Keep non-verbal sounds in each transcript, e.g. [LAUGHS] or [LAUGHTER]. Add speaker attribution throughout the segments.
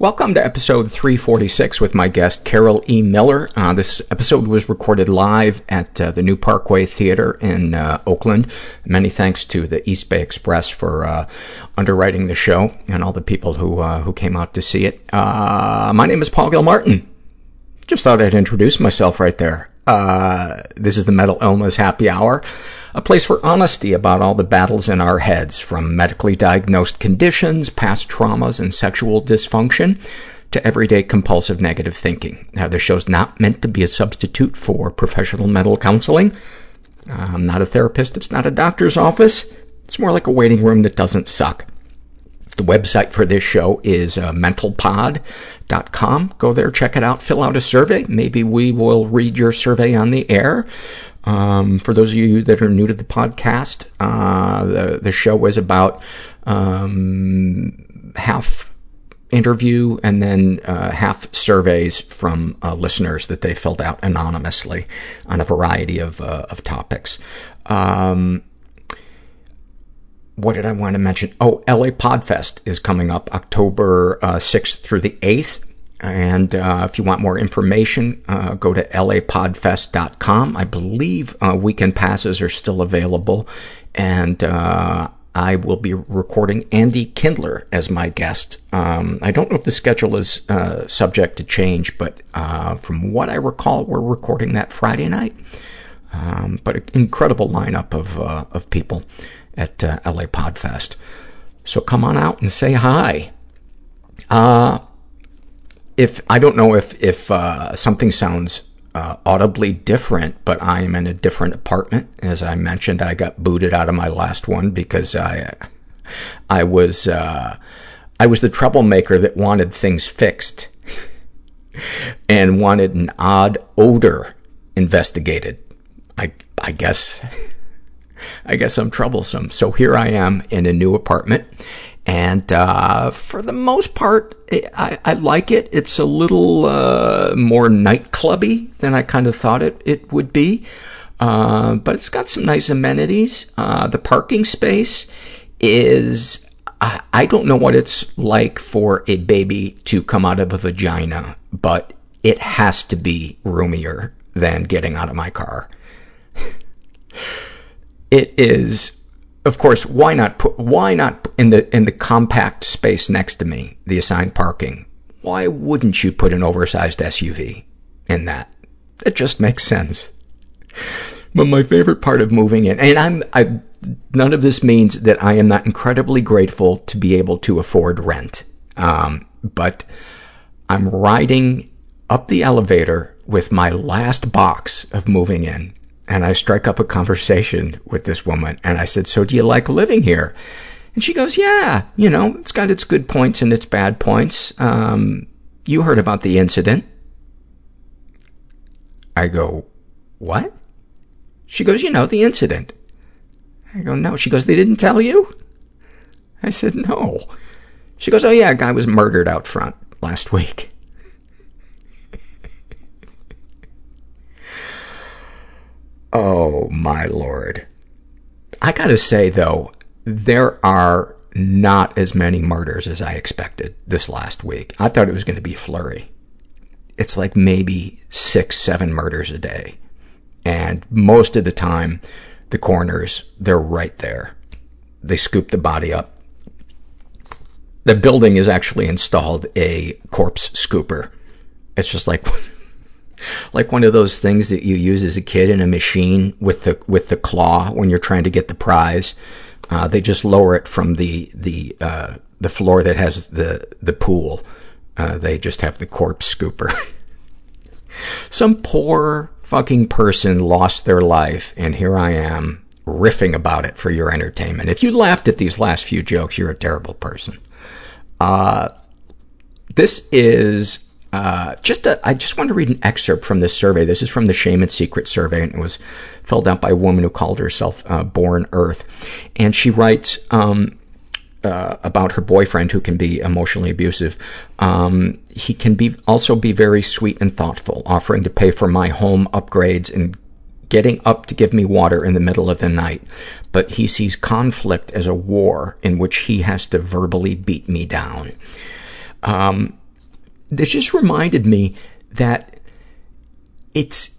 Speaker 1: Welcome to episode 346 with my guest, Carol E. Miller. Uh, this episode was recorded live at uh, the New Parkway Theater in uh, Oakland. Many thanks to the East Bay Express for uh, underwriting the show and all the people who uh, who came out to see it. Uh, my name is Paul Gilmartin. Just thought I'd introduce myself right there. this is the Mental Illness Happy Hour a place for honesty about all the battles in our heads, from medically diagnosed conditions, past traumas, and sexual dysfunction, to everyday compulsive negative thinking. Now, this show's not meant to be a substitute for professional mental counseling. I'm not a therapist. It's not a doctor's office. It's more like a waiting room that doesn't suck. The website for this show is uh, mentalpod.com. Go there, check it out, fill out a survey. Maybe we will read your survey on the air. Um, for those of you that are new to the podcast, uh, the, the show is about, um, half interview and then, uh, half surveys from, uh, listeners that they filled out anonymously on a variety of, uh, of topics. Um, what did I want to mention? Oh, LA Podfest is coming up October uh, 6th through the 8th. And uh, if you want more information, uh, go to lapodfest.com. I believe uh, weekend passes are still available. And uh, I will be recording Andy Kindler as my guest. Um, I don't know if the schedule is uh, subject to change, but uh, from what I recall, we're recording that Friday night. Um, but an incredible lineup of, of people at LA Podfest. So come on out and say hi. Uh, if I don't know if if uh, something sounds uh, audibly different, but I am in a different apartment. As I mentioned, I got booted out of my last one because I [LAUGHS] I was uh, I was the troublemaker that wanted things fixed [LAUGHS] and wanted an odd odor investigated. I I guess [LAUGHS] I guess I'm troublesome. So here I am in a new apartment and, uh, for the most part, I, I like it. It's a little, uh, more nightclubby than I kind of thought it, it would be. Uh, but it's got some nice amenities. Uh, the parking space is, I, I don't know what it's like for a baby to come out of a vagina, but it has to be roomier than getting out of my car. [LAUGHS] it is of course, why not put, why not in the, in the compact space next to me, the assigned parking, why wouldn't you put an oversized SUV in that? It just makes sense. But my favorite part of moving in, and I'm, I, none of this means that I am not incredibly grateful to be able to afford rent. Um, but I'm riding up the elevator with my last box of moving in and I strike up a conversation with this woman, and I said, so do you like living here? And she goes, yeah, you know, it's got its good points and its bad points. Um, you heard about the incident. I go, what? She goes, you know, the incident. I go, no. She goes, they didn't tell you? I said, no. She goes, oh yeah, a guy was murdered out front last [LAUGHS] week. Oh, my Lord. I gotta say, though, there are not as many murders as I expected this last week. I thought it was to be flurry. It's like maybe six, seven murders a day. And most of the time, the coroners, they're right there. They scoop the body up. The building has actually installed a corpse scooper. It's just like [LAUGHS] like one of those things that you use as a kid in a machine with the with the claw when you're trying to get the prize. Uh, they just lower it from the the uh, the floor that has the the pool. Uh, they just have the corpse scooper. [LAUGHS] Some poor fucking person lost their life, and here I am riffing about it for your entertainment. If you laughed at these last few jokes, you're a terrible person. Uh, this is uh, just a, I just want to read an excerpt from this survey. This is from the Shame and Secret survey, and it was filled out by a woman who called herself uh, Born Earth. And she writes um, uh, about her boyfriend who can be emotionally abusive. Um, he can be also be very sweet and thoughtful, offering to pay for my home upgrades and getting up to give me water in the middle of the night. But he sees conflict as a war in which he has to verbally beat me down. Um, this just reminded me that it's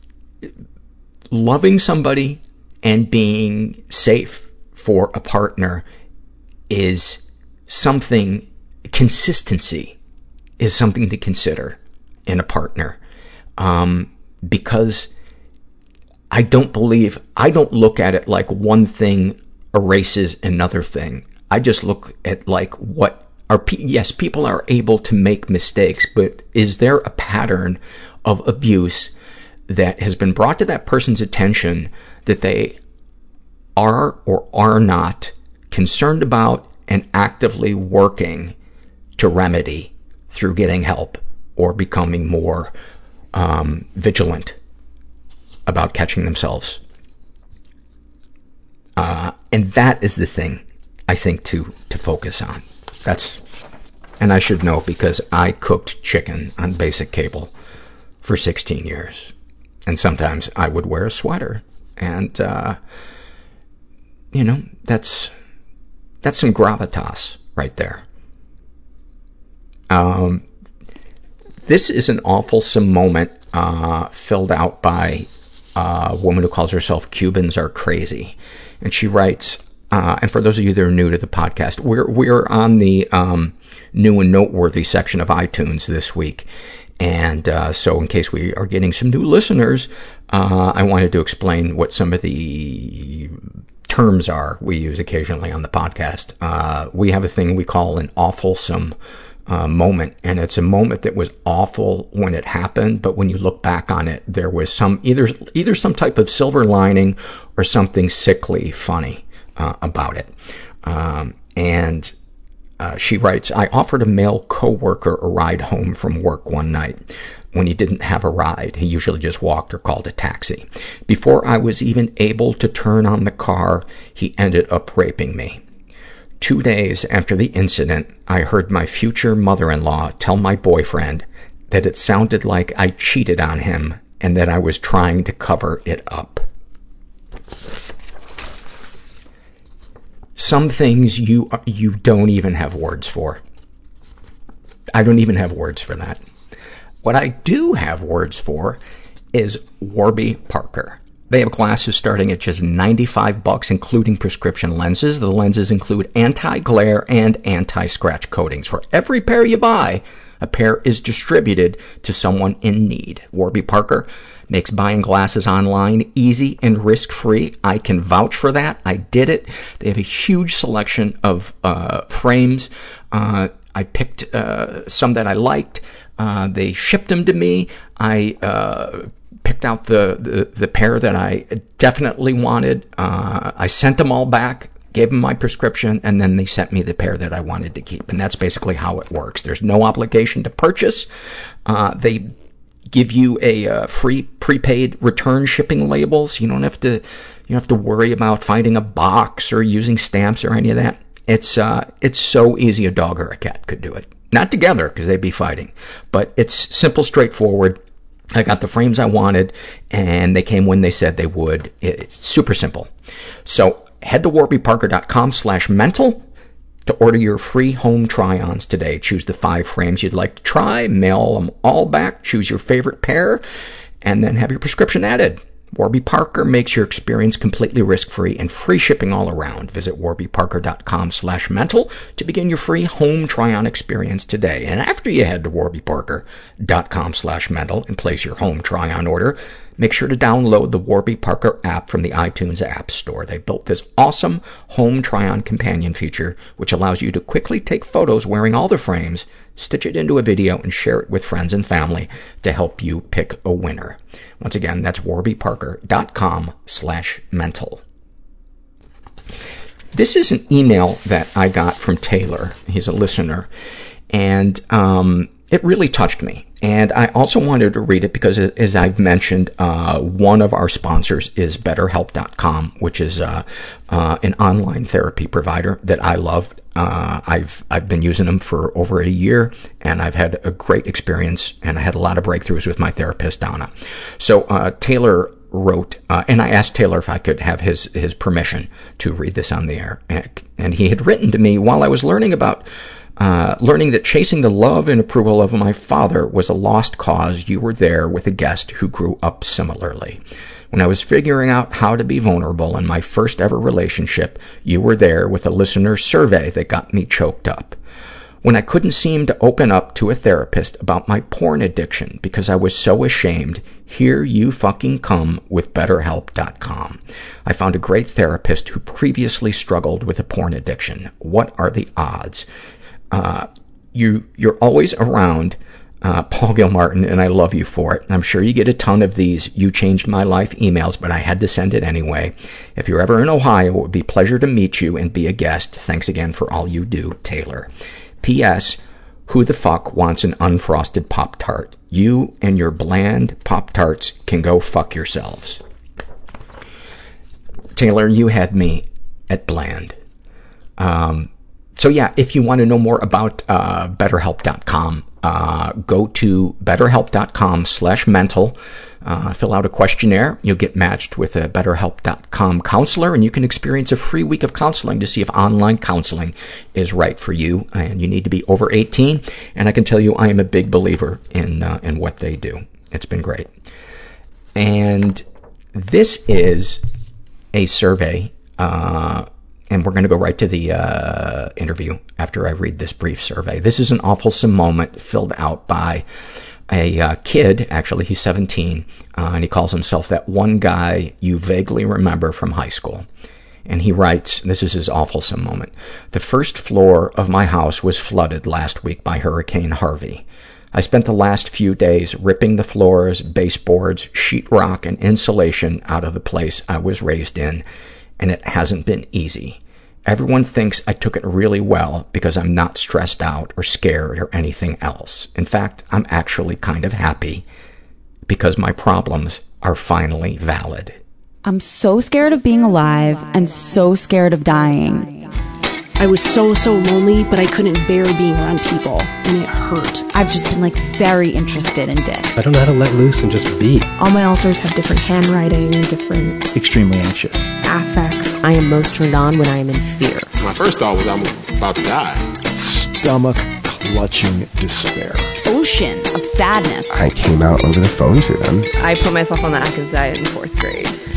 Speaker 1: loving somebody and being safe for a partner is something, consistency is something to consider in a partner. Um, because I don't believe, I don't look at it like one thing erases another thing. I just look at like what are, yes, people are able to make mistakes, but is there a pattern of abuse that has been brought to that person's attention that they are or are not concerned about and actively working to remedy through getting help or becoming more um, vigilant about catching themselves. Uh, and that is the thing I think to to focus on. That's and I should know because I cooked chicken on basic cable for 16 years. And sometimes I would wear a sweater. And, uh, you know, that's, that's some gravitas right there. Um, this is an awfulsome moment, uh, filled out by a woman who calls herself Cubans Are Crazy. And she writes, uh, and for those of you that are new to the podcast, we're, we're on the, um, new and noteworthy section of iTunes this week. And uh, so in case we are getting some new listeners, uh, I wanted to explain what some of the terms are we use occasionally on the podcast. Uh, we have a thing we call an awfulsome uh, moment, and it's a moment that was awful when it happened, but when you look back on it, there was some either either some type of silver lining or something sickly funny about it. Um, and uh, she writes, I offered a male coworker a ride home from work one night. When he didn't have a ride, he usually just walked or called a taxi. Before I was even able to turn on the car, he ended up raping me. Two days after the incident, I heard my future mother-in-law tell my boyfriend that it sounded like I cheated on him and that I was trying to cover it up. Some things you, you don't even have words for. I don't even have words for that. What I do have words for is Warby Parker. They have glasses starting at just 95 bucks, including prescription lenses. The lenses include anti-glare and anti-scratch coatings. For every pair you buy, a pair is distributed to someone in need. Warby Parker makes buying glasses online easy and risk-free. I can vouch for that. I did it. They have a huge selection of uh, frames. Uh, I picked uh, some that I liked. Uh, they shipped them to me. I uh, picked out the, the, the pair that I definitely wanted. Uh, I sent them all back, gave them my prescription, and then they sent me the pair that I wanted to keep. And that's basically how it works. There's no obligation to purchase. Uh, they give you a uh, free prepaid return shipping labels. You don't have to, you don't have to worry about finding a box or using stamps or any of that. It's, uh, it's so easy a dog or a cat could do it. Not together, because they'd be fighting. But it's simple, straightforward. I got the frames I wanted, and they came when they said they would. It's super simple. So head to warbyparker.com slash mental to order your free home try-ons today. Choose the five frames you'd like to try, mail them all back, choose your favorite pair, and then have your prescription added. Warby Parker makes your experience completely risk-free and free shipping all around. Visit warbyparker.com slash mental to begin your free home try-on experience today. And after you head to warbyparker.com slash mental and place your home try-on order, make sure to download the Warby Parker app from the iTunes App Store. They built this awesome home try-on companion feature, which allows you to quickly take photos wearing all the frames, stitch it into a video, and share it with friends and family to help you pick a winner. Once again, that's warbyparker.com slash mental. This is an email that I got from Taylor. He's a listener. And um, it really touched me. And I also wanted to read it because, as I've mentioned, uh, one of our sponsors is BetterHelp.com, which is uh, uh, an online therapy provider that I love. Uh, I've I've been using them for over a year, and I've had a great experience, and I had a lot of breakthroughs with my therapist, Donna. So uh, Taylor wrote, uh, and I asked Taylor if I could have his his permission to read this on the air, and, and he had written to me while I was learning about Uh, learning that chasing the love and approval of my father was a lost cause, you were there with a guest who grew up similarly. When I was figuring out how to be vulnerable in my first ever relationship, you were there with a listener survey that got me choked up. When I couldn't seem to open up to a therapist about my porn addiction because I was so ashamed, here you fucking come with BetterHelp.com. I found a great therapist who previously struggled with a porn addiction. What are the odds? Uh, you, you're always around uh, Paul Gilmartin, and I love you for it. I'm sure you get a ton of these You Changed My Life emails, but I had to send it anyway. If you're ever in Ohio, it would be a pleasure to meet you and be a guest. Thanks again for all you do, Taylor. P.S. Who the fuck wants an unfrosted Pop-Tart? You and your bland Pop-Tarts can go fuck yourselves. Taylor, you had me at bland. Um, so yeah, if you want to know more about uh, BetterHelp.com, uh, go to BetterHelp.com slash mental, uh, fill out a questionnaire. You'll get matched with a BetterHelp.com counselor, and you can experience a free week of counseling to see if online counseling is right for you. And you need to be over 18. And I can tell you, I am a big believer in uh, in what they do. It's been great. And this is a survey. Uh, and we're going to go right to the uh, interview after I read this brief survey. This is an awful moment filled out by a uh, kid, actually, he's 17, uh, and he calls himself that one guy you vaguely remember from high school. And he writes, this is his awful moment. The first floor of my house was flooded last week by Hurricane Harvey. I spent the last few days ripping the floors, baseboards, sheetrock, and insulation out of the place I was raised in, and it hasn't been easy. Everyone thinks I took it really well because I'm not stressed out or scared or anything else. In fact, I'm actually kind of happy because my problems are finally valid.
Speaker 2: I'm so scared of being alive and so scared of dying.
Speaker 3: I was so, so lonely, but I couldn't bear being around people, and it hurt.
Speaker 2: I've just been like very interested in dicks.
Speaker 4: I don't know how to let loose and just be.
Speaker 5: All my alters have different handwriting, and different
Speaker 4: Extremely anxious.
Speaker 5: affects.
Speaker 6: I am most turned on when I am in fear.
Speaker 7: My first thought was I'm about to die.
Speaker 8: Stomach clutching despair.
Speaker 2: Ocean of sadness.
Speaker 8: I came out over the phone to them.
Speaker 9: I put myself on the Atkins diet in fourth grade.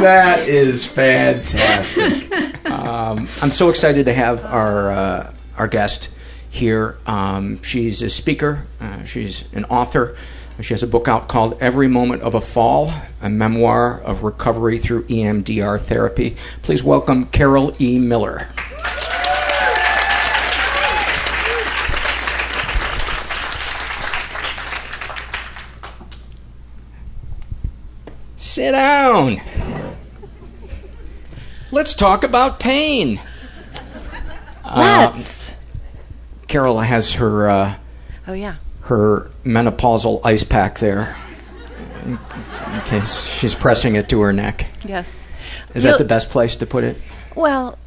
Speaker 1: that is fantastic. Um, I'm so excited to have our uh, our guest here. Um, she's a speaker. Uh, she's an author. She has a book out called Every Moment of a Fall, a memoir of recovery through EMDR therapy. Please welcome Carol E. Miller. Sit down. Let's talk about pain.
Speaker 10: Let's.
Speaker 1: Um, Carol has her uh,
Speaker 10: oh yeah
Speaker 1: her menopausal ice pack there, in, in case she's pressing it to her neck.
Speaker 10: Yes.
Speaker 1: Is that the best place to put it?
Speaker 10: Well,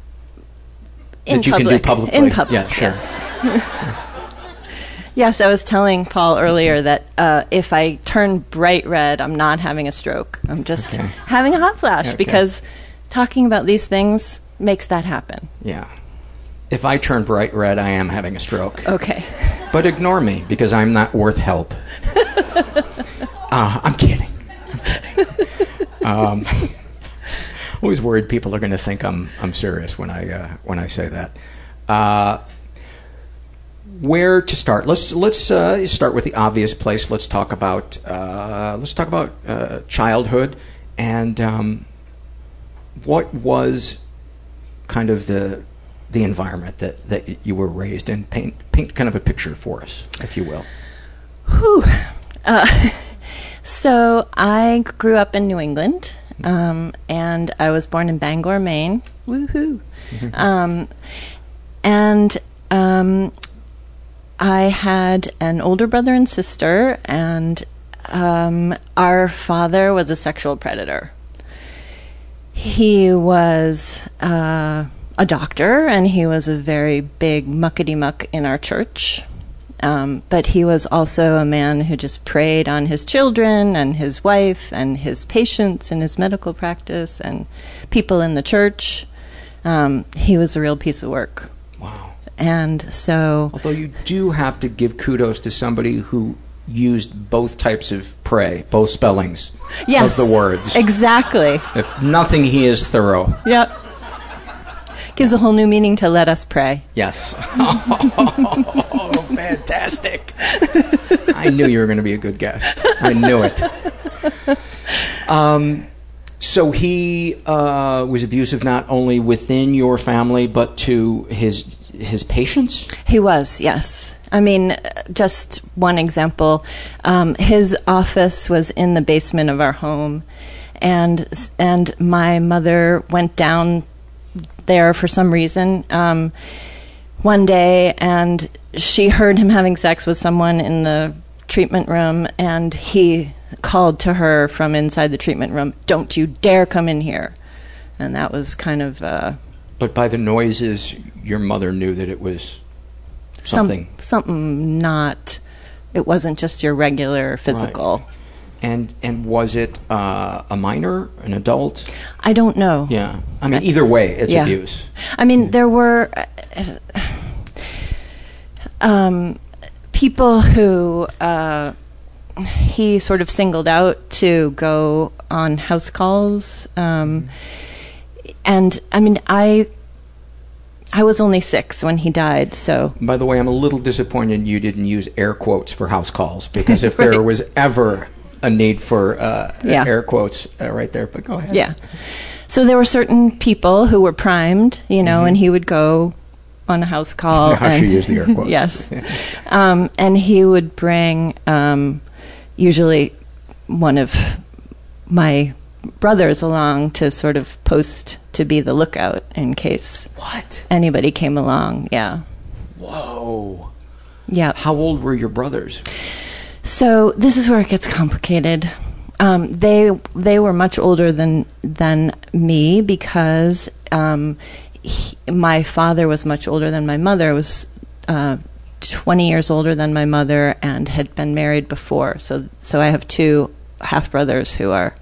Speaker 10: in
Speaker 1: that you
Speaker 10: public.
Speaker 1: can do publicly.
Speaker 10: In public.
Speaker 1: Yeah, sure.
Speaker 10: Yes. [LAUGHS] yes, I was telling Paul earlier that uh, if I turn bright red, I'm not having a stroke. I'm just
Speaker 1: Okay.
Speaker 10: having a hot flash
Speaker 1: Okay.
Speaker 10: because talking about these things makes that happen.
Speaker 1: Yeah. If I turn bright red, I am having a stroke.
Speaker 10: Okay.
Speaker 1: But ignore me because I'm not worth help. [LAUGHS] uh, I'm kidding. I'm kidding. Um, [LAUGHS] always worried people are going to think I'm I'm serious when I uh, when I say that. Uh, where to start? Let's let's uh, start with the obvious place. Let's talk about uh, let's talk about uh, childhood and um, what was kind of the the environment that, that you were raised in. Paint paint kind of a picture for us, if you will.
Speaker 10: Whew. Uh, [LAUGHS] so I grew up in New England, um, and I was born in Bangor, Maine. Woohoo! Um, and um, I had an older brother and sister, and um, our father was a sexual predator. He was uh, a doctor, and he was a very big muckety muck in our church. Um, but he was also a man who just preyed on his children and his wife and his patients in his medical practice and people in the church. Um, he was a real piece of work.
Speaker 1: Wow.
Speaker 10: And so.
Speaker 1: Although you do have to give kudos to somebody who used both types of prey, both spellings
Speaker 10: yes,
Speaker 1: of the words.
Speaker 10: Exactly.
Speaker 1: If nothing, he is thorough.
Speaker 10: Yep. Gives a whole new meaning to let us pray.
Speaker 1: Yes. [LAUGHS] [LAUGHS] Oh, fantastic. I knew you were going to be a good guest. I knew it. Um, so he uh, was abusive not only within your family, but to his his patients?
Speaker 10: He was, yes. I mean, just one example. Um, his office was in the basement of our home, and and my mother went down there for some reason um, one day, and she heard him having sex with someone in the treatment room, and he called to her from inside the treatment room, "Don't you dare come in here!" And that was kind of. Uh,
Speaker 1: but by the noises, your mother knew that it was something.
Speaker 10: Some, something not. It wasn't just your regular physical.
Speaker 1: Right. And and was it uh, a minor, an adult?
Speaker 10: I don't know.
Speaker 1: Yeah, I mean, either way, it's
Speaker 10: yeah.
Speaker 1: abuse.
Speaker 10: I mean, there were um, people who uh, he sort of singled out to go on house calls, um, and I mean, I I was only six when he died, so.
Speaker 1: By the way, I'm a little disappointed you didn't use air quotes for house calls because if [LAUGHS] right. there was ever a need for uh,
Speaker 10: yeah.
Speaker 1: air quotes uh, right there, but go ahead.
Speaker 10: Yeah. So there were certain people who were primed, you know, mm-hmm. and he would go on a house call. [LAUGHS]
Speaker 1: How
Speaker 10: and,
Speaker 1: she use the air [LAUGHS] quotes.
Speaker 10: yes. um, and he would bring um, usually one of my brothers along to sort of post to be the lookout in case
Speaker 1: what
Speaker 10: anybody came along. Yeah.
Speaker 1: Whoa.
Speaker 10: Yeah.
Speaker 1: How old were your brothers?
Speaker 10: So this is where it gets complicated. Um, they they were much older than than me because um, he, my father was much older than my mother. Was uh, twenty years older than my mother and had been married before. So so I have two half brothers who are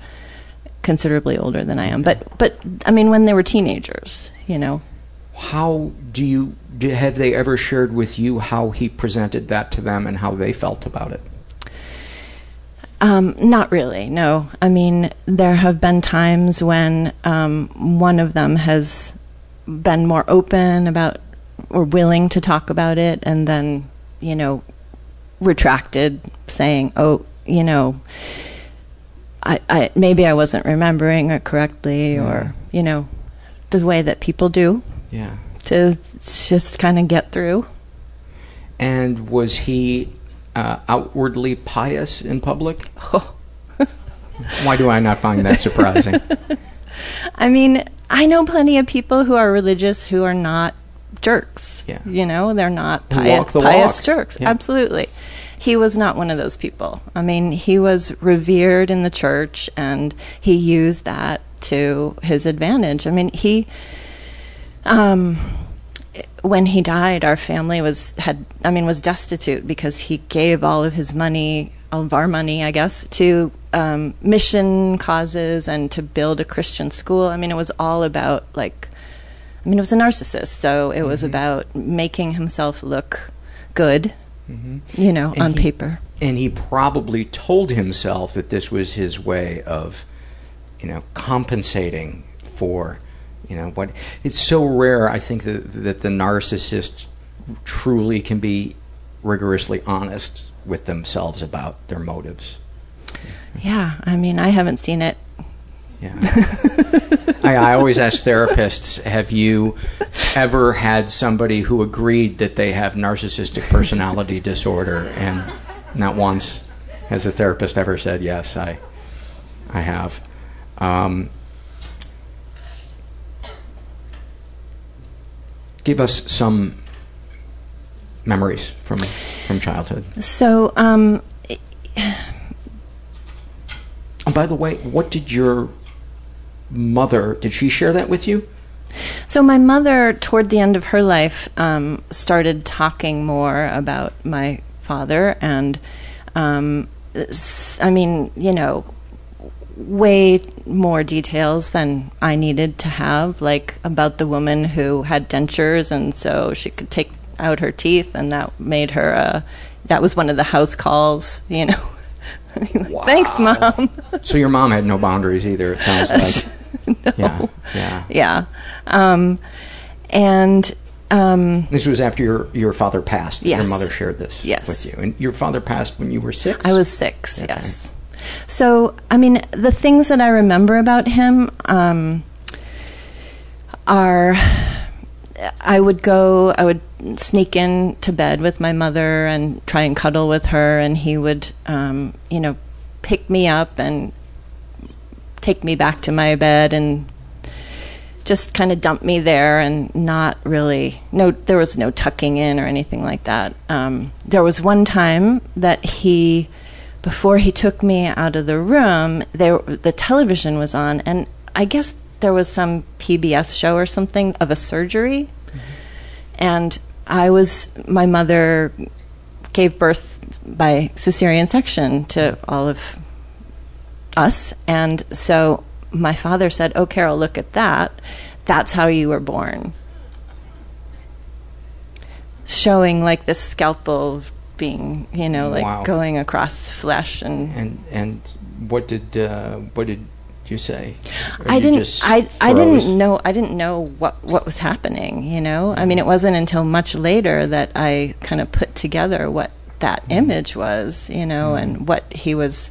Speaker 10: considerably older than I am. But but I mean, when they were teenagers, you know.
Speaker 1: How do you do, have they ever shared with you how he presented that to them and how they felt about it?
Speaker 10: Um, not really. No. I mean, there have been times when um, one of them has been more open about or willing to talk about it, and then you know retracted, saying, "Oh, you know." I, I, maybe I wasn't remembering it correctly, yeah. or you know, the way that people do.
Speaker 1: Yeah.
Speaker 10: To just kind of get through.
Speaker 1: And was he uh, outwardly pious in public?
Speaker 10: Oh. [LAUGHS]
Speaker 1: Why do I not find that surprising? [LAUGHS]
Speaker 10: I mean, I know plenty of people who are religious who are not jerks.
Speaker 1: Yeah.
Speaker 10: You know, they're not
Speaker 1: pious,
Speaker 10: pious jerks. Yeah. Absolutely he was not one of those people. I mean, he was revered in the church and he used that to his advantage. I mean, he um, when he died, our family was had I mean was destitute because he gave all of his money, all of our money, I guess, to um, mission causes and to build a Christian school. I mean, it was all about like, I mean, it was a narcissist, so it mm-hmm. was about making himself look good
Speaker 1: Mm-hmm.
Speaker 10: You know,
Speaker 1: and
Speaker 10: on
Speaker 1: he,
Speaker 10: paper.
Speaker 1: And he probably told himself that this was his way of, you know, compensating for, you know, what. It's so rare, I think, that, that the narcissist truly can be rigorously honest with themselves about their motives.
Speaker 10: Yeah, I mean, I haven't seen it
Speaker 1: yeah. [LAUGHS] I, I, always ask therapists Have you ever had somebody who agreed that they have narcissistic personality disorder? And not once has a therapist ever said, Yes, I, I have. Um, give us some memories from, from childhood.
Speaker 10: So, um,
Speaker 1: by the way, what did your mother, did she share that with you?
Speaker 10: So my mother, toward the end of her life, um, started talking more about my father, and um, I mean, you know, way more details than I needed to have, like about the woman who had dentures, and so she could take out her teeth, and that made her. Uh, that was one of the house calls, you know. [LAUGHS] Thanks, mom.
Speaker 1: So your mom had no boundaries either, it sounds like. [LAUGHS] [LAUGHS] Yeah, yeah.
Speaker 10: Yeah. Um, and um,
Speaker 1: This was after your, your father passed.
Speaker 10: Yes.
Speaker 1: Your mother shared this
Speaker 10: Yes.
Speaker 1: with you. And your father passed when you were six?
Speaker 10: I was six,
Speaker 1: Okay.
Speaker 10: yes. So, I mean, the things that I remember about him um, are I would go, I would sneak in to bed with my mother and try and cuddle with her, and he would, um, you know, pick me up and take me back to my bed and just kind of dump me there and not really no there was no tucking in or anything like that. Um, there was one time that he before he took me out of the room there the television was on and i guess there was some pbs show or something of a surgery. And i was my mother gave birth by cesarean section to all of us. And so my father said, Oh, Carol, look at that. That's how you were born. Showing like this scalpel being, you know, like
Speaker 1: Wow.
Speaker 10: going across flesh and.
Speaker 1: And and what did uh, what did you say? Or
Speaker 10: I didn't. I I didn't know. I didn't know what what was happening. You know. I mean, it wasn't until much later that I kind of put together what that
Speaker 1: Mm-hmm.
Speaker 10: image was. You know, and what he was.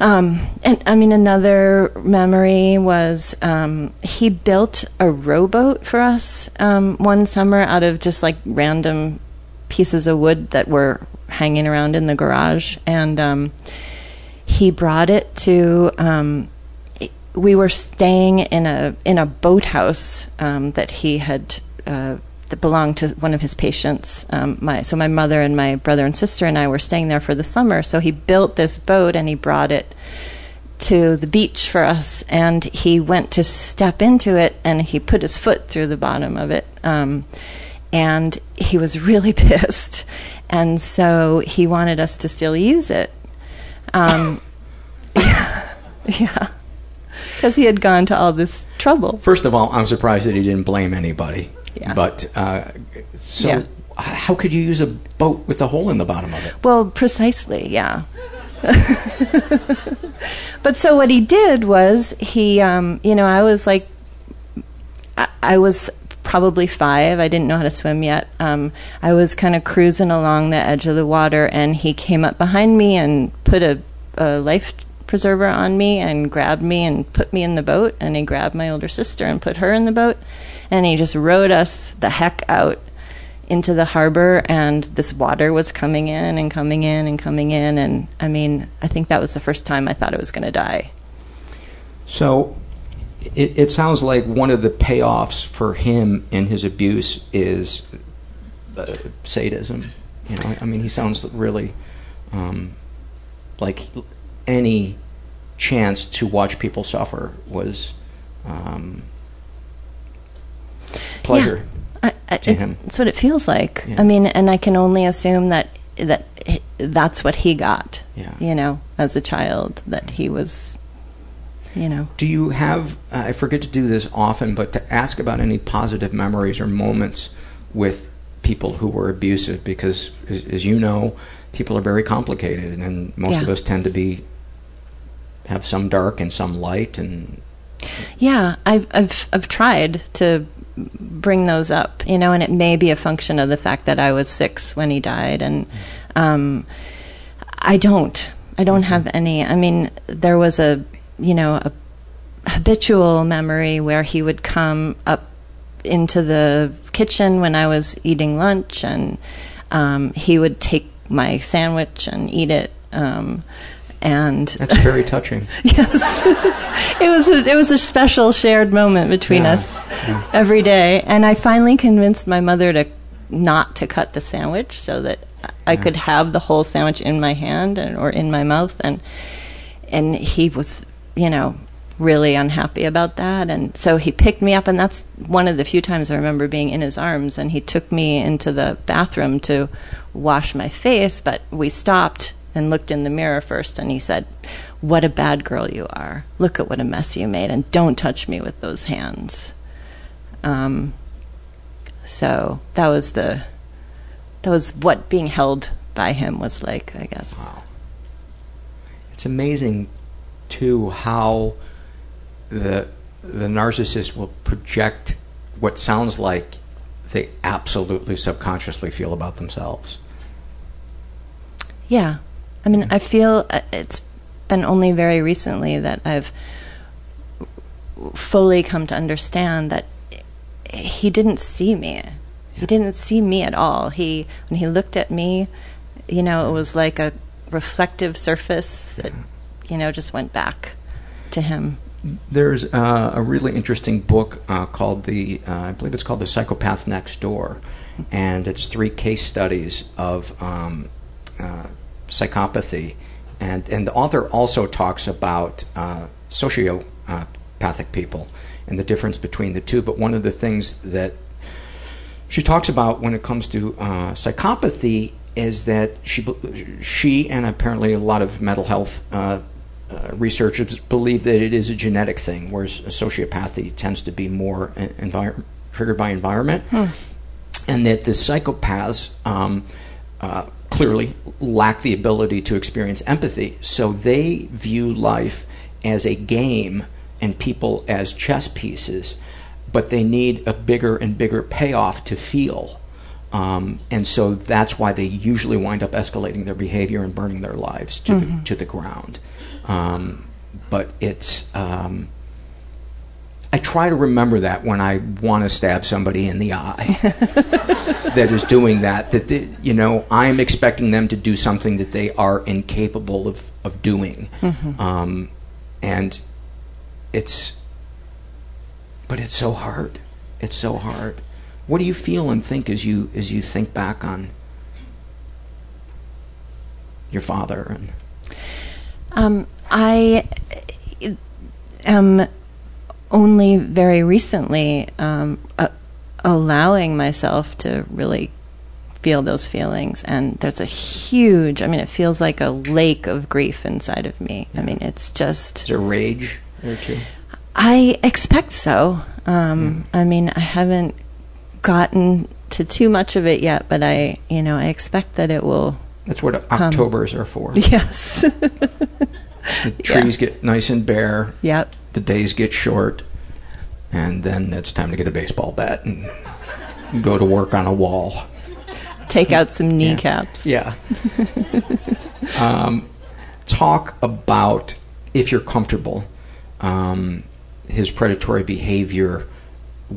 Speaker 10: Um, and I mean, another memory was um, he built a rowboat for us um, one summer out of just like random pieces of wood that were hanging around in the garage, and um, he brought it to. Um, we were staying in a in a boathouse um, that he had. Uh, that belonged to one of his patients. Um, my so my mother and my brother and sister and I were staying there for the summer. So he built this boat and he brought it to the beach for us. And he went to step into it and he put his foot through the bottom of it. Um, and he was really [LAUGHS] pissed. And so he wanted us to still use it. Um, [LAUGHS] yeah. Because he had gone to all this trouble.
Speaker 1: First of all, I'm surprised that he didn't blame anybody.
Speaker 10: Yeah.
Speaker 1: But uh, so,
Speaker 10: Yeah.
Speaker 1: how could you use a boat with a hole in the bottom of it?
Speaker 10: Well, precisely, yeah. [LAUGHS] but so what he did was he, um, you know, I was like, I, I was probably five. I didn't know how to swim yet. Um, I was kind of cruising along the edge of the water, and he came up behind me and put a, a life preserver on me and grabbed me and put me in the boat. And he grabbed my older sister and put her in the boat, and he just rowed us the heck out into the harbor and this water was coming in and coming in and coming in and I mean I think that was the first time I thought I was going to die.
Speaker 1: So, it, it sounds like one of the payoffs for him in his abuse is uh, sadism. You know, I mean, he sounds really um, like any chance to watch people suffer was um, pleasure
Speaker 10: I, I,
Speaker 1: to
Speaker 10: it-
Speaker 1: him.
Speaker 10: That's what it feels like.
Speaker 1: Yeah.
Speaker 10: I mean, and I can only assume that that that's what he got.
Speaker 1: Yeah.
Speaker 10: You know, as a child, that he was, you know.
Speaker 1: Do you have, uh, I forget to do this often, but to ask about any positive memories or moments with people who were abusive because, as, as you know, people are very complicated and most of us tend to be, have some dark and some light and
Speaker 10: Yeah, I've I've I've tried to bring those up, you know, and it may be a function of the fact that I was six when he died, and um, I don't, I don't have any. I mean, there was a, you know, a habitual memory where he would come up into the kitchen when I was eating lunch, and um, he would take my sandwich and eat it. Um, and
Speaker 1: that's very touching. [LAUGHS]
Speaker 10: yes, [LAUGHS] it was a, it was a special shared moment between
Speaker 1: Yeah,
Speaker 10: us every day. And I finally convinced my mother to not to cut the sandwich so that I could have the whole sandwich in my hand and, or in my mouth. And and he was, you know, really unhappy about that. And so he picked me up, and that's one of the few times I remember being in his arms. And he took me into the bathroom to wash my face, but we stopped and looked in the mirror first, and he said, What a bad girl you are. Look at what a mess you made, and don't touch me with those hands. Um, so that was the that was what being held by him was like, I guess.
Speaker 1: Wow. It's amazing too how the the narcissist will project what sounds like they absolutely subconsciously feel about themselves.
Speaker 10: Yeah. I mean, I feel uh, it's been only very recently that I've fully come to understand that he didn't see me. He didn't see me at all. He when he looked at me, you know, it was like a reflective surface that you know just went back to him.
Speaker 1: There's uh, a really interesting book uh, called the, uh, I believe it's called The Psychopath Next Door, and it's three case studies of um, uh, psychopathy, and and the author also talks about uh, sociopathic people and the difference between the two. But one of the things that she talks about when it comes to uh, psychopathy is that she she and apparently a lot of mental health uh, uh, researchers believe that it is a genetic thing, whereas sociopathy tends to be more envir- triggered by environment, hmm. and that the psychopaths um, uh, clearly lack the ability to experience empathy, so they view life as a game and people as chess pieces, but they need a bigger and bigger payoff to feel. Um, and so that's why they usually wind up escalating their behavior and burning their lives to, mm-hmm. the, to the ground. Um, but it's. Um, I try to remember that when I want to stab somebody in the eye [LAUGHS] that is doing that. That the, you know, I'm expecting them to do something that they are incapable of of doing, mm-hmm. um, and it's. But it's so hard. It's so hard. What do you feel and think as you as you think back on your father and?
Speaker 10: Um, I am only very recently um, uh, allowing myself to really feel those feelings and there's a huge i mean it feels like a lake of grief inside of me. Yeah. i mean it's just
Speaker 1: is there rage there too?
Speaker 10: I expect so. Um, yeah. i mean i haven't gotten to too much of it yet but i you know i expect that it will
Speaker 1: that's what octobers are for. [LAUGHS]
Speaker 10: Yes [LAUGHS]
Speaker 1: The trees yeah. get nice and bare.
Speaker 10: Yep.
Speaker 1: The days get short, and then it's time to get a baseball bat and go to work on a wall.
Speaker 10: Take out some [LAUGHS] kneecaps.
Speaker 1: Yeah. yeah. [LAUGHS] um, talk about, if you're comfortable, um, his predatory behavior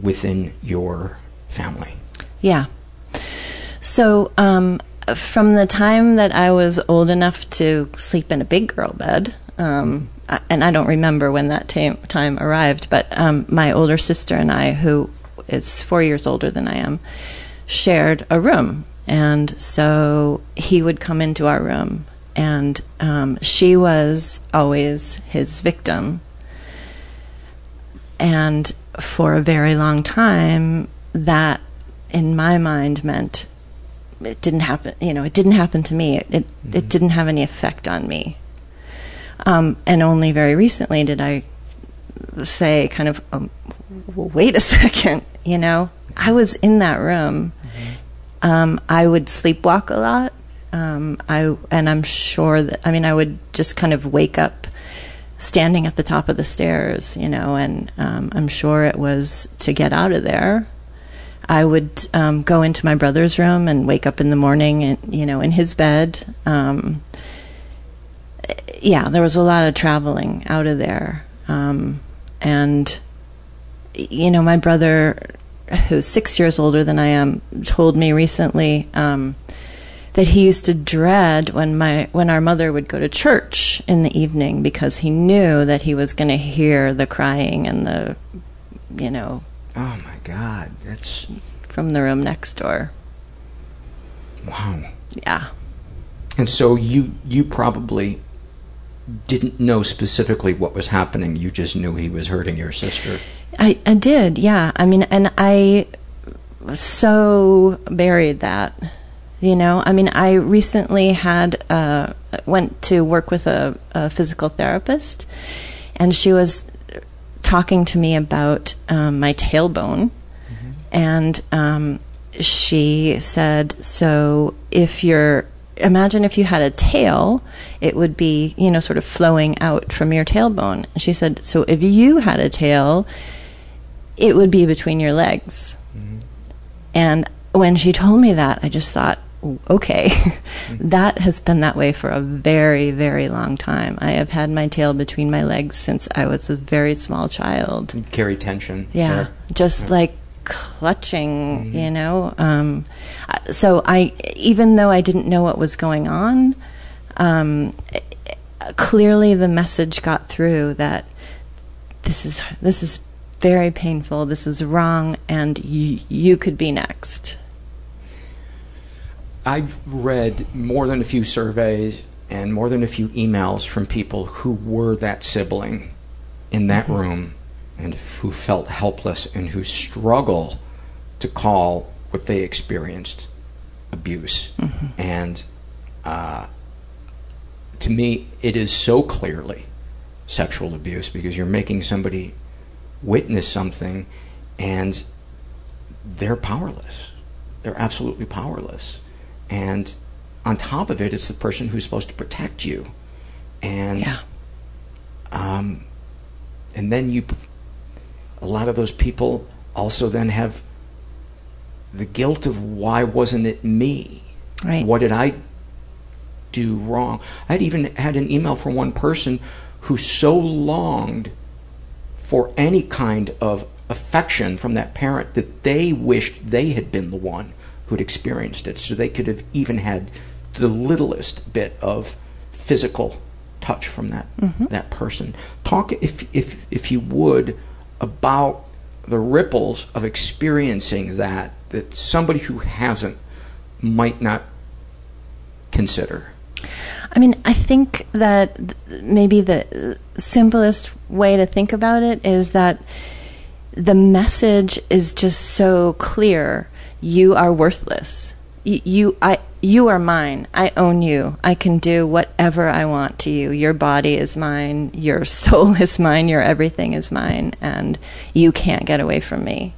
Speaker 1: within your family.
Speaker 10: Yeah. So, um, from the time that I was old enough to sleep in a big girl bed, um, and I don't remember when that time arrived, but um, my older sister and I, who is four years older than I am, shared a room. And so he would come into our room, and um, she was always his victim. And for a very long time, that in my mind meant it didn't happen. You know, it didn't happen to me. It it, mm-hmm. it didn't have any effect on me. Um, and only very recently did I say, kind of, um, well, wait a [LAUGHS] second. You know, I was in that room. Mm-hmm. Um, I would sleepwalk a lot. Um, I and I'm sure that I mean I would just kind of wake up standing at the top of the stairs, you know, and um, I'm sure it was to get out of there. I would um, go into my brother's room and wake up in the morning, and you know, in his bed. Um, yeah, there was a lot of traveling out of there, um, and you know, my brother, who's six years older than I am, told me recently um, that he used to dread when my when our mother would go to church in the evening because he knew that he was going to hear the crying and the, you know,
Speaker 1: Oh my God, that's
Speaker 10: from the room next door.
Speaker 1: Wow.
Speaker 10: Yeah.
Speaker 1: And so you you probably didn't know specifically what was happening. You just knew he was hurting your sister.
Speaker 10: I, I did, yeah. I mean, and I so buried that. You know, I mean, I recently had uh, went to work with a, a, physical therapist, and she was talking to me about um, my tailbone, mm-hmm. and um, she said, "So if you're imagine if you had a tail, it would be, you know, sort of flowing out from your tailbone. And she said, so if you had a tail, it would be between your legs. Mm-hmm. And when she told me that, I just thought, okay, mm-hmm. [LAUGHS] that has been that way for a very, very long time. I have had my tail between my legs since I was a very small child.
Speaker 1: You carry tension.
Speaker 10: Yeah, there. just yeah. like clutching, mm-hmm. you know. Um, so I, even though I didn't know what was going on, um, clearly the message got through that this is this is very painful. This is wrong, and y- you could be next.
Speaker 1: I've read more than a few surveys and more than a few emails from people who were that sibling in that mm-hmm. room and who felt helpless and who struggle to call what they experienced abuse. Mm-hmm. And uh, to me, it is so clearly sexual abuse because you're making somebody witness something and they're powerless. They're absolutely powerless. And on top of it, it's the person who's supposed to protect you. And yeah. um, and then you a lot of those people also then have the guilt of why wasn't it me?
Speaker 10: Right.
Speaker 1: What did I do wrong? I'd even had an email from one person who so longed for any kind of affection from that parent that they wished they had been the one who'd experienced it so they could have even had the littlest bit of physical touch from that mm-hmm. that person talk if if if you would about the ripples of experiencing that that somebody who hasn't might not consider?
Speaker 10: I mean, I think that maybe the simplest way to think about it is that the message is just so clear. You are worthless. You, you I, you are mine. I own you. I can do whatever I want to you. Your body is mine. Your [LAUGHS] soul is mine. Your everything is mine. And you can't get away from me.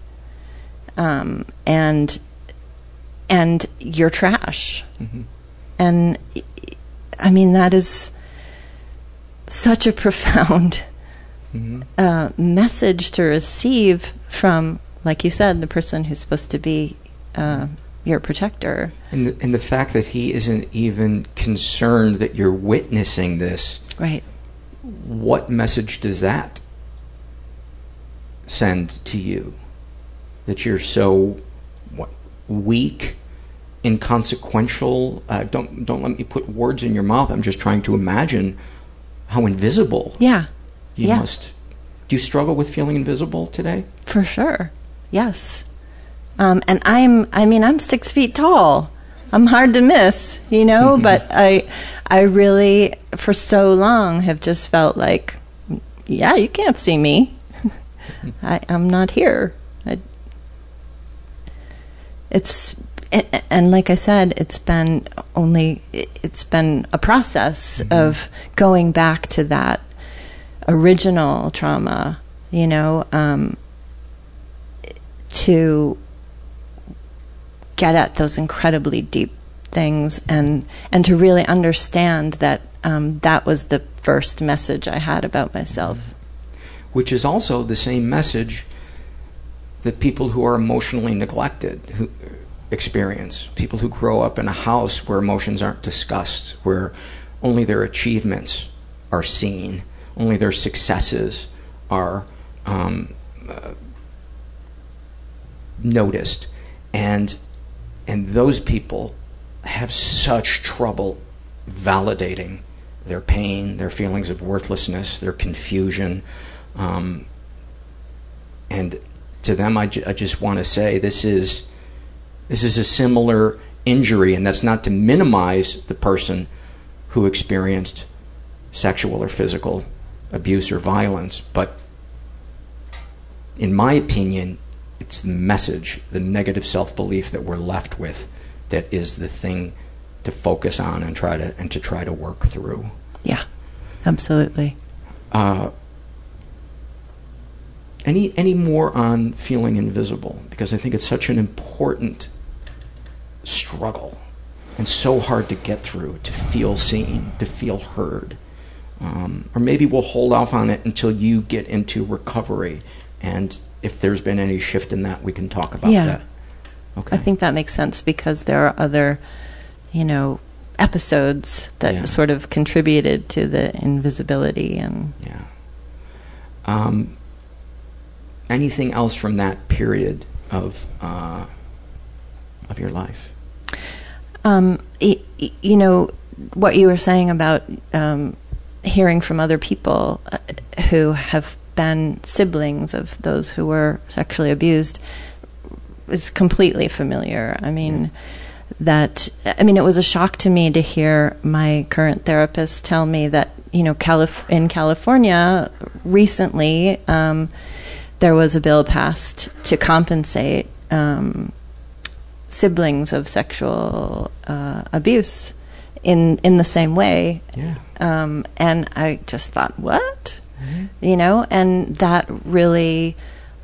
Speaker 10: Um, and, and you're trash. Mm-hmm. And I mean, that is such a profound [LAUGHS] mm-hmm. uh, message to receive from, like you said, the person who's supposed to be uh, your protector.
Speaker 1: And the, and the fact that he isn't even concerned that you're witnessing this.
Speaker 10: Right.
Speaker 1: What message does that send to you? That you're so what, weak, inconsequential. Uh, don't don't let me put words in your mouth. I'm just trying to imagine how invisible.
Speaker 10: Yeah.
Speaker 1: You
Speaker 10: yeah.
Speaker 1: must. Do you struggle with feeling invisible today?
Speaker 10: For sure. Yes. Um, and I'm, I mean, I'm six feet tall. I'm hard to miss, you know, mm-hmm. but I, I really, for so long, have just felt like, yeah, you can't see me. [LAUGHS] I, I'm not here. I, it's, and like I said, it's been only, it's been a process mm-hmm. of going back to that original trauma, you know, um, to get at those incredibly deep things and and to really understand that um, that was the first message I had about myself.
Speaker 1: Which is also the same message that people who are emotionally neglected who experience. People who grow up in a house where emotions aren't discussed, where only their achievements are seen, only their successes are um, uh, noticed, and and those people have such trouble validating their pain, their feelings of worthlessness, their confusion. Um, and to them, I, ju- I just want to say this is this is a similar injury, and that's not to minimize the person who experienced sexual or physical abuse or violence, but in my opinion, it's the message, the negative self belief that we're left with, that is the thing to focus on and try to and to try to work through.
Speaker 10: Yeah, absolutely.
Speaker 1: Uh, any any more on feeling invisible? Because I think it's such an important struggle and so hard to get through to feel seen, to feel heard. Um, or maybe we'll hold off on it until you get into recovery, and if there's been any shift in that, we can talk about
Speaker 10: yeah.
Speaker 1: that.
Speaker 10: I think that makes sense because there are other, you know, episodes that
Speaker 1: Yeah.
Speaker 10: sort of contributed to the invisibility and
Speaker 1: Yeah. Um, anything else from that period of uh, of your life?
Speaker 10: Um, y- y- you know what you were saying about um, hearing from other people uh, who have been siblings of those who were sexually abused is completely familiar. I mean, that I mean, it was a shock to me to hear my current therapist tell me that you know, Calif- in California recently um, there was a bill passed to compensate. Um, siblings of sexual uh, abuse in in the same way.
Speaker 1: Yeah.
Speaker 10: Um, and I just thought, what? You know, and that really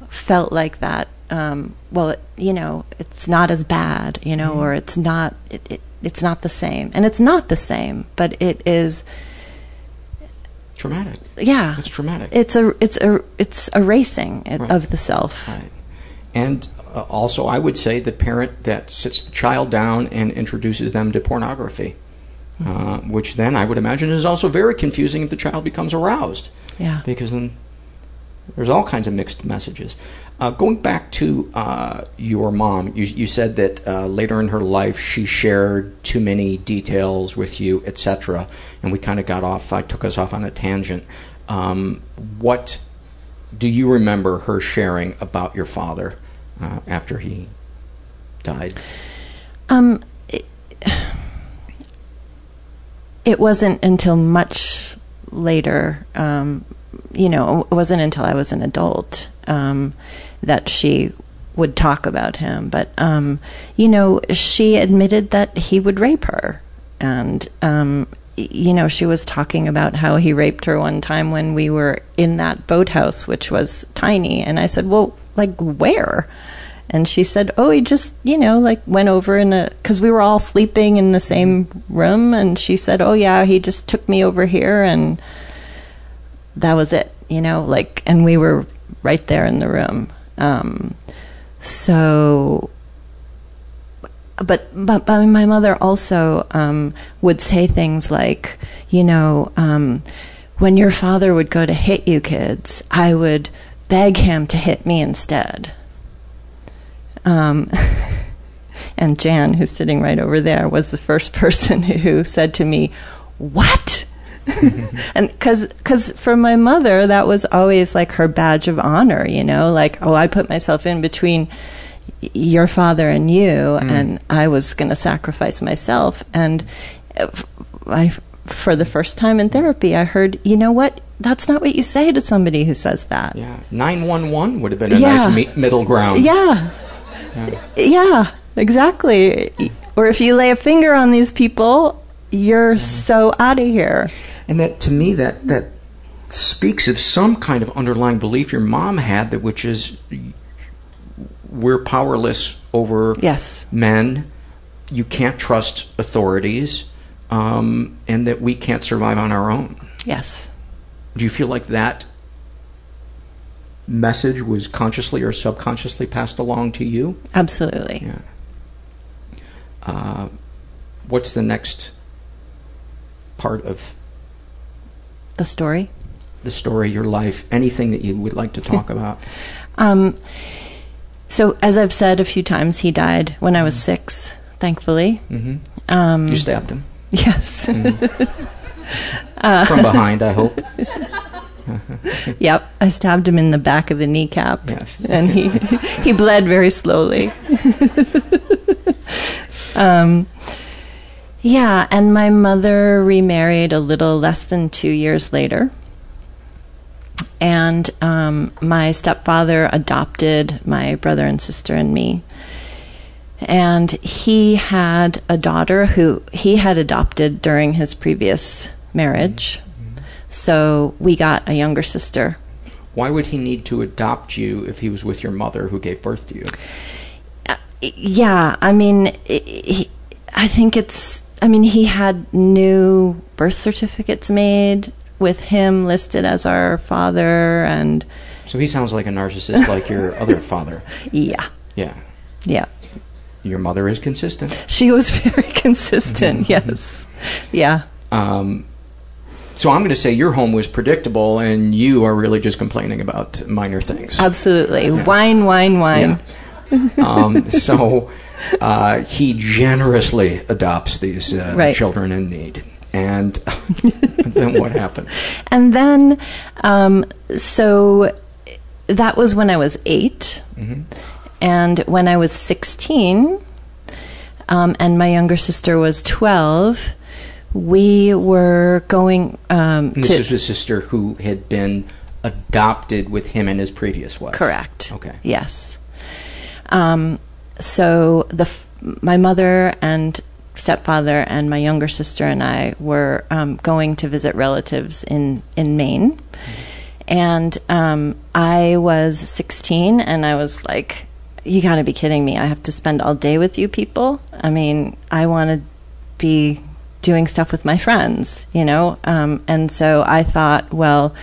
Speaker 10: felt like that. Um, well, it, you know, it's not as bad, you know, or it's not. It, it, it's not the same, and it's not the same, but it is.
Speaker 1: Traumatic.
Speaker 10: Yeah,
Speaker 1: It's traumatic.
Speaker 10: It's a it's a it's erasing it,
Speaker 1: Right.
Speaker 10: of the self.
Speaker 1: Right. And uh, also, I would say the parent that sits the child down and introduces them to pornography, uh, which then I would imagine is also very confusing if the child becomes aroused.
Speaker 10: Yeah.
Speaker 1: Because then there's all kinds of mixed messages. Uh, going back to uh, your mom, you, you said that uh, later in her life she shared too many details with you, etc. And we kind of got off. I took us off on a tangent. Um, what do you remember her sharing about your father uh, after he died?
Speaker 10: Um, it, [SIGHS] it wasn't until much later, um, you know, it wasn't until I was an adult um, that she would talk about him. But, um, you know, she admitted that he would rape her. And, um, you know, she was talking about how he raped her one time when we were in that boathouse, which was tiny. And I said, well, like, where? And she said, "Oh, he just, you know, like went over in a cuz we were all sleeping in the same room and she said, "Oh yeah, he just took me over here and that was it, you know, like and we were right there in the room." Um so but but, but my mother also um, would say things like, you know, um, when your father would go to hit you kids, I would beg him to hit me instead. Um, [LAUGHS] and Jan, who's sitting right over there, was the first [LAUGHS] person who said to me, "What?" [LAUGHS] and because for my mother, that was always like her badge of honor, you know, like oh, I put myself in between your father and you, and I was going to sacrifice myself. And uh, I, for the first time in therapy, I heard, you know what? That's not what you say to somebody who says that.
Speaker 1: Yeah, nine one one would have been a
Speaker 10: Yeah.
Speaker 1: nice me- middle ground.
Speaker 10: Yeah. Yeah, exactly. Or if you lay a finger on these people, you're so out of here.
Speaker 1: And that to me that that speaks of some kind of underlying belief your mom had that which is we're powerless over
Speaker 10: Yes.
Speaker 1: men. You can't trust authorities, um, and that we can't survive on our own.
Speaker 10: Yes.
Speaker 1: Do you feel like that message was consciously or subconsciously passed along to you?
Speaker 10: Absolutely.
Speaker 1: Yeah. Uh, what's the next part of
Speaker 10: The story.
Speaker 1: the story, your life, anything that you would like to talk [LAUGHS] about?
Speaker 10: Um, so, as I've said a few times, he died when I was six, thankfully.
Speaker 1: hmm
Speaker 10: Um,
Speaker 1: You stabbed him [LAUGHS]
Speaker 10: Yes. [LAUGHS]
Speaker 1: from behind, I hope. [LAUGHS]
Speaker 10: Yep, I stabbed him in the back of the kneecap.
Speaker 1: Yes.
Speaker 10: and he [LAUGHS] he bled very slowly. [LAUGHS] um, Yeah, and my mother remarried a little less than two years later. And um, my stepfather adopted my brother and sister and me. And he had a daughter who he had adopted during his previous marriage. So we got a younger sister.
Speaker 1: Why would he need to adopt you if he was with your mother who gave birth to you?
Speaker 10: Yeah, I mean, he, I think it's. I mean, he had new birth certificates made with him listed as our father, and
Speaker 1: So he sounds like a narcissist like your [LAUGHS] other father.
Speaker 10: yeah,
Speaker 1: Yeah.
Speaker 10: yeah.
Speaker 1: Your mother is consistent.
Speaker 10: She was [LAUGHS] very consistent. yes, yeah.
Speaker 1: Um, so I'm going to say your home was predictable and you are really just complaining about minor things.
Speaker 10: Absolutely, whine, whine, whine.
Speaker 1: um, so uh, he generously adopts these uh,
Speaker 10: Right.
Speaker 1: children in need. And [LAUGHS] then what happened?
Speaker 10: And then, um, so that was when I was 8
Speaker 1: Mhm.
Speaker 10: And when I was 16, um, and my younger sister was 12, we were going um,
Speaker 1: And
Speaker 10: to.
Speaker 1: this is a sister who had been adopted with him and his previous wife.
Speaker 10: Correct.
Speaker 1: Okay.
Speaker 10: Yes. Um, so the f- my mother and stepfather and my younger sister and I were um, going to visit relatives in in Maine, and um, I was 16, and I was like, "You got to be kidding me! I have to spend all day with you people. I mean, I want to be." Doing stuff with my friends, you know, um, and so I thought, well,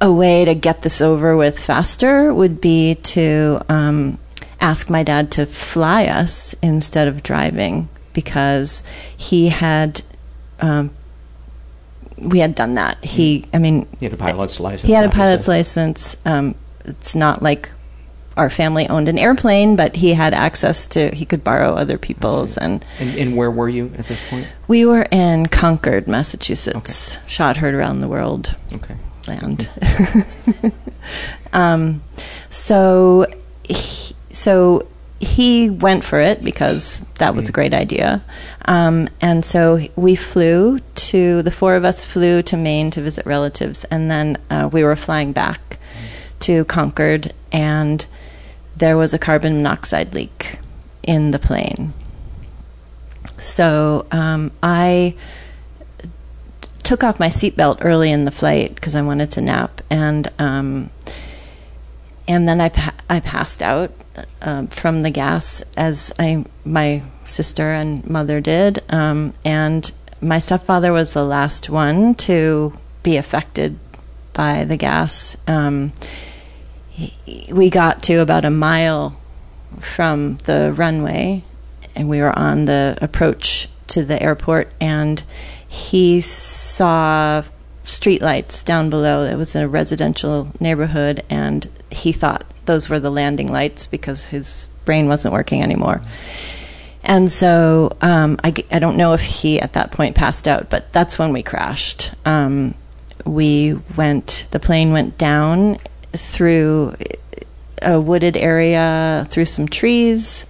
Speaker 10: a way to get this over with faster would be to um, ask my dad to fly us instead of driving because he had um, we had done that. He i mean
Speaker 1: He had a pilot's license.
Speaker 10: he had a pilot's license. Um, it's not like our family owned an airplane but he had access to he could borrow other people's and
Speaker 1: And, and where were you at this point?
Speaker 10: we were in concord massachusetts. Shot heard around the world
Speaker 1: Okay.
Speaker 10: land. [LAUGHS] um, so, he, so he went for it because that was a great idea, um, and so we flew to the four of us flew to Maine to visit relatives, and then uh, we were flying back to Concord, and there was a carbon monoxide leak in the plane. So um, I took off my seatbelt early in the flight because I wanted to nap, and um, and then I pa- I passed out um, from the gas as I my sister and mother did, um, and my stepfather was the last one to be affected by the gas. Um, we got to about a mile from the runway, and we were on the approach to the airport, and he saw streetlights down below. It was in a residential neighborhood, and he thought those were the landing lights because his brain wasn't working anymore. And so um, I, I don't know if he at that point passed out, but that's when we crashed. Um, we went, the plane went down through a wooded area, through some trees.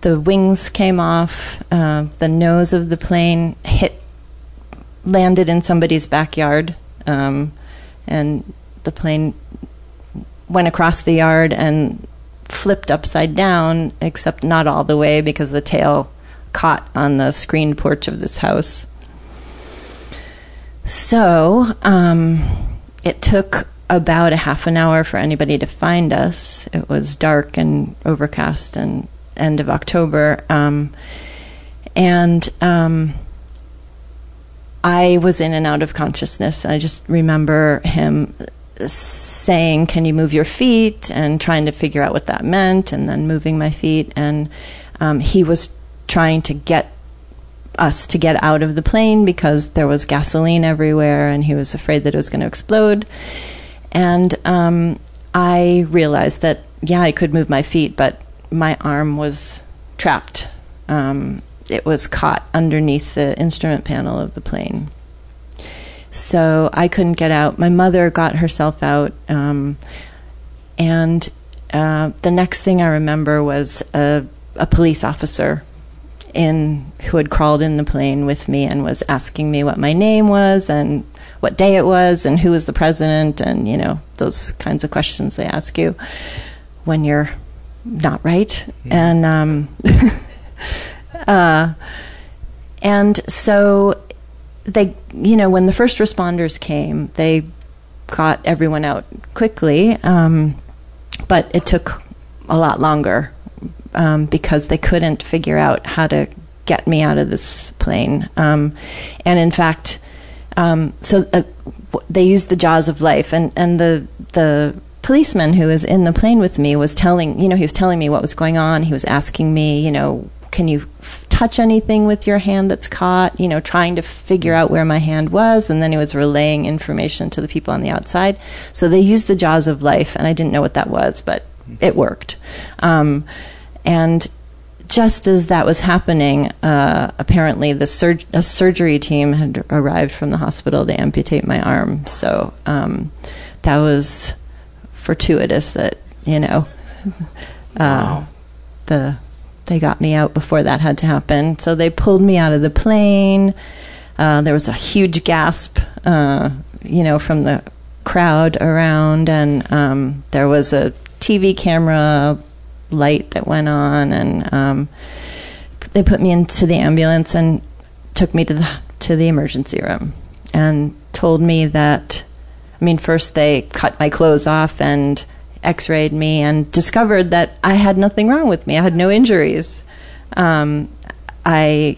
Speaker 10: The wings came off. Uh, the nose of the plane hit landed in somebody's backyard, um, and the plane went across the yard and flipped upside down, except not all the way because the tail caught on the screened porch of this house. So um, it took about a half an hour for anybody to find us. It was dark and overcast and end of October. Um, and um, I was in and out of consciousness. I just remember him saying, Can you move your feet? and trying to figure out what that meant, and then moving my feet. And um, he was trying to get us to get out of the plane because there was gasoline everywhere, and he was afraid that it was going to explode. And um, I realized that, yeah, I could move my feet, but my arm was trapped. Um, it was caught underneath the instrument panel of the plane. So I couldn't get out. My mother got herself out. Um, and uh, the next thing I remember was a, a police officer in who had crawled in the plane with me and was asking me what my name was and what day it was and who was the president and you know those kinds of questions they ask you when you're not right and um, [LAUGHS] uh, and so they you know when the first responders came they got everyone out quickly um, but it took a lot longer um, because they couldn't figure out how to get me out of this plane. Um, and in fact, um, so uh, they used the jaws of life, and, and the the policeman who was in the plane with me was telling you know he was telling me what was going on. He was asking me you know can you f- touch anything with your hand that's caught? You know, trying to figure out where my hand was, and then he was relaying information to the people on the outside. So they used the jaws of life, and I didn't know what that was, but it worked. Um, and just as that was happening, uh, apparently the sur- a surgery team had arrived from the hospital to amputate my arm. So um, that was fortuitous that you know [LAUGHS] uh, wow. the they got me out before that had to happen. So they pulled me out of the plane. Uh, there was a huge gasp, uh, you know, from the crowd around, and um, there was a TV camera light that went on, and um, they put me into the ambulance and took me to the to the emergency room and told me that. I mean, first they cut my clothes off and x-rayed me and discovered that I had nothing wrong with me. I had no injuries. Um, I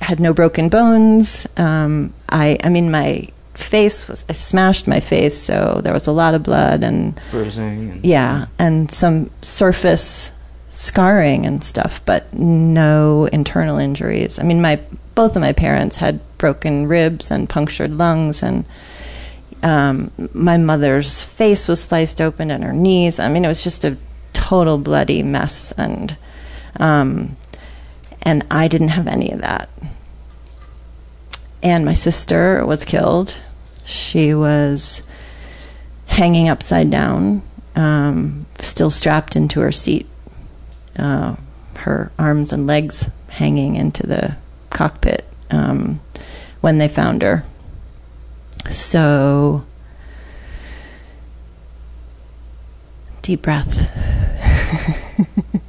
Speaker 10: had no broken bones. Um, I, I mean, my face was I smashed my face, so there was a lot of blood and
Speaker 1: bruising. And,
Speaker 10: yeah, and some surface scarring and stuff, but no internal injuries. I mean, my both of my parents had broken ribs and punctured lungs, and um, my mother's face was sliced open and her knees. I mean, it was just a total bloody mess, and um, and I didn't have any of that. And my sister was killed. She was hanging upside down, um, still strapped into her seat, uh, her arms and legs hanging into the cockpit um, when they found her. So, deep breath. [LAUGHS]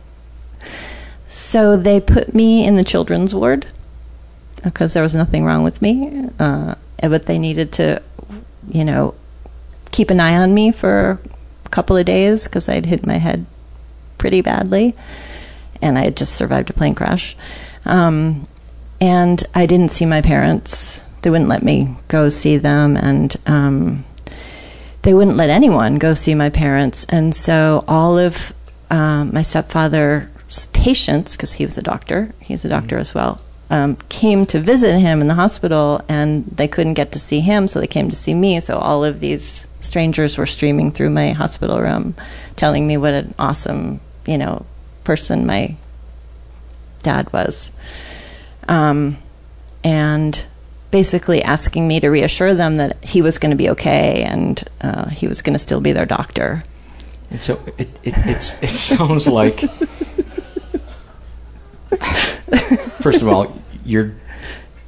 Speaker 10: so, they put me in the children's ward because there was nothing wrong with me, uh, but they needed to, you know, keep an eye on me for a couple of days because I'd hit my head pretty badly and I had just survived a plane crash. Um, and I didn't see my parents they wouldn't let me go see them, and um, they wouldn't let anyone go see my parents. And so all of um, my stepfather's patients, because he was a doctor, he's a doctor mm-hmm. as well, um, came to visit him in the hospital, and they couldn't get to see him, so they came to see me. So all of these strangers were streaming through my hospital room, telling me what an awesome, you know, person my dad was. Um, and basically asking me to reassure them that he was going to be okay and uh, he was going to still be their doctor.
Speaker 1: And so it, it, it sounds like, [LAUGHS] first of all, your,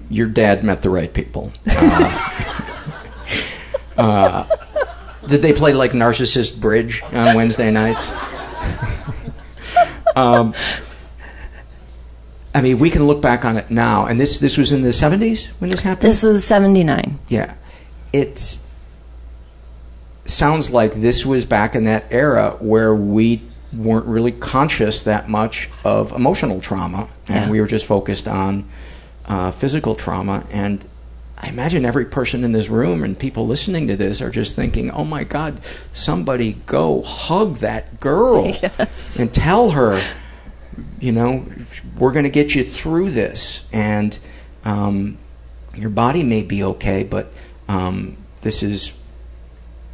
Speaker 1: your dad met the right people. Uh, [LAUGHS] uh, did they play like narcissist bridge on Wednesday nights? [LAUGHS] um, I mean, we can look back on it now, and this this was in the seventies when this happened.
Speaker 10: This was seventy nine.
Speaker 1: Yeah, it sounds like this was back in that era where we weren't really conscious that much of emotional trauma, and yeah. we were just focused on uh, physical trauma. And I imagine every person in this room and people listening to this are just thinking, "Oh my God, somebody go hug that girl [LAUGHS]
Speaker 10: yes.
Speaker 1: and tell her." you know, we're going to get you through this, and um, your body may be okay, but um, this is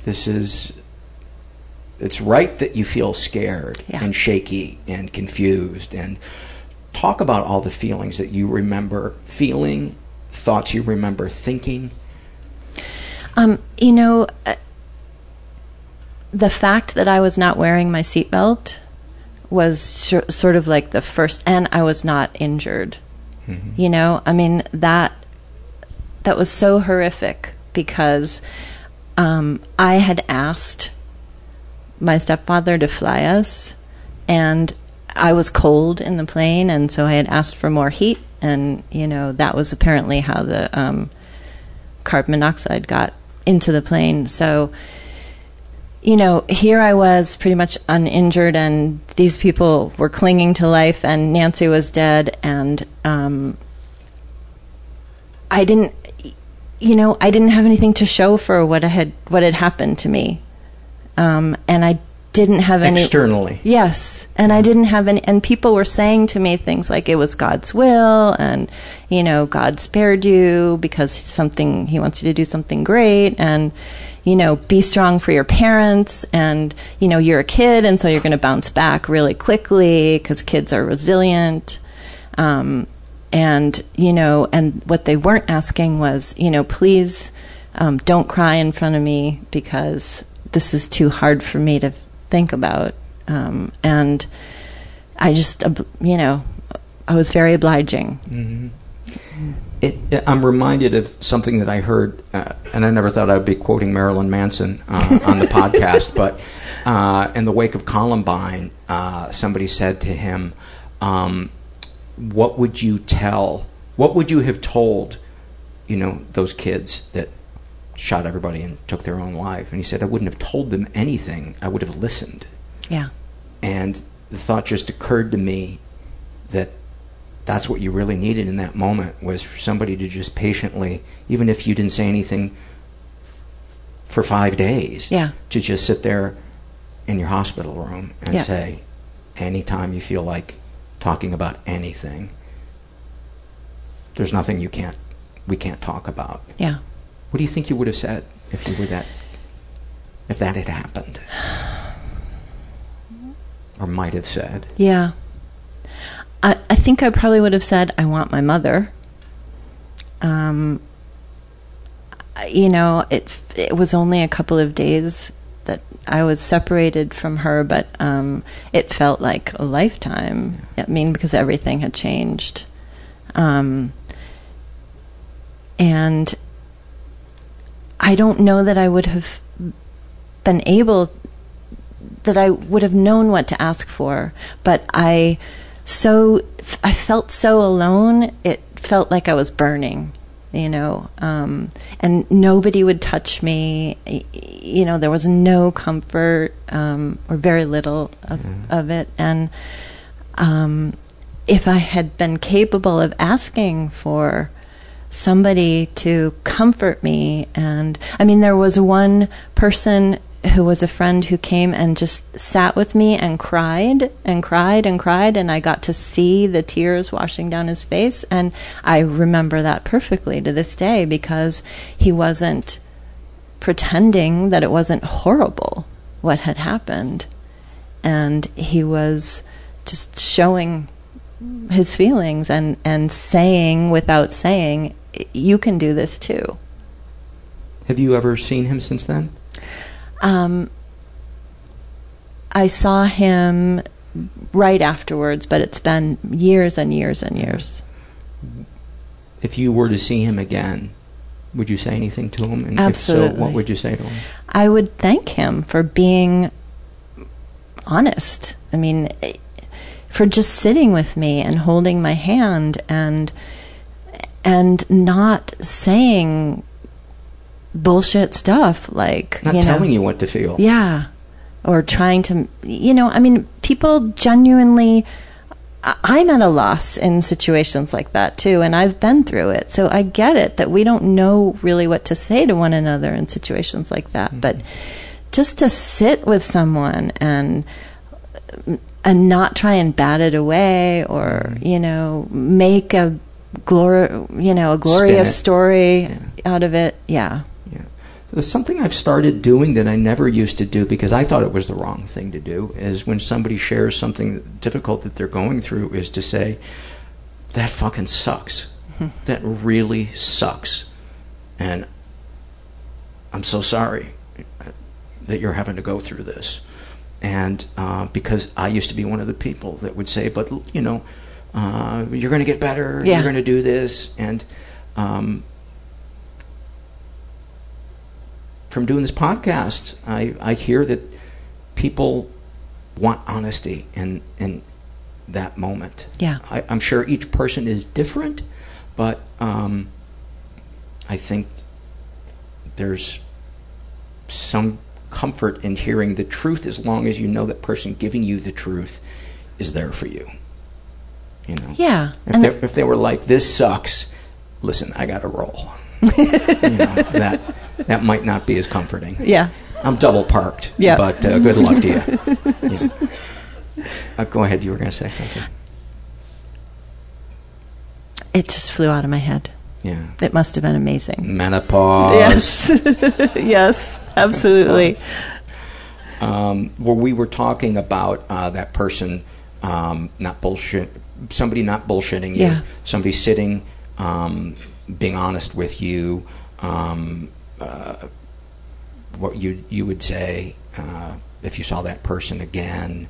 Speaker 1: this is it's right that you feel scared
Speaker 10: yeah.
Speaker 1: and shaky and confused and talk about all the feelings that you remember feeling thoughts you remember thinking
Speaker 10: um, you know uh, the fact that i was not wearing my seatbelt was sh- sort of like the first, and I was not injured. You know, I mean that that was so horrific because um, I had asked my stepfather to fly us, and I was cold in the plane, and so I had asked for more heat, and you know that was apparently how the um, carbon monoxide got into the plane. So, you know, here I was pretty much uninjured, and these people were clinging to life, and Nancy was dead, and um, I didn't, you know, I didn't have anything to show for what had what had happened to me, um, and I didn't have any
Speaker 1: externally.
Speaker 10: Yes, and I didn't have any. And people were saying to me things like it was God's will, and you know, God spared you because something He wants you to do something great, and you know, be strong for your parents, and you know, you're a kid, and so you're going to bounce back really quickly because kids are resilient. Um, and you know, and what they weren't asking was, you know, please um, don't cry in front of me because this is too hard for me to think about. Um, and I just, uh, you know, I was very obliging.
Speaker 1: Mm-hmm. It, it, I'm reminded of something that I heard, uh, and I never thought I'd be quoting Marilyn Manson uh, on the [LAUGHS] podcast, but uh, in the wake of Columbine, uh, somebody said to him, um, what would you tell, what would you have told, you know, those kids that shot everybody and took their own life? And he said, I wouldn't have told them anything. I would have listened.
Speaker 10: Yeah.
Speaker 1: And the thought just occurred to me that that's what you really needed in that moment was for somebody to just patiently, even if you didn't say anything for five days,
Speaker 10: yeah.
Speaker 1: to just sit there in your hospital room and
Speaker 10: Yeah.
Speaker 1: say, anytime you feel like talking about anything, there's nothing you can't, we can't talk about.
Speaker 10: Yeah.
Speaker 1: What do you think you would have said if you were that, if that had happened? Or might have said?
Speaker 10: Yeah. I, I think I probably would have said, I want my mother. Um, you know, it, it was only a couple of days that I was separated from her, but um, it felt like a lifetime. I mean, because everything had changed. Um, and I don't know that I would have been able that I would have known what to ask for, but I so I felt so alone. It felt like I was burning, you know, um, and nobody would touch me. You know, there was no comfort um, or very little of, of it, and um, if I had been capable of asking for somebody to comfort me. And i mean there was one person who was a friend who came and just sat with me and cried and cried and cried. And i got to see the tears washing down his face. And i remember that perfectly to this day because he wasn't pretending that it wasn't horrible what had happened. And he was just showing his feelings and and saying without saying you can do this too
Speaker 1: Have you ever seen him since then?
Speaker 10: um, I saw him right afterwards, but it's been years and years and years.
Speaker 1: If you were to see him again, would you say anything to him? And if so,
Speaker 10: Absolutely.
Speaker 1: what would you say to him?
Speaker 10: I would thank him for being honest. I mean, for just sitting with me and holding my hand and and not saying bullshit stuff like
Speaker 1: Not
Speaker 10: you know,
Speaker 1: telling you what to feel.
Speaker 10: Yeah. Or trying to, you know, I mean, people genuinely, I'm at a loss in situations like that too, and I've been through it. So I get it that we don't know really what to say to one another in situations like that. Mm-hmm. But just to sit with someone and, and not try and bat it away or, mm-hmm. you know, make a glor, you know, a glorious story out of it. Yeah.
Speaker 1: There's something I've started doing that I never used to do because I thought it was the wrong thing to do is when somebody shares something difficult that they're going through is to say, that fucking sucks. [LAUGHS] That really sucks. And I'm so sorry that you're having to go through this. And uh, because I used to be one of the people that would say, but you know, uh, you're going to get better.
Speaker 10: Yeah.
Speaker 1: You're going to do this, and um, from doing this podcast, I, I hear that people want honesty in in that moment.
Speaker 10: Yeah.
Speaker 1: I, I'm sure each person is different, but um, I think there's some comfort in hearing the truth as long as you know that person giving you the truth is there for you. You know.
Speaker 10: Yeah.
Speaker 1: If
Speaker 10: And
Speaker 1: they, if they were like, "This sucks," listen, I got to roll. [LAUGHS] you know, that that might not be as comforting.
Speaker 10: Yeah.
Speaker 1: I'm double parked.
Speaker 10: Yeah.
Speaker 1: But uh, good luck to you. [LAUGHS] Yeah. Uh, go ahead. You were going to say something.
Speaker 10: It just flew out of my head.
Speaker 1: Yeah.
Speaker 10: It must have been amazing.
Speaker 1: Menopause.
Speaker 10: Yes. [LAUGHS] yes, absolutely.
Speaker 1: Um, where we were talking about uh, that person um, not bullshit, somebody not bullshitting you,
Speaker 10: Yeah.
Speaker 1: somebody sitting, um, being honest with you, um, uh, what you you would say uh, if you saw that person again,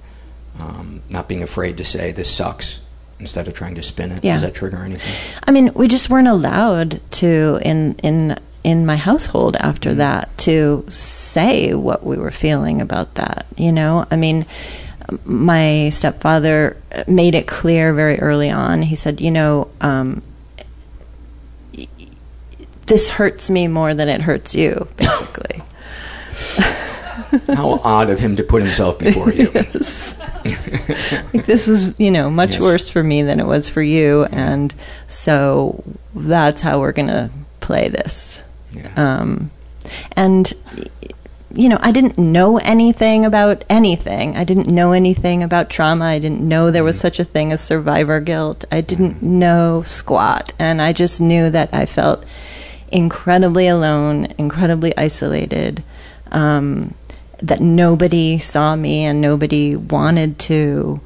Speaker 1: um, not being afraid to say this sucks instead of trying to spin it.
Speaker 10: Yeah.
Speaker 1: Does that trigger anything?
Speaker 10: I mean, we just weren't allowed to in in in my household after that to say what we were feeling about that. You know, I mean, my stepfather made it clear very early on. He said, "You know, um, this hurts me more than it hurts you." Basically. [LAUGHS]
Speaker 1: How odd of him to put himself before you. [LAUGHS]
Speaker 10: Yes. like this was, you know, much
Speaker 1: Yes.
Speaker 10: worse for me than it was for you, and so that's how we're gonna play this.
Speaker 1: Yeah.
Speaker 10: Um, and you know, I didn't know anything about anything. I didn't know anything about trauma. I didn't know there was such a thing as survivor guilt. I didn't know squat, and I just knew that I felt incredibly alone, incredibly isolated. Um, that nobody saw me and nobody wanted to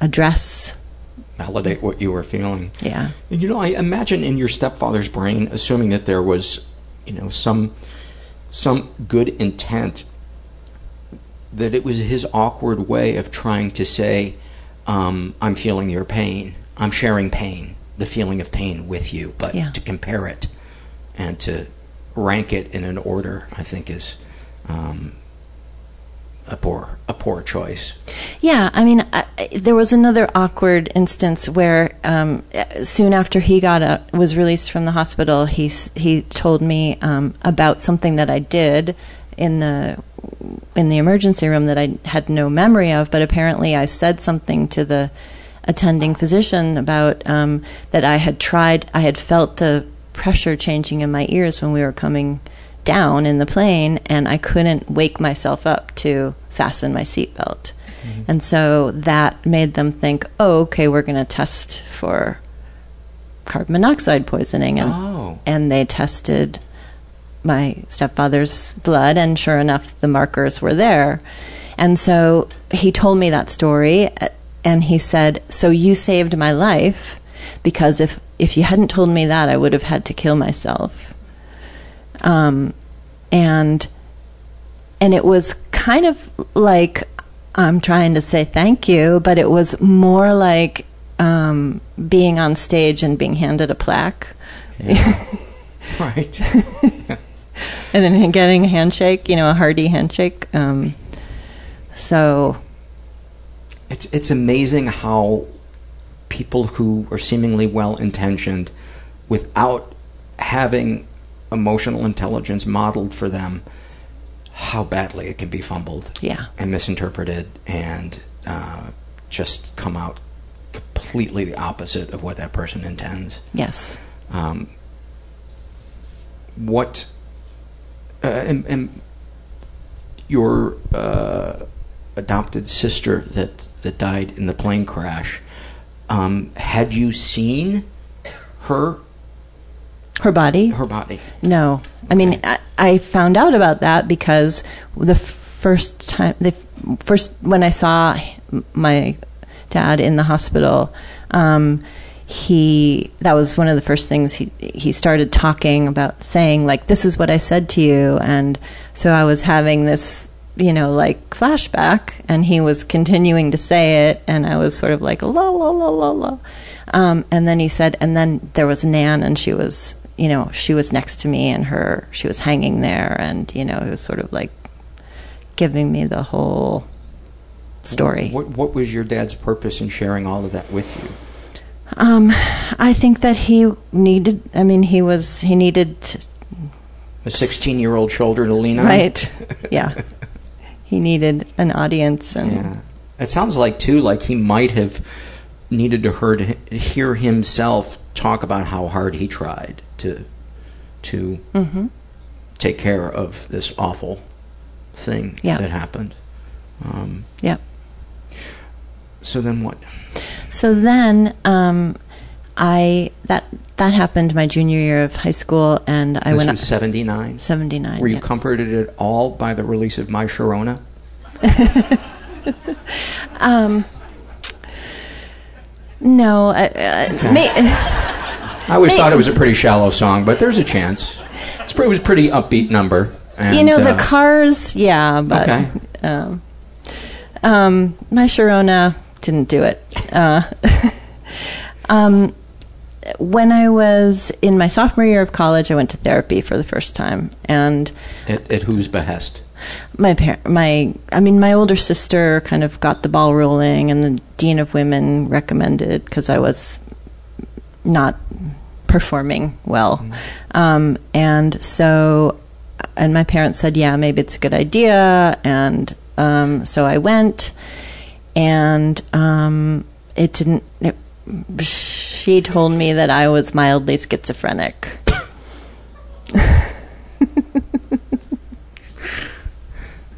Speaker 10: address.
Speaker 1: Validate what you were feeling.
Speaker 10: Yeah.
Speaker 1: And you know, I imagine in your stepfather's brain, assuming that there was, you know, some some good intent, that it was his awkward way of trying to say, um, "I'm feeling your pain. I'm sharing pain, the feeling of pain with you." But
Speaker 10: Yeah.
Speaker 1: to compare it and to rank it in an order, I think is um, a poor a poor choice.
Speaker 10: Yeah, I mean, I, there was another awkward instance where um, soon after he got a, was released from the hospital, he he told me um, about something that I did in the in the emergency room that I had no memory of, but apparently I said something to the attending physician about um, that I had tried, I had felt the pressure changing in my ears when we were coming down in the plane, and I couldn't wake myself up to fasten my seatbelt. Mm-hmm. And so that made them think, oh, okay, we're going to test for carbon monoxide poisoning. And,
Speaker 1: Oh.
Speaker 10: and they tested my stepfather's blood, and sure enough, the markers were there. And so he told me that story, and he said, "So you saved my life because if if you hadn't told me that, I would have had to kill myself." Um, and and it was kind of like I'm trying to say thank you, but it was more like um, being on stage and being handed a plaque. [LAUGHS]
Speaker 1: Right. [LAUGHS]
Speaker 10: and then getting a handshake, you know, a hearty handshake. Um, so,
Speaker 1: It's it's amazing how people who are seemingly well intentioned, without having emotional intelligence modeled for them, how badly it can be fumbled,
Speaker 10: Yeah.
Speaker 1: and misinterpreted, and uh, just come out completely the opposite of what that person intends.
Speaker 10: yes.
Speaker 1: Um, what uh, and, and your uh, adopted sister that that died in the plane crash um, had you seen her
Speaker 10: Her body?
Speaker 1: her body
Speaker 10: No. I mean, I, I found out about that because the first time, the first, when I saw my dad in the hospital, um, he, that was one of the first things he, he started talking about saying, like, this is what I said to you. And so I was having this you know, like flashback, and he was continuing to say it, and I was sort of like la la la la la, um, and then he said, and then there was Nan, and she was, you know, she was next to me, and her she was hanging there, and you know, it was sort of like giving me the whole story.
Speaker 1: What, what was your dad's purpose in sharing all of that with you?
Speaker 10: Um, I think that he needed. I mean, he was he needed
Speaker 1: A 16 year old shoulder to lean on?
Speaker 10: right. [LAUGHS] yeah, he needed an audience, and
Speaker 1: Yeah. It sounds like, too, like he might have needed to heard, hear himself talk about how hard he tried to to
Speaker 10: Mhm.
Speaker 1: take care of this awful thing
Speaker 10: Yeah.
Speaker 1: that happened. Um,
Speaker 10: yeah.
Speaker 1: so then what?
Speaker 10: So then, um, I that that happened my junior year of high school, and I
Speaker 1: this
Speaker 10: went
Speaker 1: was 79?
Speaker 10: 79.
Speaker 1: Were you
Speaker 10: yeah.
Speaker 1: comforted at all by the release of My Sharona? [LAUGHS]
Speaker 10: Um, no, uh, uh, may,
Speaker 1: I always
Speaker 10: Hey.
Speaker 1: thought it was a pretty shallow song, but there's a chance. It's, it was a pretty upbeat number. And,
Speaker 10: you know the
Speaker 1: uh,
Speaker 10: cars, yeah, but
Speaker 1: Okay.
Speaker 10: um, um, my Sharona didn't do it. Uh, [LAUGHS] um, when I was in my sophomore year of college, I went to therapy for the first time, and
Speaker 1: at, at whose behest?
Speaker 10: my par- my I mean my older sister kind of got the ball rolling and the dean of women recommended because I was not performing well um, and so and my parents said yeah maybe it's a good idea and um, so I went and um, it didn't it, she told me that I was mildly schizophrenic [LAUGHS]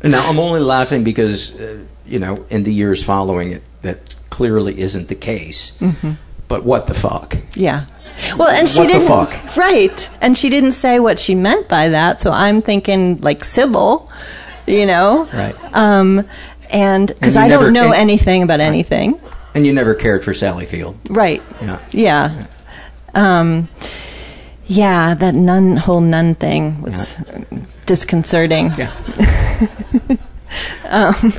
Speaker 1: Now, I'm only laughing because, uh, you know, in the years following it, that clearly isn't the case.
Speaker 10: Mhm.
Speaker 1: But what the fuck?
Speaker 10: Yeah. Well, and she
Speaker 1: What the
Speaker 10: didn't.
Speaker 1: fuck?
Speaker 10: Right. And she didn't say what she meant by that. So I'm thinking like Sybil, you know?
Speaker 1: Right.
Speaker 10: Um, and because I don't know anything about anything.
Speaker 1: And you never cared for Sally Field.
Speaker 10: Right.
Speaker 1: Yeah.
Speaker 10: Yeah. Um, yeah, that nun, whole nun thing was disconcerting.
Speaker 1: Yeah. [LAUGHS]
Speaker 10: um,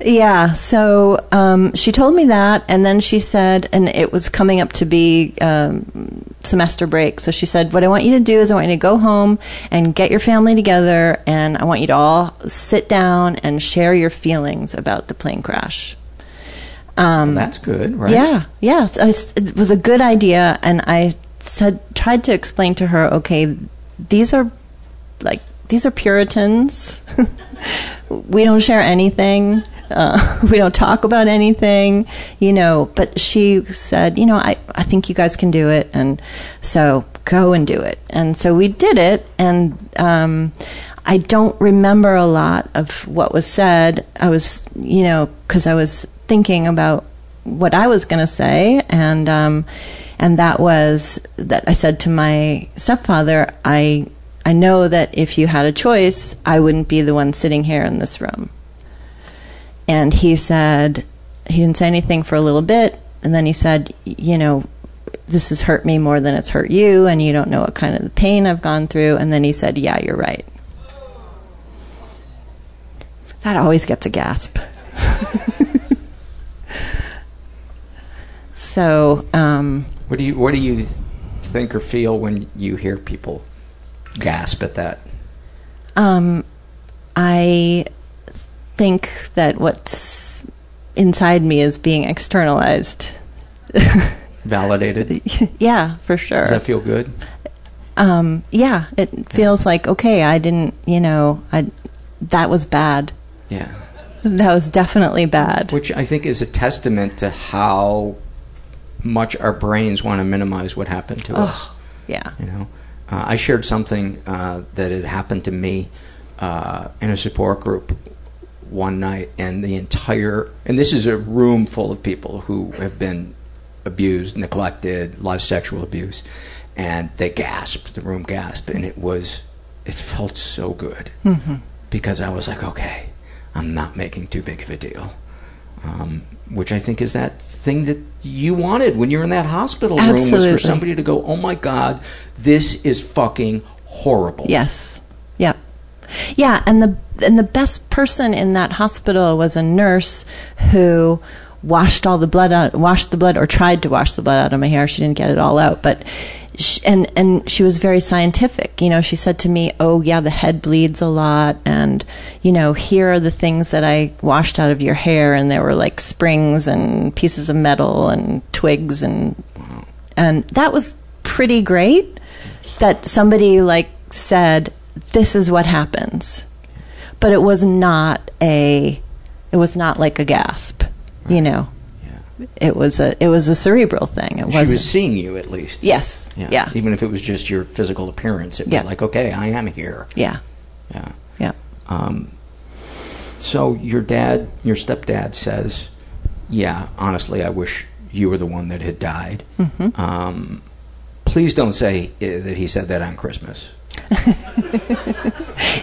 Speaker 10: yeah, so um, she told me that, and then she said, and it was coming up to be um, semester break. So she said, What I want you to do is I want you to go home and get your family together, and I want you to all sit down and share your feelings about the plane crash. Um,
Speaker 1: That's good, right?
Speaker 10: Yeah, yeah. It's- I s- it was a good idea, and I said tried to explain to her, okay, these are like these are Puritans. [LAUGHS] we don't share anything. Uh, [LAUGHS] we don't talk about anything, you know. But she said, you know, I, I think you guys can do it, and so go and do it. And so we did it, and um, I don't remember a lot of what was said. I was, you know, because I was thinking about what I was going to say, and um, and that was that I said to my stepfather, I I know that if you had a choice, I wouldn't be the one sitting here in this room. And he said he didn't say anything for a little bit, and then he said, you know. This has hurt me more than it's hurt you, and you don't know what kind of the pain I've gone through. And then he said, Yeah, you're right. That always gets a gasp. [LAUGHS] so, um,
Speaker 1: What do you What do you think or feel when you hear people gasp at that?
Speaker 10: um, I think that what's inside me is being externalized. [LAUGHS]
Speaker 1: Validated.
Speaker 10: yeah, for sure.
Speaker 1: Does that feel good?
Speaker 10: um, yeah, it feels like okay. I didn't, you know, I that was bad.
Speaker 1: Yeah.
Speaker 10: That was definitely bad.
Speaker 1: Which I think is a testament to how much our brains want to minimize what happened to us.
Speaker 10: Yeah.
Speaker 1: You know, uh, I shared something uh, that had happened to me uh, in a support group one night, and the entire and this is a room full of people who have been abused, neglected, a lot of sexual abuse, and they gasped. The room gasped, and it was it felt so good
Speaker 10: Mhm.
Speaker 1: because I was like, okay, I'm not making too big of a deal. Um, which I think is that thing that you wanted when you're in that hospital room was for somebody to go, "Oh my God, this is fucking horrible."
Speaker 10: Yes. Yep. Yeah, and the and the best person in that hospital was a nurse who washed all the blood out, washed the blood, or tried to wash the blood out of my hair. She didn't get it all out, but she, and and she was very scientific. You know, she said to me, "Oh yeah, the head bleeds a lot, and you know, here are the things that I washed out of your hair, and there were like springs and pieces of metal and twigs and and that was pretty great. That somebody like said, "This is what happens," but it was not a, it was not like a gasp. You know, it was a it was a cerebral thing. It
Speaker 1: she
Speaker 10: was
Speaker 1: was seeing you at least.
Speaker 10: Yes. Yeah.
Speaker 1: Even if it was just your physical appearance, it was
Speaker 10: Yeah.
Speaker 1: like, okay, I am here.
Speaker 10: Yeah.
Speaker 1: Yeah.
Speaker 10: Yeah.
Speaker 1: Um, so your dad, your stepdad says, "Yeah, honestly, I wish you were the one that had died."
Speaker 10: Mhm.
Speaker 1: Um, please don't say uh, that he said that on Christmas. [LAUGHS]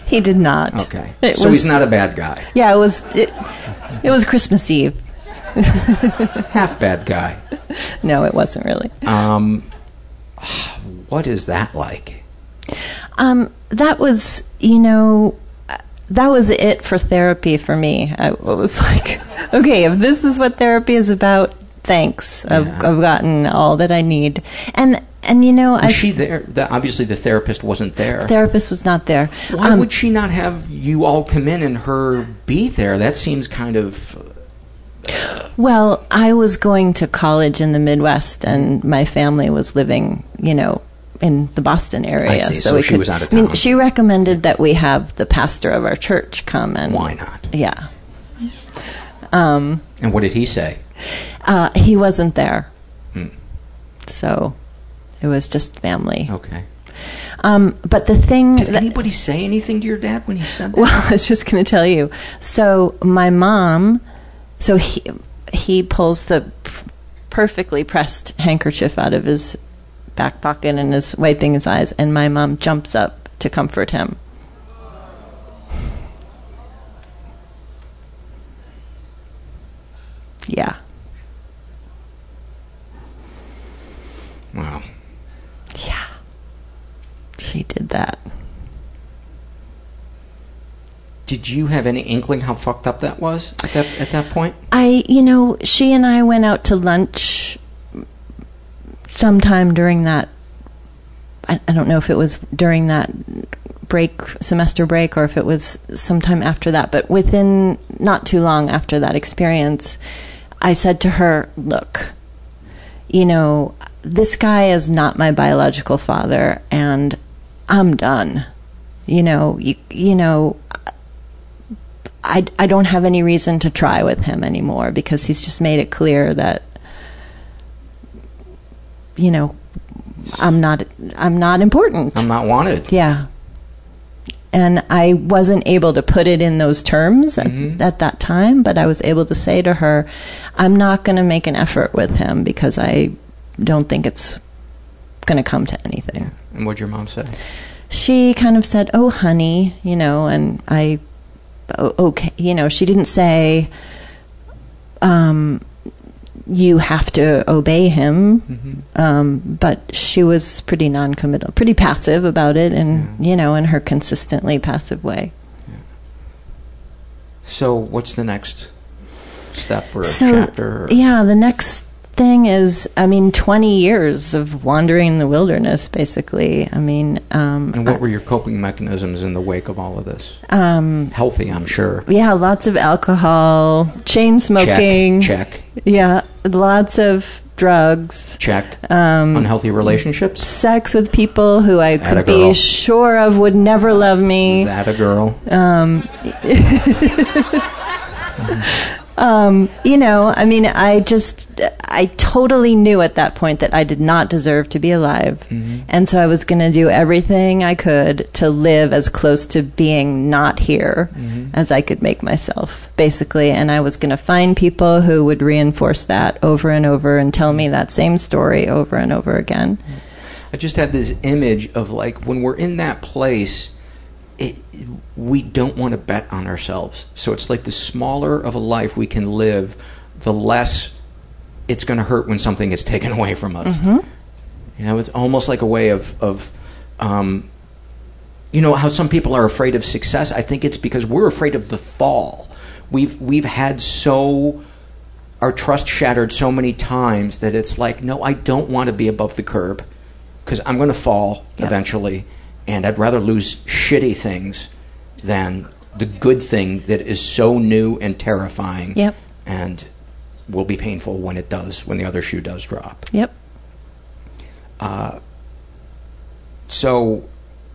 Speaker 10: He did not.
Speaker 1: Okay.
Speaker 10: It
Speaker 1: so
Speaker 10: was-
Speaker 1: he's not a bad guy.
Speaker 10: Yeah, it was it, it was Christmas Eve.
Speaker 1: Half bad guy. [LAUGHS]
Speaker 10: No, it wasn't really.
Speaker 1: Um, what is that like?
Speaker 10: Um, that was, you know, that was it for therapy for me. I was like, [LAUGHS] okay, if this is what therapy is about, thanks. I've, I've gotten all that I need. And and you know, I
Speaker 1: Was she there? The, obviously, the therapist wasn't there.
Speaker 10: The therapist was not there.
Speaker 1: Why
Speaker 10: Um,
Speaker 1: would she not have you all come in and her be there? That seems kind of.
Speaker 10: Well, I was going to college in the Midwest, and my family was living, you know, in the Boston area.
Speaker 1: So
Speaker 10: we
Speaker 1: she was out of
Speaker 10: I mean, she recommended that we have the pastor of our church come and.
Speaker 1: Why not?
Speaker 10: Yeah. Um,
Speaker 1: And what did he say?
Speaker 10: uh, he wasn't there,
Speaker 1: Hmm.
Speaker 10: so it was just family.
Speaker 1: Okay.
Speaker 10: Um, but the thing
Speaker 1: Did
Speaker 10: that,
Speaker 1: anybody say anything to your dad when he said that? [LAUGHS]
Speaker 10: Well, I was just going to tell you. So my mom, so he he pulls the perfectly pressed handkerchief out of his back pocket and is wiping his eyes, and my mom jumps up to comfort him. Yeah.
Speaker 1: Wow.
Speaker 10: Yeah. She did that.
Speaker 1: Did you have any inkling how fucked up that was at that, at that point?
Speaker 10: I, you know, she and I went out to lunch sometime during that. I, I don't know if it was during that break, semester break, or if it was sometime after that, but within not too long after that experience, I said to her, Look, you know, this guy is not my biological father, and I'm done. You know, you, you know, I, I don't have any reason to try with him anymore because he's just made it clear that you know I'm not I'm not important.
Speaker 1: I'm not wanted.
Speaker 10: Yeah. And I wasn't able to put it in those terms at,
Speaker 1: Mm-hmm.
Speaker 10: at that time, but I was able to say to her, I'm not going to make an effort with him because I don't think it's going to come to anything.
Speaker 1: And what'd your mom say?
Speaker 10: She kind of said, "Oh, honey," you know, and I okay, you know, she didn't say um you have to obey him. Um, but she was pretty non-committal, pretty passive about it, and you know, in her consistently passive way.
Speaker 1: So, what's the next step or
Speaker 10: so
Speaker 1: chapter? Or,
Speaker 10: yeah, the next thing is, I mean, twenty years of wandering in the wilderness, basically. I mean, um,
Speaker 1: And what were your coping mechanisms in the wake of all of this?
Speaker 10: um,
Speaker 1: Healthy, I'm sure.
Speaker 10: yeah, lots of alcohol, chain smoking.
Speaker 1: Check. check.
Speaker 10: Yeah, lots of drugs.
Speaker 1: Check.
Speaker 10: Um,
Speaker 1: Unhealthy relationships?
Speaker 10: sex with people who I could be sure of would never love me.
Speaker 1: That a girl.
Speaker 10: Um, [LAUGHS] um, you know, I mean, I just, I totally knew at that point that I did not deserve to be alive.
Speaker 1: Mm-hmm.
Speaker 10: And so I was going to do everything I could to live as close to being not here
Speaker 1: Mhm.
Speaker 10: as I could make myself, basically. And I was going to find people who would reinforce that over and over and tell me that same story over and over again.
Speaker 1: I just had this image of like when we're in that place, it, we don't want to bet on ourselves. So it's like the smaller of a life we can live, the less it's going to hurt when something gets taken [LAUGHS] away from us.
Speaker 10: Mhm.
Speaker 1: You know, it's almost like a way of of um, you know how some people are afraid of success. I think it's because we're afraid of the fall. We've we've had so our trust shattered so many times that it's like, no, I don't want to be above the curb because I'm going to fall
Speaker 10: Yep.
Speaker 1: eventually, and I'd rather lose shitty things than the good thing that is so new and terrifying.
Speaker 10: Yep.
Speaker 1: And will be painful when it does, when the other shoe does drop.
Speaker 10: Yep.
Speaker 1: Uh, so,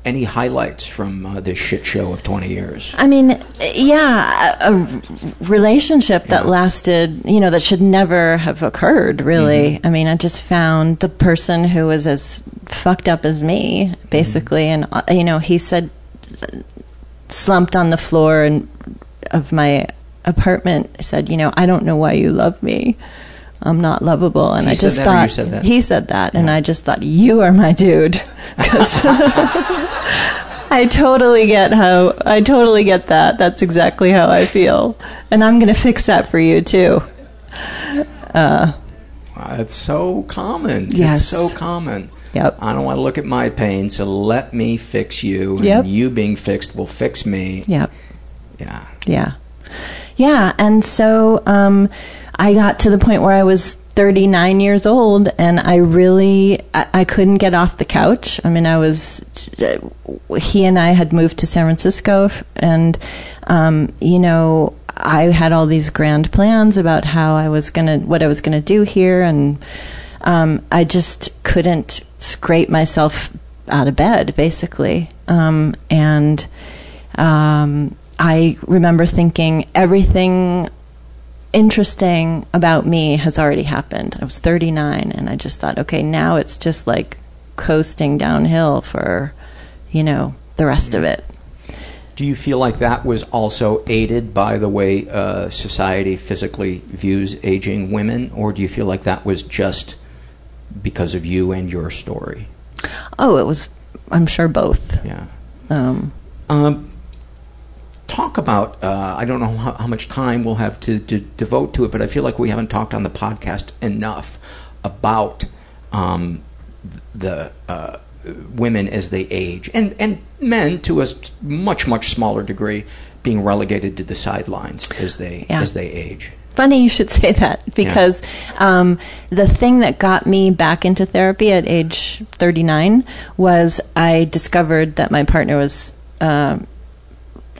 Speaker 1: any highlights from uh, this shit show of 20 years?
Speaker 10: I mean, yeah, a, a relationship that lasted, you know, that should never have occurred, really. I mean, I just found the person who was as fucked up as me, basically. And, uh, you know, he said, slumped on the floor and, of my apartment, said, you know, I don't know why you love me. I'm not lovable. And
Speaker 1: He
Speaker 10: I just
Speaker 1: that or you
Speaker 10: thought,
Speaker 1: said that?
Speaker 10: he said that. And I just thought, you are my dude. [LAUGHS] 'Cause- [LAUGHS] I totally get how I totally get that. That's exactly how I feel, and I'm going to fix that for you too. Uh,
Speaker 1: Uh, It's so common.
Speaker 10: Yes.
Speaker 1: It's so common.
Speaker 10: Yep.
Speaker 1: I don't want to look at my pain, so let me fix you. And
Speaker 10: Yep.
Speaker 1: you being fixed will fix me.
Speaker 10: Yep.
Speaker 1: Yeah.
Speaker 10: Yeah. Yeah. And so um, I got to the point where I was 39 years old and I really, I, I couldn't get off the couch. I mean, I was, he and I had moved to San Francisco and, um, you know, I had all these grand plans about how I was going to, what I was going to do here. And um, I just couldn't scrape myself out of bed, basically. Um, and, um, I remember thinking everything interesting about me has already happened. I was 39 and I just thought, okay, now it's just like coasting downhill for, you know, the rest of it.
Speaker 1: Do you feel like that was also aided by the way uh, society physically views aging women, or do you feel like that was just because of you and your story?
Speaker 10: Oh, it was, I'm sure both.
Speaker 1: Yeah.
Speaker 10: Um,
Speaker 1: Um, talk about, uh, I don't know how, how much time we'll have to, to devote to it, but I feel like we haven't talked on the podcast enough about um, the uh, women as they age, and, and men to a much, much smaller degree being relegated to the sidelines as they,
Speaker 10: Yeah.
Speaker 1: as they age.
Speaker 10: Funny you should [LAUGHS] say that because um, the thing that got me back into therapy at age 39 was I discovered that my partner was um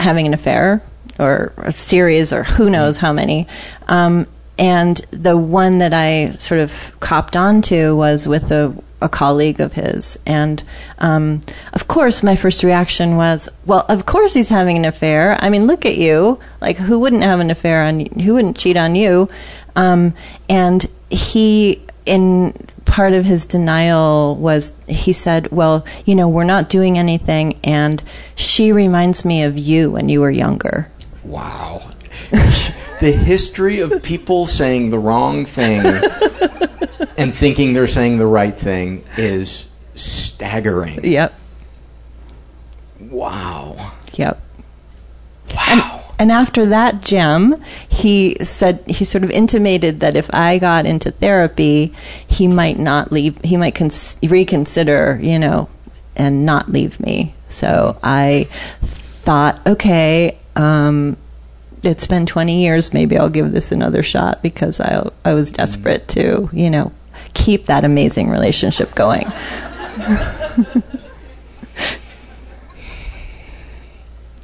Speaker 10: having an affair or a series or who knows how many. Um, and the one that I sort of copped onto was with a, a colleague of his. And um, of course, my first reaction was, well, of course he's having an affair. I mean, look at you. Like, who wouldn't have an affair on you? Who wouldn't cheat on you? Um, and he, in part of his denial was he said, Well, you know, we're not doing anything, and she reminds me of you when you were younger.
Speaker 1: Wow. [LAUGHS] the history of people saying the wrong thing [LAUGHS] and thinking they're saying the right thing is staggering.
Speaker 10: Yep.
Speaker 1: Wow.
Speaker 10: Yep. Wow. And, and after that gem, he said he sort of intimated that if I got into therapy, he might not leave. He might cons- reconsider, you know, and not leave me. So I thought, okay, um, it's been 20 years. Maybe I'll give this another shot because I I was desperate to, you know, keep that amazing relationship going. [LAUGHS]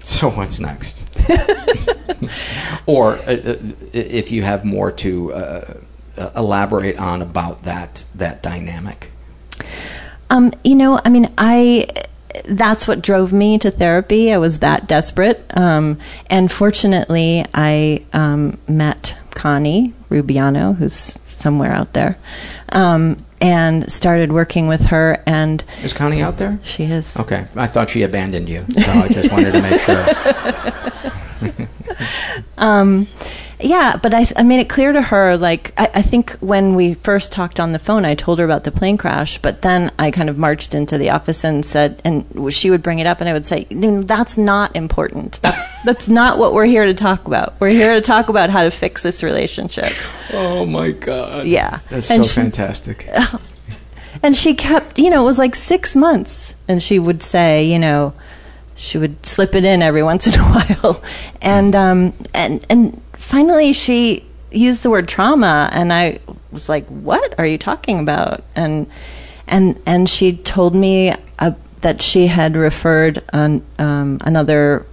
Speaker 1: So what's next? [LAUGHS] or uh, uh, if you have more to uh, uh, elaborate on about that that dynamic.
Speaker 10: Um, you know, I mean, I that's what drove me to therapy. I was that desperate, um, and fortunately, I um, met Connie Rubiano, who's somewhere out there, um, and started working with her. And
Speaker 1: Is Connie out there?
Speaker 10: She is.
Speaker 1: Okay, I thought she abandoned you, so I just wanted to make sure. [LAUGHS]
Speaker 10: um, yeah, but I, I made it clear to her. Like, I, I think when we first talked on the phone, I told her about the plane crash. But then I kind of marched into the office and said, and she would bring it up, and I would say, "No, "That's not important. That's [LAUGHS] that's not what we're here to talk about. We're here to talk about how to fix this relationship."
Speaker 1: Oh my god!
Speaker 10: Yeah,
Speaker 1: that's
Speaker 10: And
Speaker 1: so
Speaker 10: she-
Speaker 1: fantastic. [LAUGHS]
Speaker 10: And she kept, you know, it was like six months, and she would say, you know, she would slip it in every once in a [LAUGHS] while, and um, and and finally she used the word trauma, and I was like, "What are you talking about?" and and and she told me uh, that she had referred an, um, another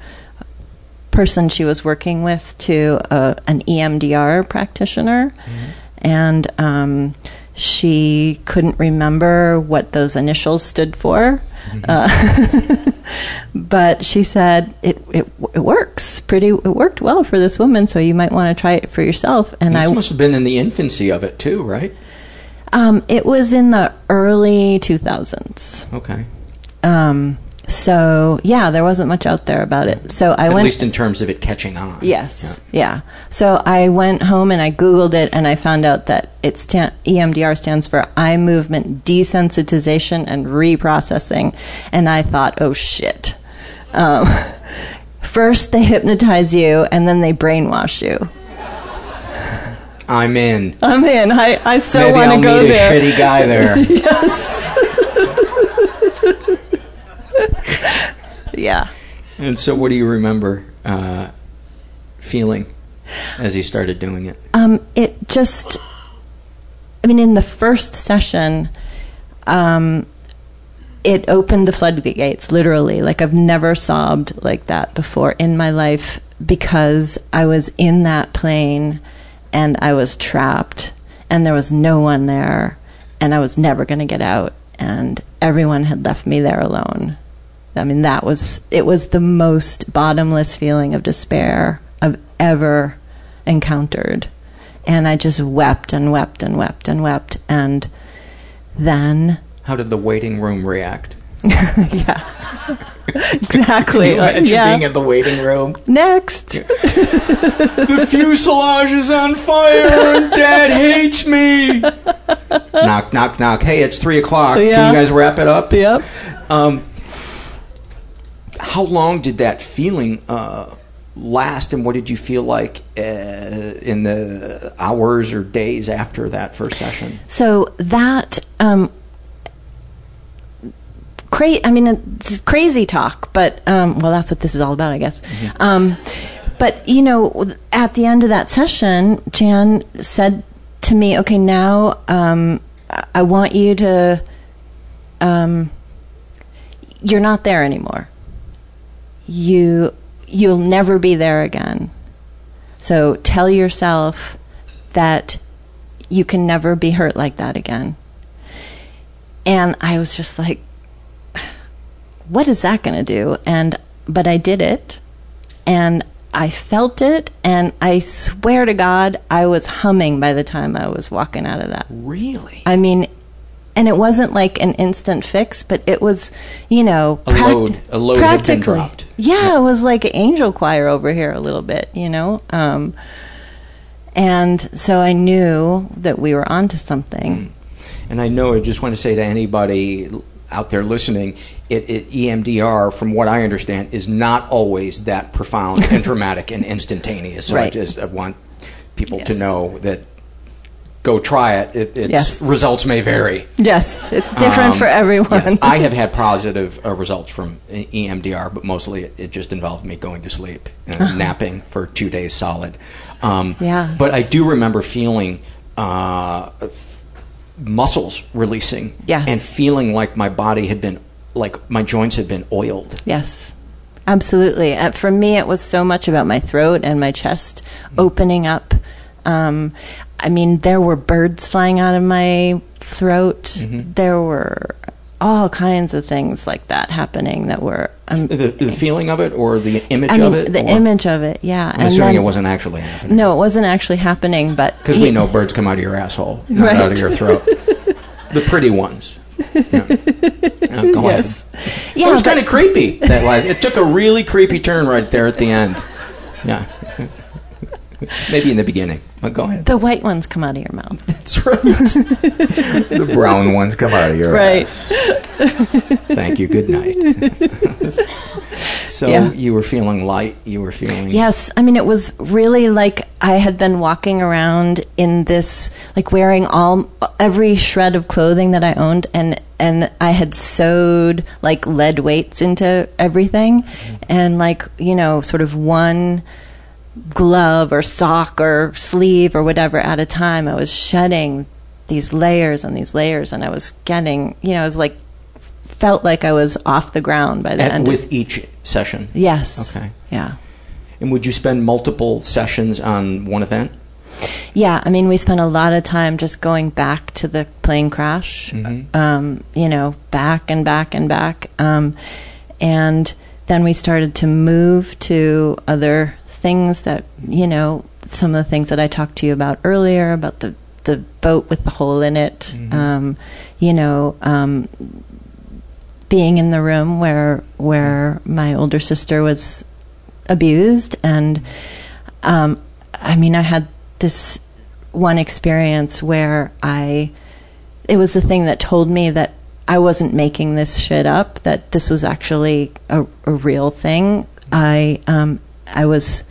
Speaker 10: person she was working with to uh, an EMDR practitioner, mm-hmm. and um, she couldn't remember what those initials stood for. Mm-hmm. Uh, [LAUGHS] but she said it, it it works pretty. It worked well for this woman, so you might want to try it for yourself.
Speaker 1: And this I must have been in the infancy of it too, right?
Speaker 10: Um, it was in the early two thousands.
Speaker 1: Okay.
Speaker 10: Um, so yeah, there wasn't much out there about it. So I
Speaker 1: At
Speaker 10: went.
Speaker 1: At least in terms of it catching on.
Speaker 10: Yes. Yeah. So I went home and I googled it and I found out that it stand, EMDR stands for eye movement desensitization and reprocessing, and I thought, oh shit. Um, [LAUGHS] first they hypnotize you and then they brainwash you.
Speaker 1: I'm in.
Speaker 10: I'm in. I, I so want to go
Speaker 1: meet
Speaker 10: there.
Speaker 1: A shitty guy there. [LAUGHS]
Speaker 10: yes. Yeah.
Speaker 1: And so, what do you remember uh, feeling as you started doing it?
Speaker 10: Um, it just, I mean, in the first session, um, it opened the floodgates, literally. Like, I've never sobbed like that before in my life because I was in that plane and I was trapped and there was no one there and I was never going to get out and everyone had left me there alone. I mean, that was, it was the most bottomless feeling of despair I've ever encountered. And I just wept and wept and wept and wept. And then.
Speaker 1: How did the waiting room react? [LAUGHS]
Speaker 10: yeah. [LAUGHS] exactly.
Speaker 1: Can you imagine
Speaker 10: yeah.
Speaker 1: being in the waiting room?
Speaker 10: Next. [LAUGHS]
Speaker 1: the fuselage is on fire and Dad hates me. knock, knock, knock. Hey, it's three o'clock.
Speaker 10: Yeah.
Speaker 1: Can you guys wrap it up?
Speaker 10: Yep.
Speaker 1: Um, how long did that feeling uh, last, and what did you feel like uh, in the hours or days after that first session?
Speaker 10: So that. Um, cra- I mean, it's crazy talk, but um, well, that's what this is all about, I guess. Mm-hmm. Um, but you know, at the end of that session, Jan said to me, "Okay, now um, I want you to. Um, you're not there anymore. You you'll never be there again. So tell yourself that you can never be hurt like that again." And I was just like, what is that going to do? And but I did it, and I felt it, and I swear to God, I was humming by the time I was walking out of that.
Speaker 1: Really?
Speaker 10: I mean, and it wasn't like an instant fix, but it was, you know,
Speaker 1: a pract- load. A load had been dropped.
Speaker 10: Yeah, yeah, it was like an angel choir over here a little bit, you know. Um, and so I knew that we were onto something.
Speaker 1: Mm. And I know I just want to say to anybody out there listening, it, it, EMDR, from what I understand, is not always that profound and [LAUGHS] dramatic and instantaneous. So
Speaker 10: right.
Speaker 1: I just I want people yes. to know that go try it. it its
Speaker 10: yes.
Speaker 1: results may vary.
Speaker 10: Yes, it's different
Speaker 1: Um,
Speaker 10: for everyone.
Speaker 1: Yes, I have had positive uh, results from EMDR, but mostly it, it just involved me going to sleep and napping for two days solid. Um,
Speaker 10: Yeah.
Speaker 1: But I do remember feeling. Uh, muscles releasing
Speaker 10: Yes.
Speaker 1: and feeling like my body had been like my joints had been oiled
Speaker 10: Yes, absolutely. Uh, for me, it was so much about my throat and my chest opening up. Um, I mean, there were birds flying out of my throat.
Speaker 1: Mm-hmm.
Speaker 10: There were all kinds of things like that happening that were. Um,
Speaker 1: the, the feeling of it or the image
Speaker 10: I mean,
Speaker 1: of it
Speaker 10: the
Speaker 1: or-
Speaker 10: image of it, yeah.
Speaker 1: I'm assuming it wasn't actually happening
Speaker 10: No, it wasn't actually happening, but
Speaker 1: because we know birds come out of your asshole not
Speaker 10: Right.
Speaker 1: out of your throat the pretty ones yeah. [LAUGHS] Go
Speaker 10: Yes.
Speaker 1: ahead
Speaker 10: Yeah,
Speaker 1: it was kind of creepy that last, it took a really creepy turn right there at the end yeah [LAUGHS] Maybe in the beginning, but go ahead.
Speaker 10: The white ones come out of your mouth. [LAUGHS]
Speaker 1: That's right. [LAUGHS] the brown ones come out of your
Speaker 10: Right.
Speaker 1: ass. Thank you. Good night. [LAUGHS] so
Speaker 10: Yeah.
Speaker 1: you were feeling light. You were feeling
Speaker 10: Yes, I mean it was really like I had been walking around in this like wearing all every shred of clothing that I owned and and I had sewed like lead weights into everything mm-hmm. and like, you know, sort of one glove or sock or sleeve or whatever at a time I was shedding these layers and these layers and I was getting, you know, I was like felt like I was off the ground by the
Speaker 1: At-
Speaker 10: end of
Speaker 1: with each session.
Speaker 10: Yes.
Speaker 1: Okay.
Speaker 10: Yeah.
Speaker 1: And would you spend multiple sessions on one event?
Speaker 10: Yeah, I mean, we spent a lot of time just going back to the plane crash,
Speaker 1: Mhm.
Speaker 10: um, you know, back and back and back. Um, and then we started to move to other things that, you know, some of the things that I talked to you about earlier about the, the boat with the hole in it, um, you know, um, being in the room where where my older sister was abused and um, I mean I had this one experience where I it was the thing that told me that I wasn't making this shit up that this was actually a, a real thing. I um, I was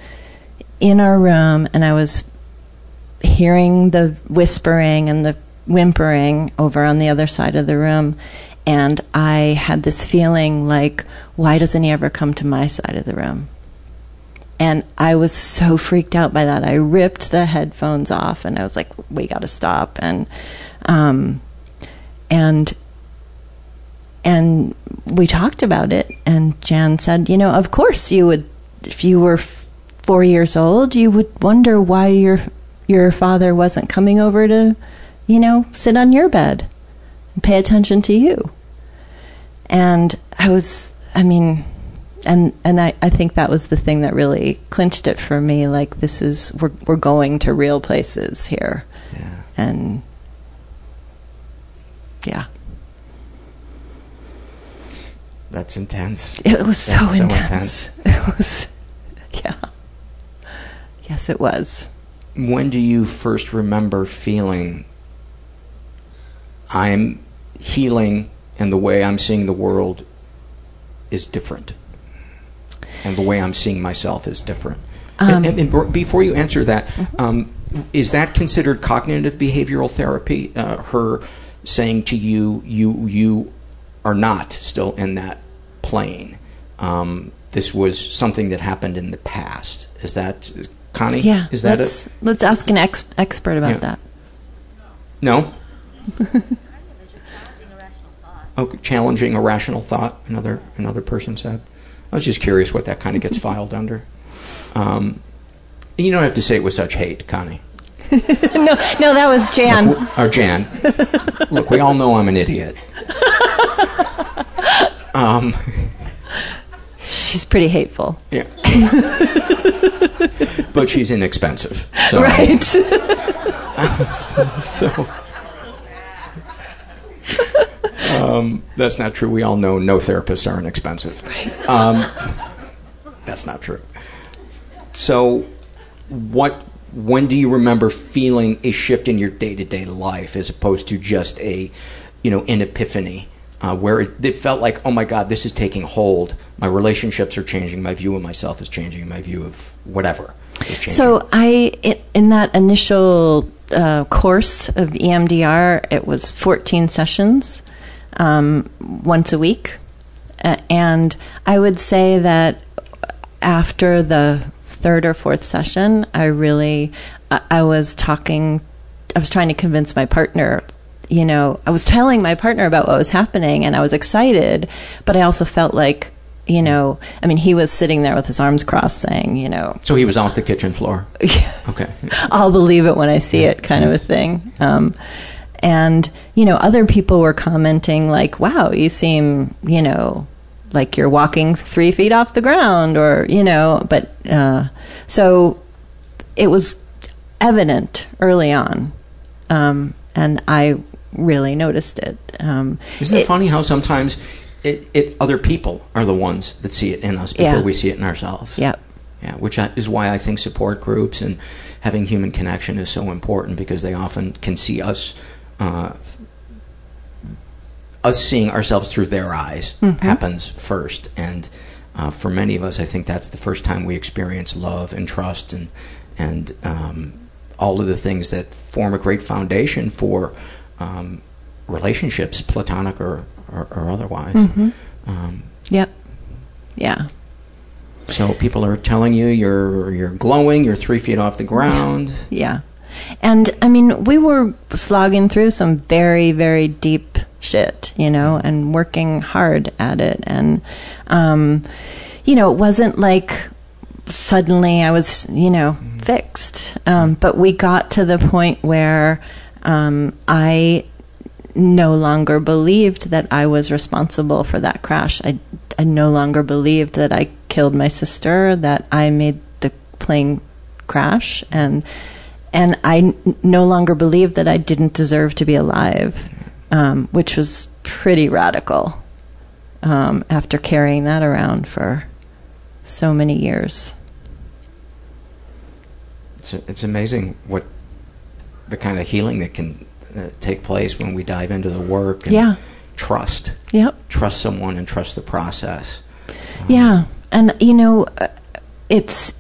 Speaker 10: in our room and I was hearing the whispering and the whimpering over on the other side of the room and I had this feeling like why doesn't he ever come to my side of the room? And I was so freaked out by that. I ripped the headphones off and I was like we got to stop. And um and and we talked about it and Jan said you know of course you would if you were 4 years old you would wonder why your your father wasn't coming over to you know sit on your bed and pay attention to you. And I was I mean and and I, I think that was the thing that really clinched it for me like this is we're we're going to real places here.
Speaker 1: Yeah.
Speaker 10: and yeah.
Speaker 1: That's intense.
Speaker 10: it was so
Speaker 1: That's
Speaker 10: intense. [LAUGHS] It was yeah yes it was
Speaker 1: When do you first remember feeling I'm healing and the way I'm seeing the world is different? And the way I'm seeing myself is different.
Speaker 10: Um,
Speaker 1: and, and, and before you answer that, um, is that considered cognitive behavioral therapy? Uh, her saying to you, you, you are not still in that plane. Um, this was something that happened in the past. Is that Connie?
Speaker 10: yeah
Speaker 1: Is that
Speaker 10: let's
Speaker 1: it?
Speaker 10: let's ask an ex- expert about
Speaker 1: Yeah.
Speaker 10: that
Speaker 1: No. [LAUGHS] Oh, challenging irrational thought. Another another person said. I was just curious what that kind of gets [LAUGHS] filed under. Um, you don't have to say it with such hate, Connie. [LAUGHS]
Speaker 10: no no that was Jan
Speaker 1: Look, or Jan. Look, we all know I'm an idiot. Um,
Speaker 10: she's pretty hateful
Speaker 1: yeah. [LAUGHS] but she's inexpensive. So,
Speaker 10: right [LAUGHS]
Speaker 1: so um, that's not true. We all know no therapists are inexpensive. Right. Um, that's not true. So, what? When do you remember feeling a shift in your day to day life, as opposed to just a, you know, an epiphany, uh, where it, it felt like, oh my God, this is taking hold. My relationships are changing. My view of myself is changing. My view of whatever.
Speaker 10: So I, in that initial uh, course of EMDR, it was 14 sessions, um, once a week, uh, and I would say that after the third or fourth session, I really, I was talking, I was trying to convince my partner. You know, I was telling my partner about what was happening, and I was excited, but I also felt like. You know, I mean, he was sitting there with his arms crossed, saying, "You know,
Speaker 1: So he was off the kitchen floor. [LAUGHS] Okay.
Speaker 10: I'll believe it when I see it, kind of a thing. Um, and you know, other people were commenting like, "Wow, you seem, you know, like you're walking three feet off the ground," or you know. But uh, so it was evident early on, um, and I really noticed it. Um,
Speaker 1: Isn't it, funny how sometimes it, it other people are the ones that see it in us before
Speaker 10: Yeah.
Speaker 1: we see it in ourselves?
Speaker 10: Yep.
Speaker 1: Yeah, which is why I think support groups and having human connection is so important because they often can see us, uh, us seeing ourselves through their eyes
Speaker 10: Mhm.
Speaker 1: happens first. And uh, for many of us, I think that's the first time we experience love and trust and and um, all of the things that form a great foundation for um, relationships, platonic or or, or otherwise.
Speaker 10: Mhm.
Speaker 1: Um,
Speaker 10: Yep. Yeah.
Speaker 1: so people are telling you you're you're glowing, you're three feet off the ground.
Speaker 10: Yeah. And I mean, we were slogging through some very, very deep shit, you know, and working hard at it. And, um, you know, it wasn't like suddenly I was, you know, fixed. Um, but we got to the point where um, I no longer believed that I was responsible for that crash. I, I no longer believed that I killed my sister, that I made the plane crash, and and I n- no longer believed that I didn't deserve to be alive, um, which was pretty radical. Um, after carrying that around for so many years.
Speaker 1: It's it's amazing what the kind of healing that can uh, take place when we dive into the work and
Speaker 10: Yeah.
Speaker 1: trust.
Speaker 10: Yep.
Speaker 1: Trust someone and trust the process.
Speaker 10: Yeah, and you know, uh, it's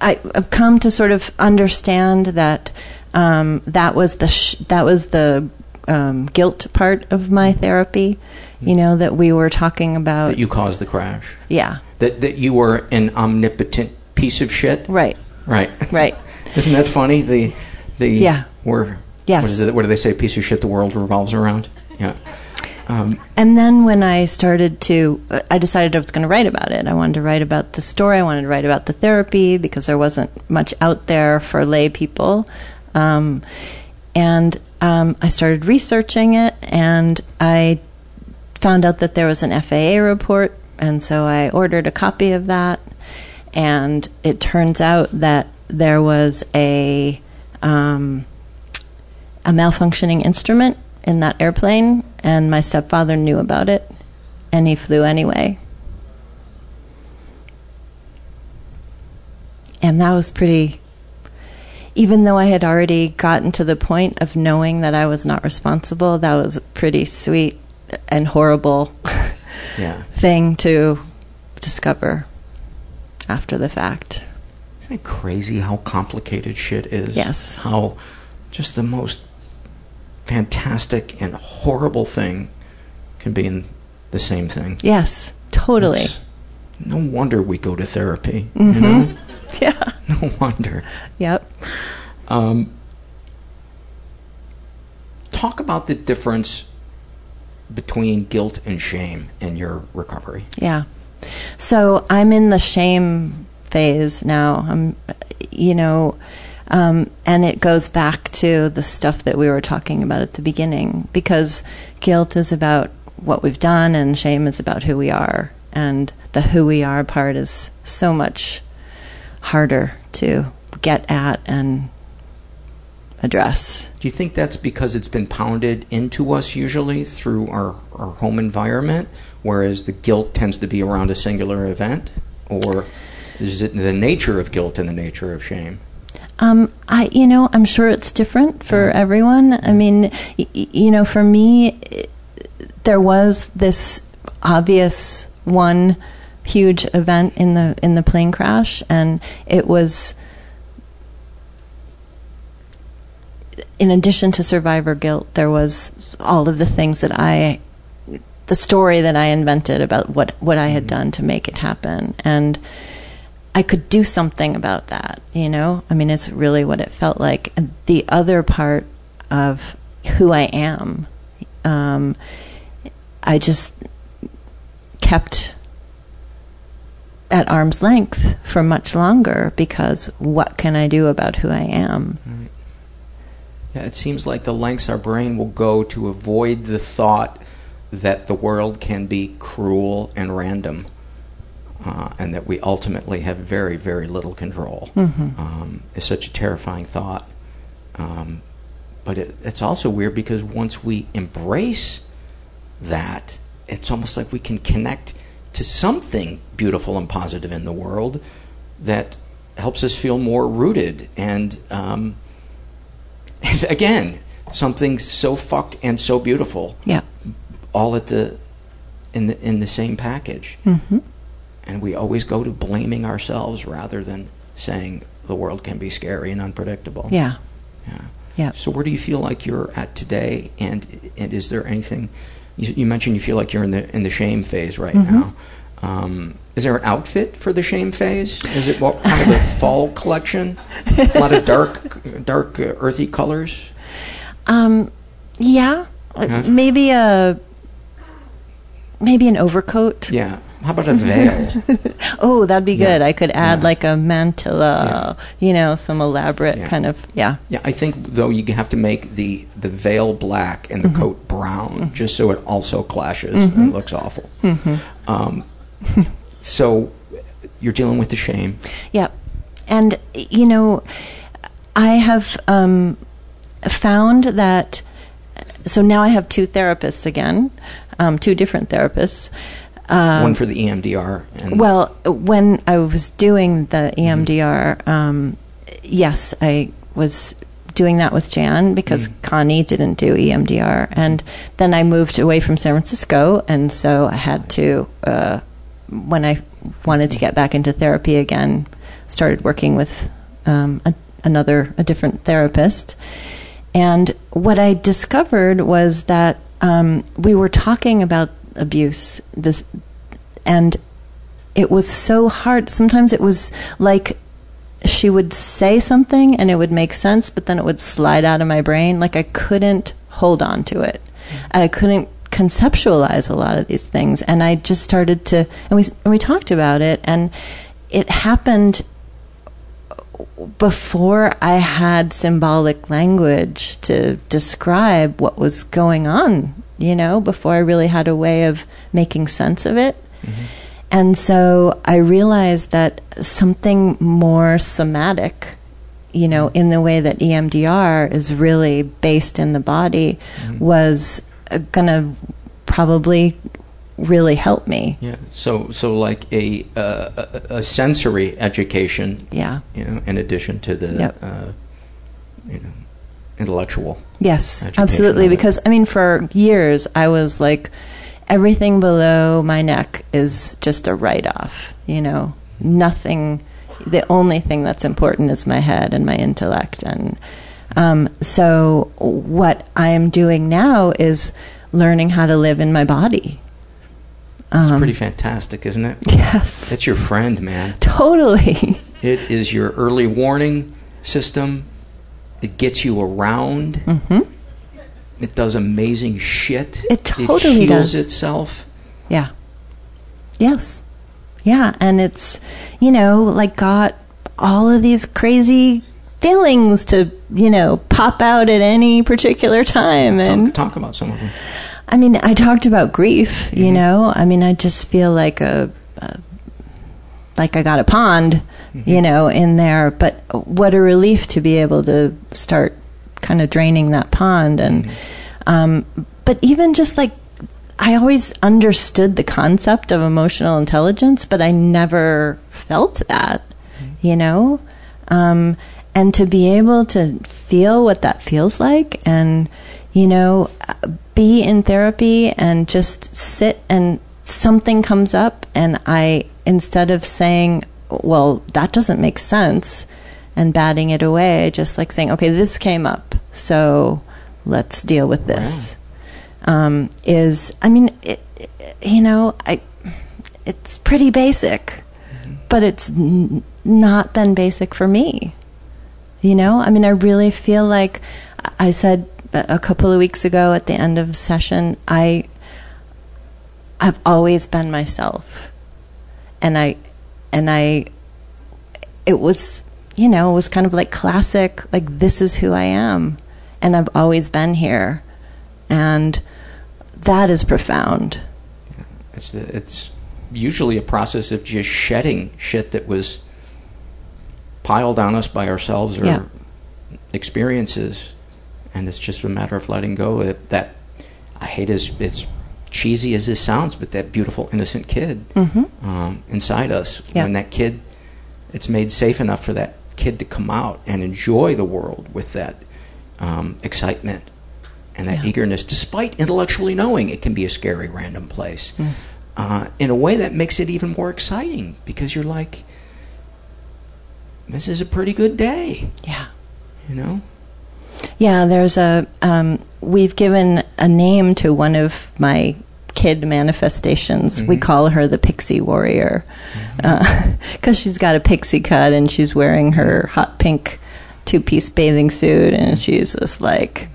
Speaker 10: I, I've come to sort of understand that um, that was the sh- that was the um, guilt part of my therapy. You know that we were talking about.
Speaker 1: That you caused the crash.
Speaker 10: yeah.
Speaker 1: That that you were an omnipotent piece of shit.
Speaker 10: Right.
Speaker 1: Right. [LAUGHS]
Speaker 10: Right.
Speaker 1: Isn't that funny? The the
Speaker 10: Yeah.
Speaker 1: We're,
Speaker 10: Yes.
Speaker 1: What, is it, what do they say? Piece of shit. The world revolves around. Yeah. Um,
Speaker 10: And then when I started to, uh, I decided I was going to write about it. I wanted to write about the story. I wanted to write about the therapy because there wasn't much out there for lay people. Um, and um, I started researching it, and I found out that there was an FAA report, and so I ordered a copy of that. And it turns out that there was a um, a malfunctioning instrument in that airplane, and my stepfather knew about it, and he flew anyway. And that was pretty. Even though I had already gotten to the point of knowing that I was not responsible, that was a pretty sweet and horrible [LAUGHS]
Speaker 1: yeah. [LAUGHS]
Speaker 10: thing to discover after the fact.
Speaker 1: Isn't it crazy how complicated shit is?
Speaker 10: Yes.
Speaker 1: How just the most fantastic and horrible thing can be in the same thing.
Speaker 10: Yes, totally.
Speaker 1: It's- no wonder we go to therapy. You
Speaker 10: Mhm.
Speaker 1: know? [LAUGHS]
Speaker 10: Yeah.
Speaker 1: No wonder.
Speaker 10: Yep.
Speaker 1: Um, talk about the difference between guilt and shame in your recovery.
Speaker 10: Yeah. So I'm in the shame phase now. I'm, you know, um, and it goes back to the stuff that we were talking about at the beginning because guilt is about what we've done and shame is about who we are. And the who we are part is so much harder to get at and address.
Speaker 1: Do you think that's because it's been pounded into us usually through our, our home environment, whereas the guilt tends to be around a singular event? Or is it the nature of guilt and the nature of shame?
Speaker 10: Um, I, you know, I'm sure it's different for everyone. I mean, y- you know, for me, there was this obvious one huge event in the in the plane crash, and it was. In addition to survivor guilt, there was all of the things that I, the story that I invented about what what I had done to make it happen, and I could do something about that, you know? I mean, it's really what it felt like. And the other part of who I am, um, I just kept at arm's length for much longer because what can I do about who I am?
Speaker 1: Yeah, it seems like the lengths our brain will go to avoid the thought that the world can be cruel and random, uh, and that we ultimately have very, very little control.
Speaker 10: Mhm.
Speaker 1: Um, it's such a terrifying thought. Um, but it, it's also weird because once we embrace that, it's almost like we can connect to something beautiful and positive in the world that helps us feel more rooted and um, [LAUGHS] is, again something so fucked and so beautiful.
Speaker 10: Yeah.
Speaker 1: All at the in the in the same package.
Speaker 10: Mm-hmm.
Speaker 1: And we always go to blaming ourselves rather than saying the world can be scary and unpredictable.
Speaker 10: Yeah.
Speaker 1: Yeah.
Speaker 10: Yeah.
Speaker 1: So where do you feel like you're at today? And and is there anything? You, you mentioned you feel like you're in the in the shame phase right
Speaker 10: Mhm.
Speaker 1: now. Um, is there an outfit for the shame phase? Is it what kind of a [LAUGHS] fall collection? A lot of dark, dark, uh, earthy colors.
Speaker 10: Um, yeah,
Speaker 1: Huh?
Speaker 10: maybe a maybe an overcoat.
Speaker 1: Yeah. How about a veil? [LAUGHS]
Speaker 10: oh, that'd be good.
Speaker 1: Yeah.
Speaker 10: I could add
Speaker 1: Yeah.
Speaker 10: like a mantilla, you know, some elaborate
Speaker 1: Yeah.
Speaker 10: kind of yeah.
Speaker 1: Yeah, I think though you have to make the the veil black and the
Speaker 10: Mhm.
Speaker 1: coat brown, just so it also clashes
Speaker 10: Mhm.
Speaker 1: and looks awful.
Speaker 10: Mhm.
Speaker 1: Um, so you're dealing with the shame.
Speaker 10: Yeah. And, you know, I have um, found that, so now I have two therapists again, um, two different therapists. Um,
Speaker 1: One for the EMDR. And
Speaker 10: well, when I was doing the EMDR, um, yes, I was doing that with Jan because Connie didn't do EMDR, and then I moved away from San Francisco, and so I had to. Uh, when I wanted to get back into therapy again, started working with um, a, another, a different therapist, and what I discovered was that um, we were talking about abuse, this, and it was so hard. Sometimes it was like she would say something and it would make sense, but then it would slide out of my brain. Like I couldn't hold on to it. And I couldn't conceptualize a lot of these things. And I just started to, and we, and we talked about it, and it happened before I had symbolic language to describe what was going on, you know, before I really had a way of making sense of it. And so I realized that something more somatic, you know, in the way that EMDR is really based in the body, was going to probably really help me.
Speaker 1: Yeah. So so like a uh, a, a sensory education.
Speaker 10: Yeah.
Speaker 1: You know, in addition to the
Speaker 10: Yep.
Speaker 1: uh, you know intellectual.
Speaker 10: Yes, absolutely. Because I mean, for years I was like, everything below my neck is just a write off. You know, nothing. The only thing that's important is my head and my intellect. And um, so, what I am doing now is learning how to live in my body.
Speaker 1: It's
Speaker 10: Um,
Speaker 1: pretty fantastic, isn't it?
Speaker 10: Yes.
Speaker 1: It's your friend, man.
Speaker 10: Totally.
Speaker 1: It is your early warning system. It gets you around.
Speaker 10: hmm
Speaker 1: It does amazing shit.
Speaker 10: It totally
Speaker 1: it heals
Speaker 10: does.
Speaker 1: itself.
Speaker 10: Yeah. Yes. Yeah, and it's you know like got all of these crazy feelings to you know pop out at any particular time and
Speaker 1: Talk, talk about some of them.
Speaker 10: I mean I talked about grief you know I mean I just feel like a, a like I got a pond you know in there. But what a relief to be able to start kind of draining that pond. And um but even just like I always understood the concept of emotional intelligence, but I never felt that, you know? Um, and to be able to feel what that feels like and, you know, be in therapy and just sit and something comes up and I, instead of saying, well, that doesn't make sense and batting it away, just like saying, okay, this came up, so let's deal with this. Um, is I mean, it, it- you know, I it's pretty basic, but it's n- not been basic for me. You know, I mean, I really feel like I said a couple of weeks ago at the end of session, I I've always been myself, and I and I it was you know it was kind of like classic like this is who I am, and I've always been here, and that is profound.
Speaker 1: It's the, it's usually a process of just shedding shit that was piled on us by ourselves or
Speaker 10: Yeah.
Speaker 1: experiences, and it's just a matter of letting go. That, that I hate as as cheesy as this sounds, but that beautiful innocent kid
Speaker 10: Mhm.
Speaker 1: um, inside us
Speaker 10: Yeah.
Speaker 1: when that kid it's made safe enough for that kid to come out and enjoy the world with that um, excitement and that
Speaker 10: Yeah.
Speaker 1: eagerness, despite intellectually knowing it can be a scary, random place.
Speaker 10: Mm.
Speaker 1: Uh, in a way that makes it even more exciting because you're like, this is a pretty good day.
Speaker 10: Yeah.
Speaker 1: You know?
Speaker 10: Yeah, there's a. Um, we've given a name to one of my kid manifestations. We call her the Pixie Warrior [LAUGHS] because she's got a pixie cut and she's wearing her hot pink two piece bathing suit and she's just like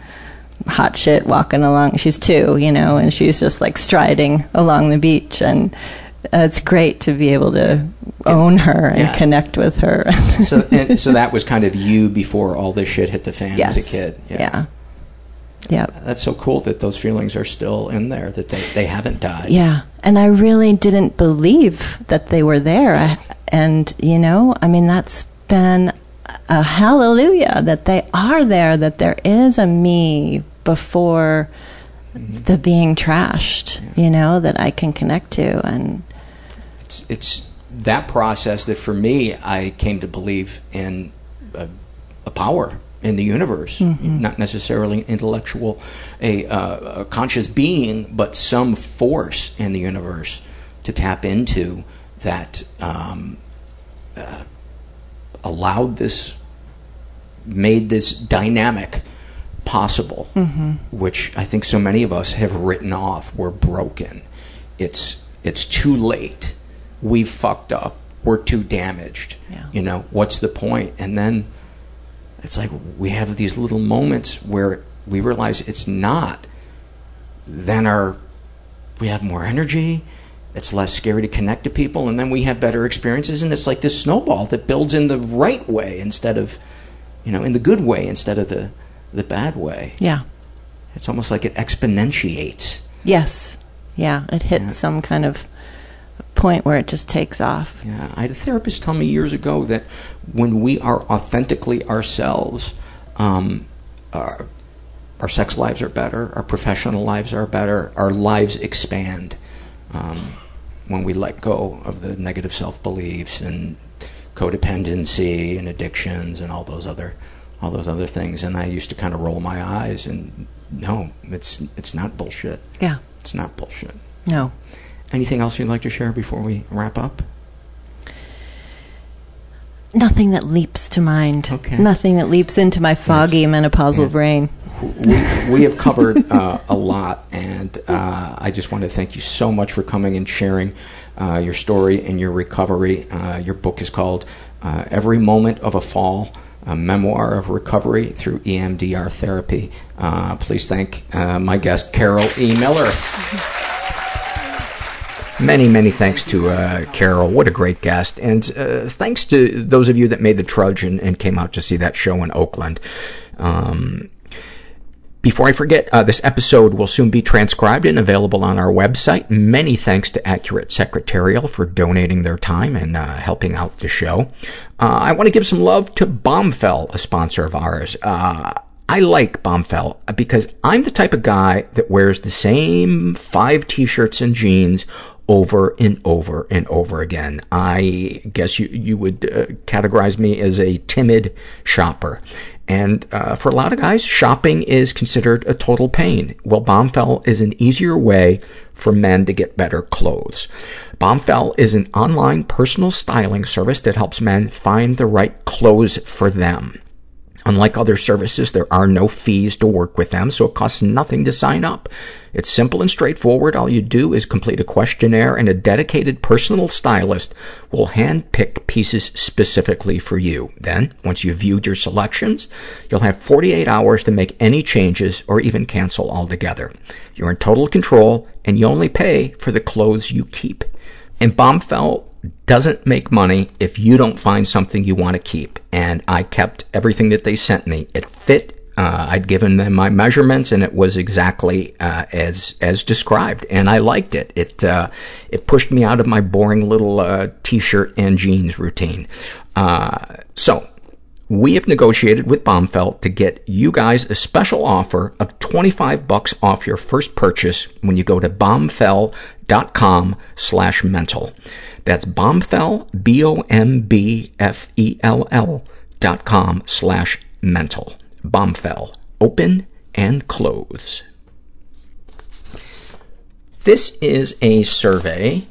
Speaker 10: hot shit walking along. She's two, you know, and she's just like striding along the beach and. Uh, it's great to be able to own her and
Speaker 1: Yeah.
Speaker 10: connect with her. [LAUGHS]
Speaker 1: so, and, [LAUGHS] so that was kind of you before all this shit hit the fan
Speaker 10: yes.
Speaker 1: as a kid.
Speaker 10: Yeah. Yeah.
Speaker 1: That's so cool that those feelings are still in there, that they, they haven't died.
Speaker 10: Yeah, and I really didn't believe that they were there. I, and you know, I mean, that's been a hallelujah that they are there. That there is a me before the being trashed. You know, that I can connect to, and
Speaker 1: It's, it's that process that for me, I came to believe in a, a power in the universe,
Speaker 10: Mhm.
Speaker 1: not necessarily intellectual, a, uh, a conscious being, but some force in the universe to tap into that um, uh, allowed this, made this dynamic possible,
Speaker 10: Mhm.
Speaker 1: which I think so many of us have written off. We're broken. It's it's too late. We've fucked up. We're too damaged.
Speaker 10: Yeah.
Speaker 1: You know what's the point? And then it's like we have these little moments where we realize it's not. Then our we have more energy. It's less scary to connect to people, and then we have better experiences. And it's like this snowball that builds in the right way instead of, you know, in the good way instead of the the bad way.
Speaker 10: yeah,
Speaker 1: It's almost like it exponentiates.
Speaker 10: yes, yeah, it hits
Speaker 1: Yeah.
Speaker 10: some kind of point where it just takes off.
Speaker 1: Yeah, I had a therapist tell me years ago that when we are authentically ourselves, um, our, our sex lives are better, our professional lives are better, our lives expand um, when we let go of the negative self beliefs and codependency and addictions and all those other all those other things. And I used to kind of roll my eyes and no, it's it's not bullshit.
Speaker 10: Yeah,
Speaker 1: It's not bullshit.
Speaker 10: no,
Speaker 1: Anything else you'd like to share before we wrap up?
Speaker 10: nothing that leaps to mind.
Speaker 1: Okay.
Speaker 10: Nothing that leaps into my foggy menopausal
Speaker 1: Yeah.
Speaker 10: brain.
Speaker 1: we, we have covered uh, a lot, and uh, I just want to thank you so much for coming and sharing uh, your story and your recovery. Uh, your book is called uh, Every Moment of a Fall. A memoir of recovery through EMDR therapy. Uh, please thank uh, my guest, Carol E. Miller. [LAUGHS] Many, many thanks to uh, Carol. What a great guest. And uh, thanks to those of you that made the trudge and, and came out to see that show in Oakland. Um, before I forget, uh, this episode will soon be transcribed and available on our website. Many thanks to Accurate Secretarial for donating their time and uh, helping out the show. Uh, I want to give some love to Bombfell, a sponsor of ours. Uh, I like Bombfell because I'm the type of guy that wears the same five t-shirts and jeans over and over and over again. I guess you, you would uh, categorize me as a timid shopper. And uh, for a lot of guys, shopping is considered a total pain. Well, Bombfell is an easier way for men to get better clothes. Bombfell is an online personal styling service that helps men find the right clothes for them. Unlike other services, there are no fees to work with them, so it costs nothing to sign up. It's simple and straightforward. All you do is complete a questionnaire and a dedicated personal stylist will handpick pieces specifically for you. Then, once you've viewed your selections, you'll have 48 hours to make any changes or even cancel altogether. You're in total control and you only pay for the clothes you keep. And Bombfell doesn't make money if you don't find something you want to keep. And I kept everything that they sent me. It fit. Uh, I'd given them my measurements, and it was exactly uh, as as described. And I liked it. It uh, it pushed me out of my boring little t-shirt and jeans routine. So we have negotiated with Bombfell to get you guys a special offer of 25 bucks off your first purchase when you go to bombfell.com slash mental. That's bombfell, B-O-M-B-F-E-L-L dot com slash mental. Bombfell. Open and close. This is a survey,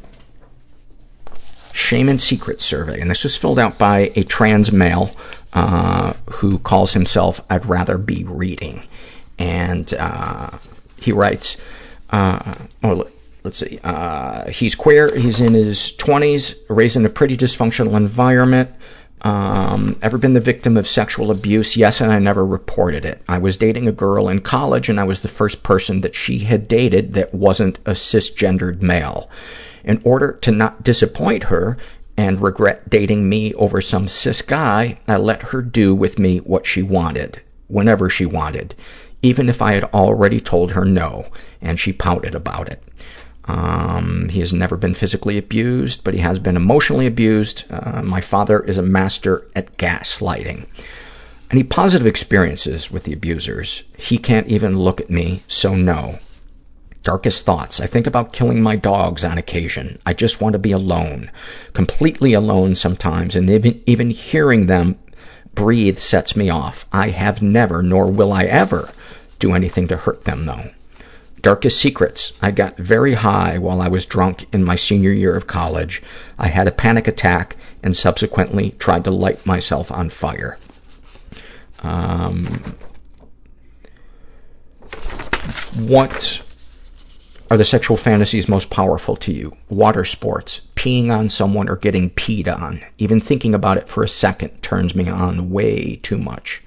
Speaker 1: Shame and Secrets survey, and this was filled out by a trans male uh, who calls himself I'd Rather Be Reading. And uh, he writes, uh, oh, let's see, uh, he's queer, he's in his 20s, raised in a pretty dysfunctional environment, um, ever been the victim of sexual abuse? Yes, and I never reported it. I was dating a girl in college, and I was the first person that she had dated that wasn't a cisgendered male. In order to not disappoint her and regret dating me over some cis guy, I let her do with me what she wanted, whenever she wanted, even if I had already told her no, and she pouted about it. Um, he has never been physically abused, but he has been emotionally abused. Uh, my father is a master at gaslighting. Any positive experiences with the abusers? He can't even look at me, so no. Darkest thoughts. I think about killing my dogs on occasion. I just want to be alone, completely alone sometimes, and even, even hearing them breathe sets me off. I have never, nor will I ever, do anything to hurt them, though. Darkest secrets. I got very high while I was drunk in my senior year of college. I had a panic attack and subsequently tried to light myself on fire. Um, what are the sexual fantasies most powerful to you? Water sports, peeing on someone or getting peed on. Even thinking about it for a second turns me on way too much.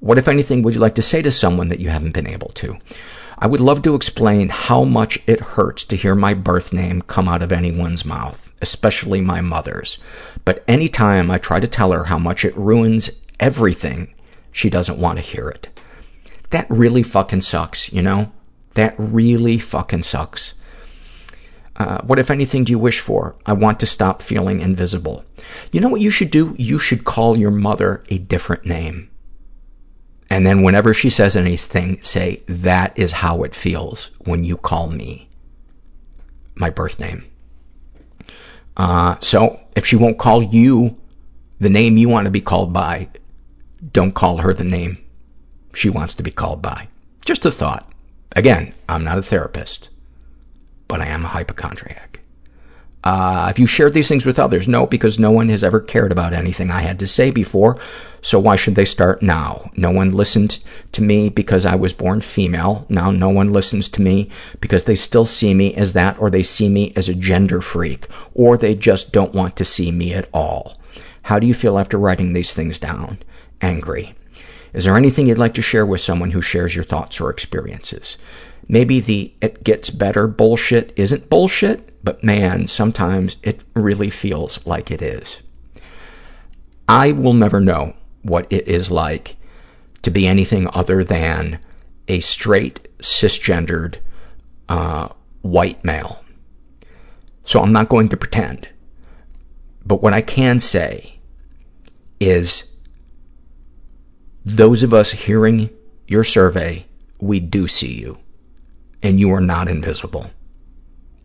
Speaker 1: What, if anything, would you like to say to someone that you haven't been able to? I would love to explain how much it hurts to hear my birth name come out of anyone's mouth, especially my mother's. But any time I try to tell her how much it ruins everything, she doesn't want to hear it. That really fucking sucks, you know? That really fucking sucks. Uh, what, if anything, do you wish for? I want to stop feeling invisible. You know what you should do? You should call your mother a different name. And then whenever she says anything, say, that is how it feels when you call me my birth name. Uh, so if she won't call you the name you want to be called by, don't call her the name she wants to be called by. Just a thought. Again, I'm not a therapist, but I am a hypochondriac. Uh, have you shared these things with others? No, because no one has ever cared about anything I had to say before, so why should they start now? No one listened to me because I was born female. Now no one listens to me because they still see me as that, or they see me as a gender freak, or they just don't want to see me at all. How do you feel after writing these things down? Angry. Is there anything you'd like to share with someone who shares your thoughts or experiences? Maybe the it gets better bullshit isn't bullshit, but man, sometimes it really feels like it is. I will never know what it is like to be anything other than a straight, cisgendered, uh, white male. So I'm not going to pretend. But what I can say is those of us hearing your survey, we do see you, and you are not invisible.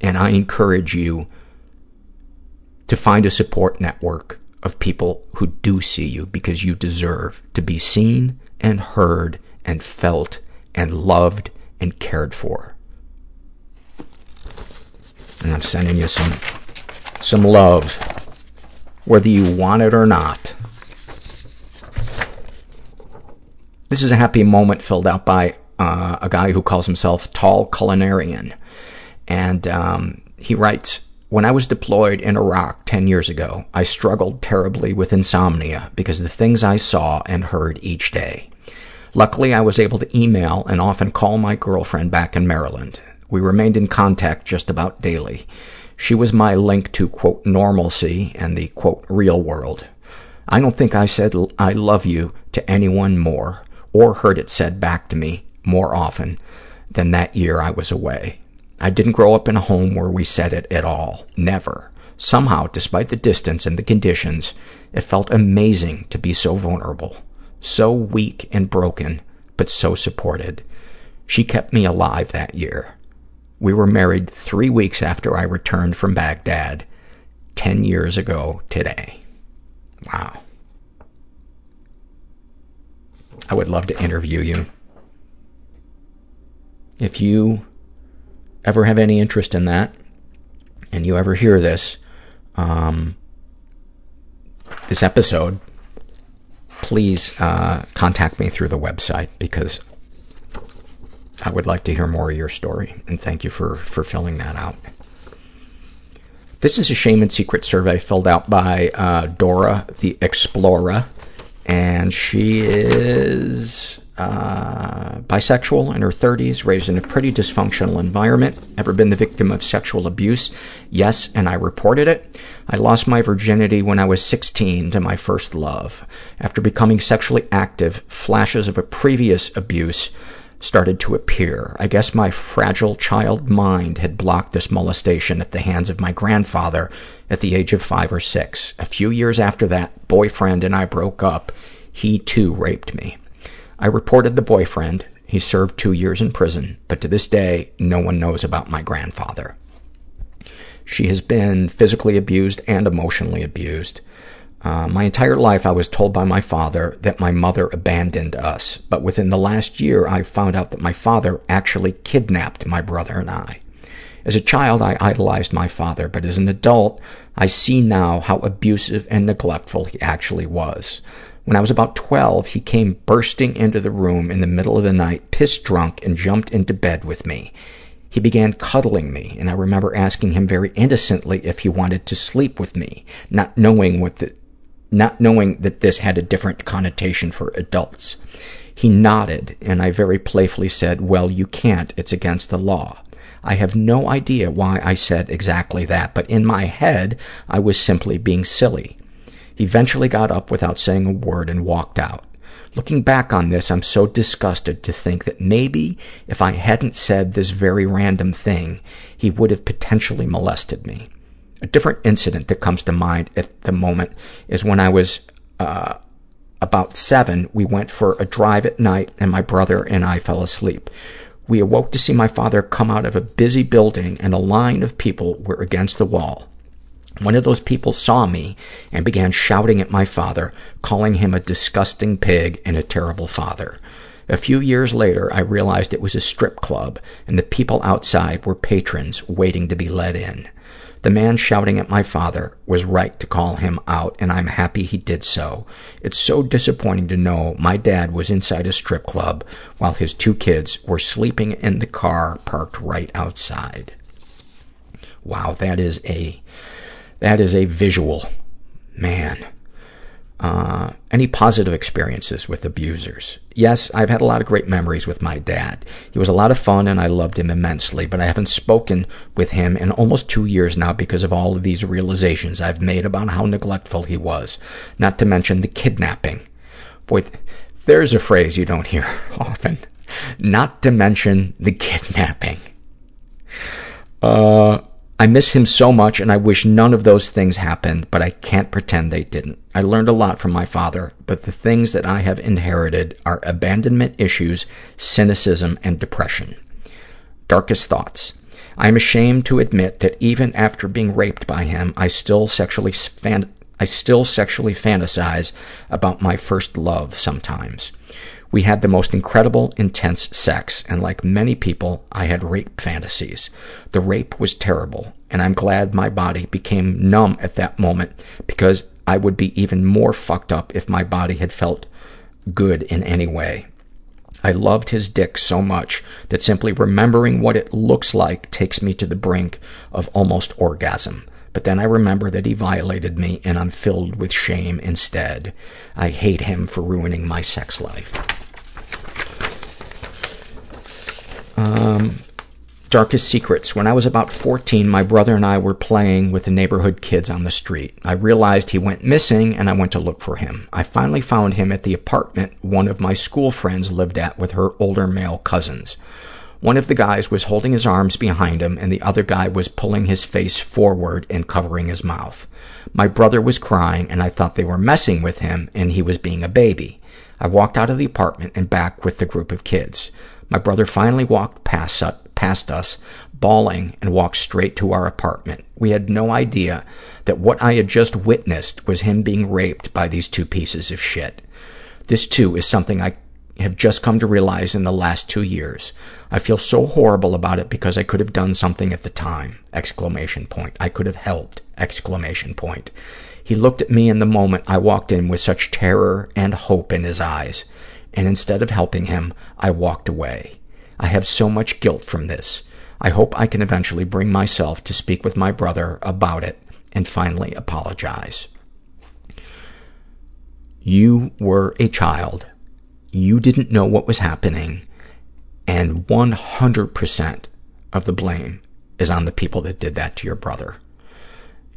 Speaker 1: And I encourage you to find a support network of people who do see you because you deserve to be seen and heard and felt and loved and cared for. And I'm sending you some, some love, whether you want it or not. This is a happy moment filled out by uh, a guy who calls himself Tall Culinarian. And um, he writes, when I was deployed in Iraq 10 years ago, I struggled terribly with insomnia because of the things I saw and heard each day. Luckily, I was able to email and often call my girlfriend back in Maryland. We remained in contact just about daily. She was my link to, quote, normalcy and the, quote, real world. I don't think I said I love you to anyone more or heard it said back to me more often than that year I was away. I didn't grow up in a home where we said it at all. Never. Somehow, despite the distance and the conditions, it felt amazing to be so vulnerable, so weak and broken, but so supported. She kept me alive that year. We were married three weeks after I returned from Baghdad, ten years ago today. Wow. I would love to interview you. If you ever have any interest in that, and you ever hear this, um, this episode, please uh, contact me through the website because I would like to hear more of your story, and thank you for, for filling that out. This is a shame and secret survey filled out by uh, Dora the Explorer, and she is uh, bisexual, in her 30s, raised in a pretty dysfunctional environment. Ever been the victim of sexual abuse? Yes, and I reported it. I lost my virginity when I was 16 to my first love. After becoming sexually active, flashes of a previous abuse started to appear. I guess my fragile child mind had blocked this molestation at the hands of my grandfather at the age of five or six. A few years after that, boyfriend and I broke up. He, too, raped me. I reported the boyfriend. He served two years in prison, but to this day, no one knows about my grandfather. She has been physically abused and emotionally abused. Uh, my entire life, I was told by my father that my mother abandoned us, but within the last year, I found out that my father actually kidnapped my brother and I. As a child, I idolized my father, but as an adult, I see now how abusive and neglectful he actually was. When I was about 12, he came bursting into the room in the middle of the night, pissed drunk, and jumped into bed with me. He began cuddling me, and I remember asking him very innocently if he wanted to sleep with me, not knowing what the, not knowing that this had a different connotation for adults. He nodded, and I very playfully said, well, you can't. It's against the law. I have no idea why I said exactly that, but in my head, I was simply being silly. He eventually got up without saying a word and walked out. Looking back on this, I'm so disgusted to think that maybe if I hadn't said this very random thing, he would have potentially molested me. A different incident that comes to mind at the moment is when I was uh, about seven, we went for a drive at night and my brother and I fell asleep. We awoke to see my father come out of a busy building and a line of people were against the wall. One of those people saw me and began shouting at my father, calling him a disgusting pig and a terrible father. A few years later, I realized it was a strip club, and the people outside were patrons waiting to be let in. The man shouting at my father was right to call him out, and I'm happy he did so. It's so disappointing to know my dad was inside a strip club while his two kids were sleeping in the car parked right outside. Wow, that is a that is a visual. Man. Uh, any positive experiences with abusers? Yes, I've had a lot of great memories with my dad. He was a lot of fun and I loved him immensely, but I haven't spoken with him in almost two years now because of all of these realizations I've made about how neglectful he was, not to mention the kidnapping. Boy, there's a phrase you don't hear [LAUGHS] often. Not to mention the kidnapping. Uh, I miss him so much and I wish none of those things happened, but I can't pretend they didn't. I learned a lot from my father, but the things that I have inherited are abandonment issues, cynicism, and depression. Darkest thoughts. I am ashamed to admit that even after being raped by him, I still sexually fan- I still sexually fantasize about my first love sometimes. We had the most incredible, intense sex, and like many people, I had rape fantasies. The rape was terrible, and I'm glad my body became numb at that moment because I would be even more fucked up if my body had felt good in any way. I loved his dick so much that simply remembering what it looks like takes me to the brink of almost orgasm. But then I remember that he violated me and I'm filled with shame instead. I hate him for ruining my sex life. Um, darkest secrets. When I was about 14, my brother and I were playing with the neighborhood kids on the street. I realized he went missing and I went to look for him. I finally found him at the apartment one of my school friends lived at with her older male cousins. One of the guys was holding his arms behind him, and the other guy was pulling his face forward and covering his mouth. My brother was crying, and I thought they were messing with him, and he was being a baby. I walked out of the apartment and back with the group of kids. My brother finally walked past, past us, bawling, and walked straight to our apartment. We had no idea that what I had just witnessed was him being raped by these two pieces of shit. This, too, is something I have just come to realize in the last two years. I feel so horrible about it because I could have done something at the time, exclamation point. I could have helped, exclamation point. He looked at me in the moment I walked in with such terror and hope in his eyes, and instead of helping him, I walked away. I have so much guilt from this. I hope I can eventually bring myself to speak with my brother about it and finally apologize. You were a child. You didn't know what was happening, and 100% of the blame is on the people that did that to your brother.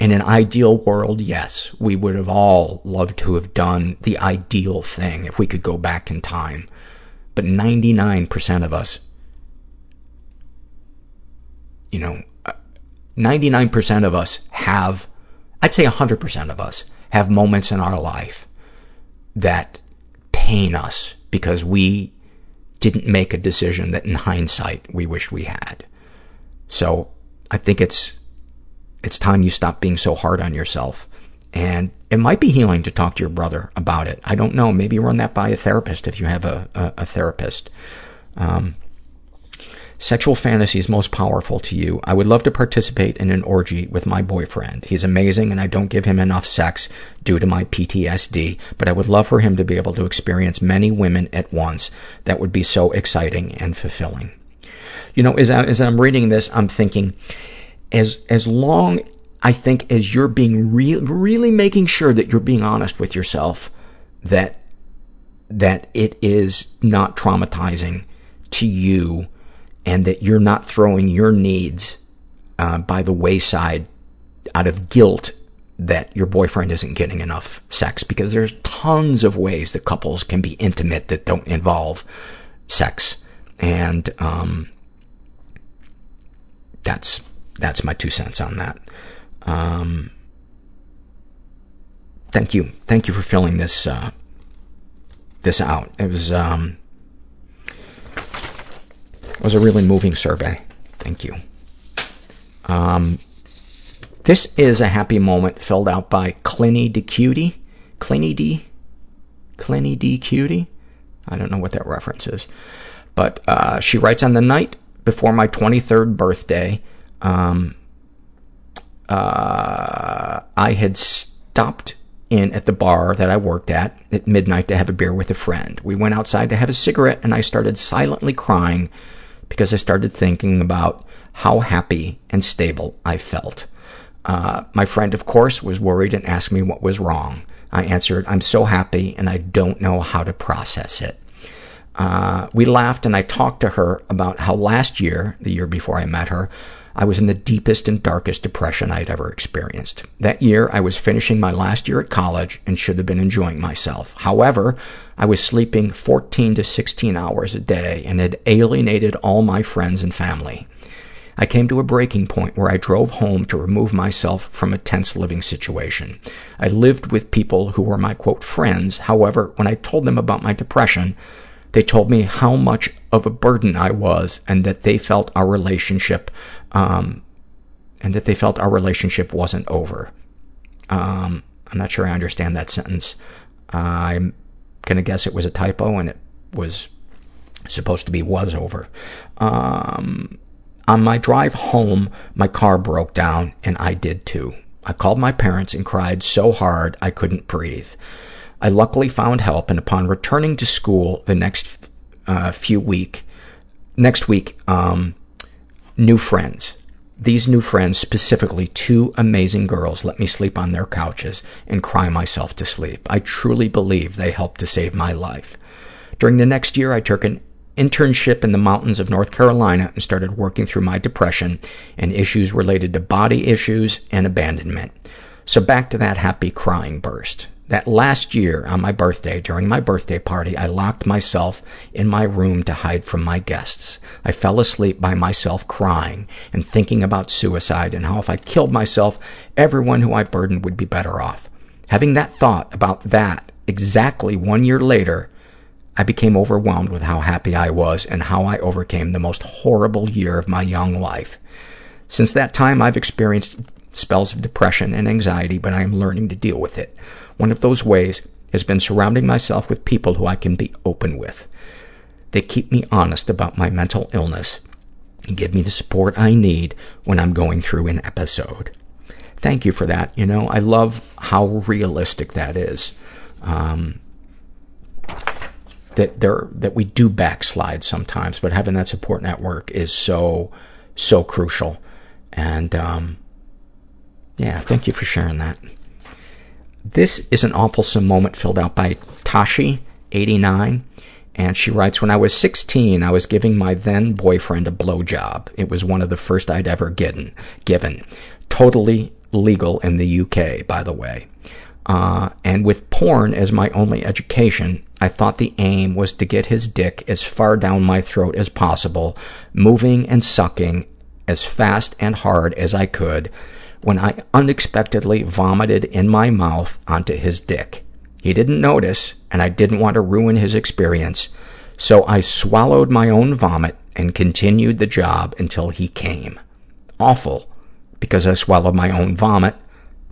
Speaker 1: In an ideal world, yes, we would have all loved to have done the ideal thing if we could go back in time. But 99% of us, you know, uh, 99% of us have, I'd say 100% of us have moments in our life that pain us because we didn't make a decision that in hindsight we wish we had. So I think it's, it's time you stop being so hard on yourself. And it might be healing to talk to your brother about it. I don't know. Maybe run that by a therapist if you have a, a, a therapist. Um, Sexual fantasies most powerful to you. I would love to participate in an orgy with my boyfriend. He's amazing and I don't give him enough sex due to my PTSD, but I would love for him to be able to experience many women at once. That would be so exciting and fulfilling. You know, as, I, as I'm reading this, I'm thinking, as, as long, I think, as you're being real, really making sure that you're being honest with yourself, that, that it is not traumatizing to you and that you're not throwing your needs uh, by the wayside out of guilt that your boyfriend isn't getting enough sex because there's tons of ways that couples can be intimate that don't involve sex. And um, that's that's my two cents on that um, thank you thank you for filling this uh, this out it was um, it was a really moving survey. Thank you. Um, this is a happy moment filled out by Clinny D. Cutie. Clinny D. Clinny D. Cutie. I don't know what that reference is. But uh, she writes, on the night before my 23rd birthday, um, uh, I had stopped in at the bar that I worked at at midnight to have a beer with a friend. We went outside to have a cigarette, and I started silently crying because I started thinking about how happy and stable I felt. Uh, my friend, of course, was worried and asked me what was wrong. I answered, I'm so happy and I don't know how to process it. Uh, we laughed and I talked to her about how last year, the year before I met her, I was in the deepest and darkest depression I'd ever experienced. That year, I was finishing my last year at college and should have been enjoying myself. However, I was sleeping 14 to 16 hours a day and had alienated all my friends and family. I came to a breaking point where I drove home to remove myself from a tense living situation. I lived with people who were my, quote, friends. However, when I told them about my depression, they told me how much of a burden I was and that they felt our relationship, um, and that they felt our relationship wasn't over. Um, I'm not sure I understand that sentence. I'm going to guess it was a typo and it was supposed to be was over. Um, on my drive home, my car broke down and I did too. I called my parents and cried so hard I couldn't breathe. I luckily found help, and upon returning to school the next uh, few week, next week, um, new friends. These new friends, specifically two amazing girls, let me sleep on their couches and cry myself to sleep. I truly believe they helped to save my life. During the next year, I took an internship in the mountains of North Carolina and started working through my depression and issues related to body issues and abandonment. So back to that happy crying burst. That last year, on my birthday, during my birthday party, I locked myself in my room to hide from my guests. I fell asleep by myself crying and thinking about suicide and how if I killed myself, everyone who I burdened would be better off. Having that thought about that exactly one year later, I became overwhelmed with how happy I was and how I overcame the most horrible year of my young life. Since that time, I've experienced spells of depression and anxiety, but I am learning to deal with it. One of those ways has been surrounding myself with people who I can be open with. They keep me honest about my mental illness and give me the support I need when I'm going through an episode. Thank you for that. You know, I love how realistic that is. Um, that there that we do backslide sometimes, but having that support network is so so crucial. And um, yeah, thank you for sharing that. This is an awfulsome moment filled out by Tashi, 89, and she writes, When I was 16, I was giving my then boyfriend a blowjob. It was one of the first I'd ever given. given. Totally legal in the UK, by the way. Uh, and with porn as my only education, I thought the aim was to get his dick as far down my throat as possible, moving and sucking as fast and hard as I could, when I unexpectedly vomited in my mouth onto his dick. He didn't notice, and I didn't want to ruin his experience, so I swallowed my own vomit and continued the job until he came. Awful, because I swallowed my own vomit,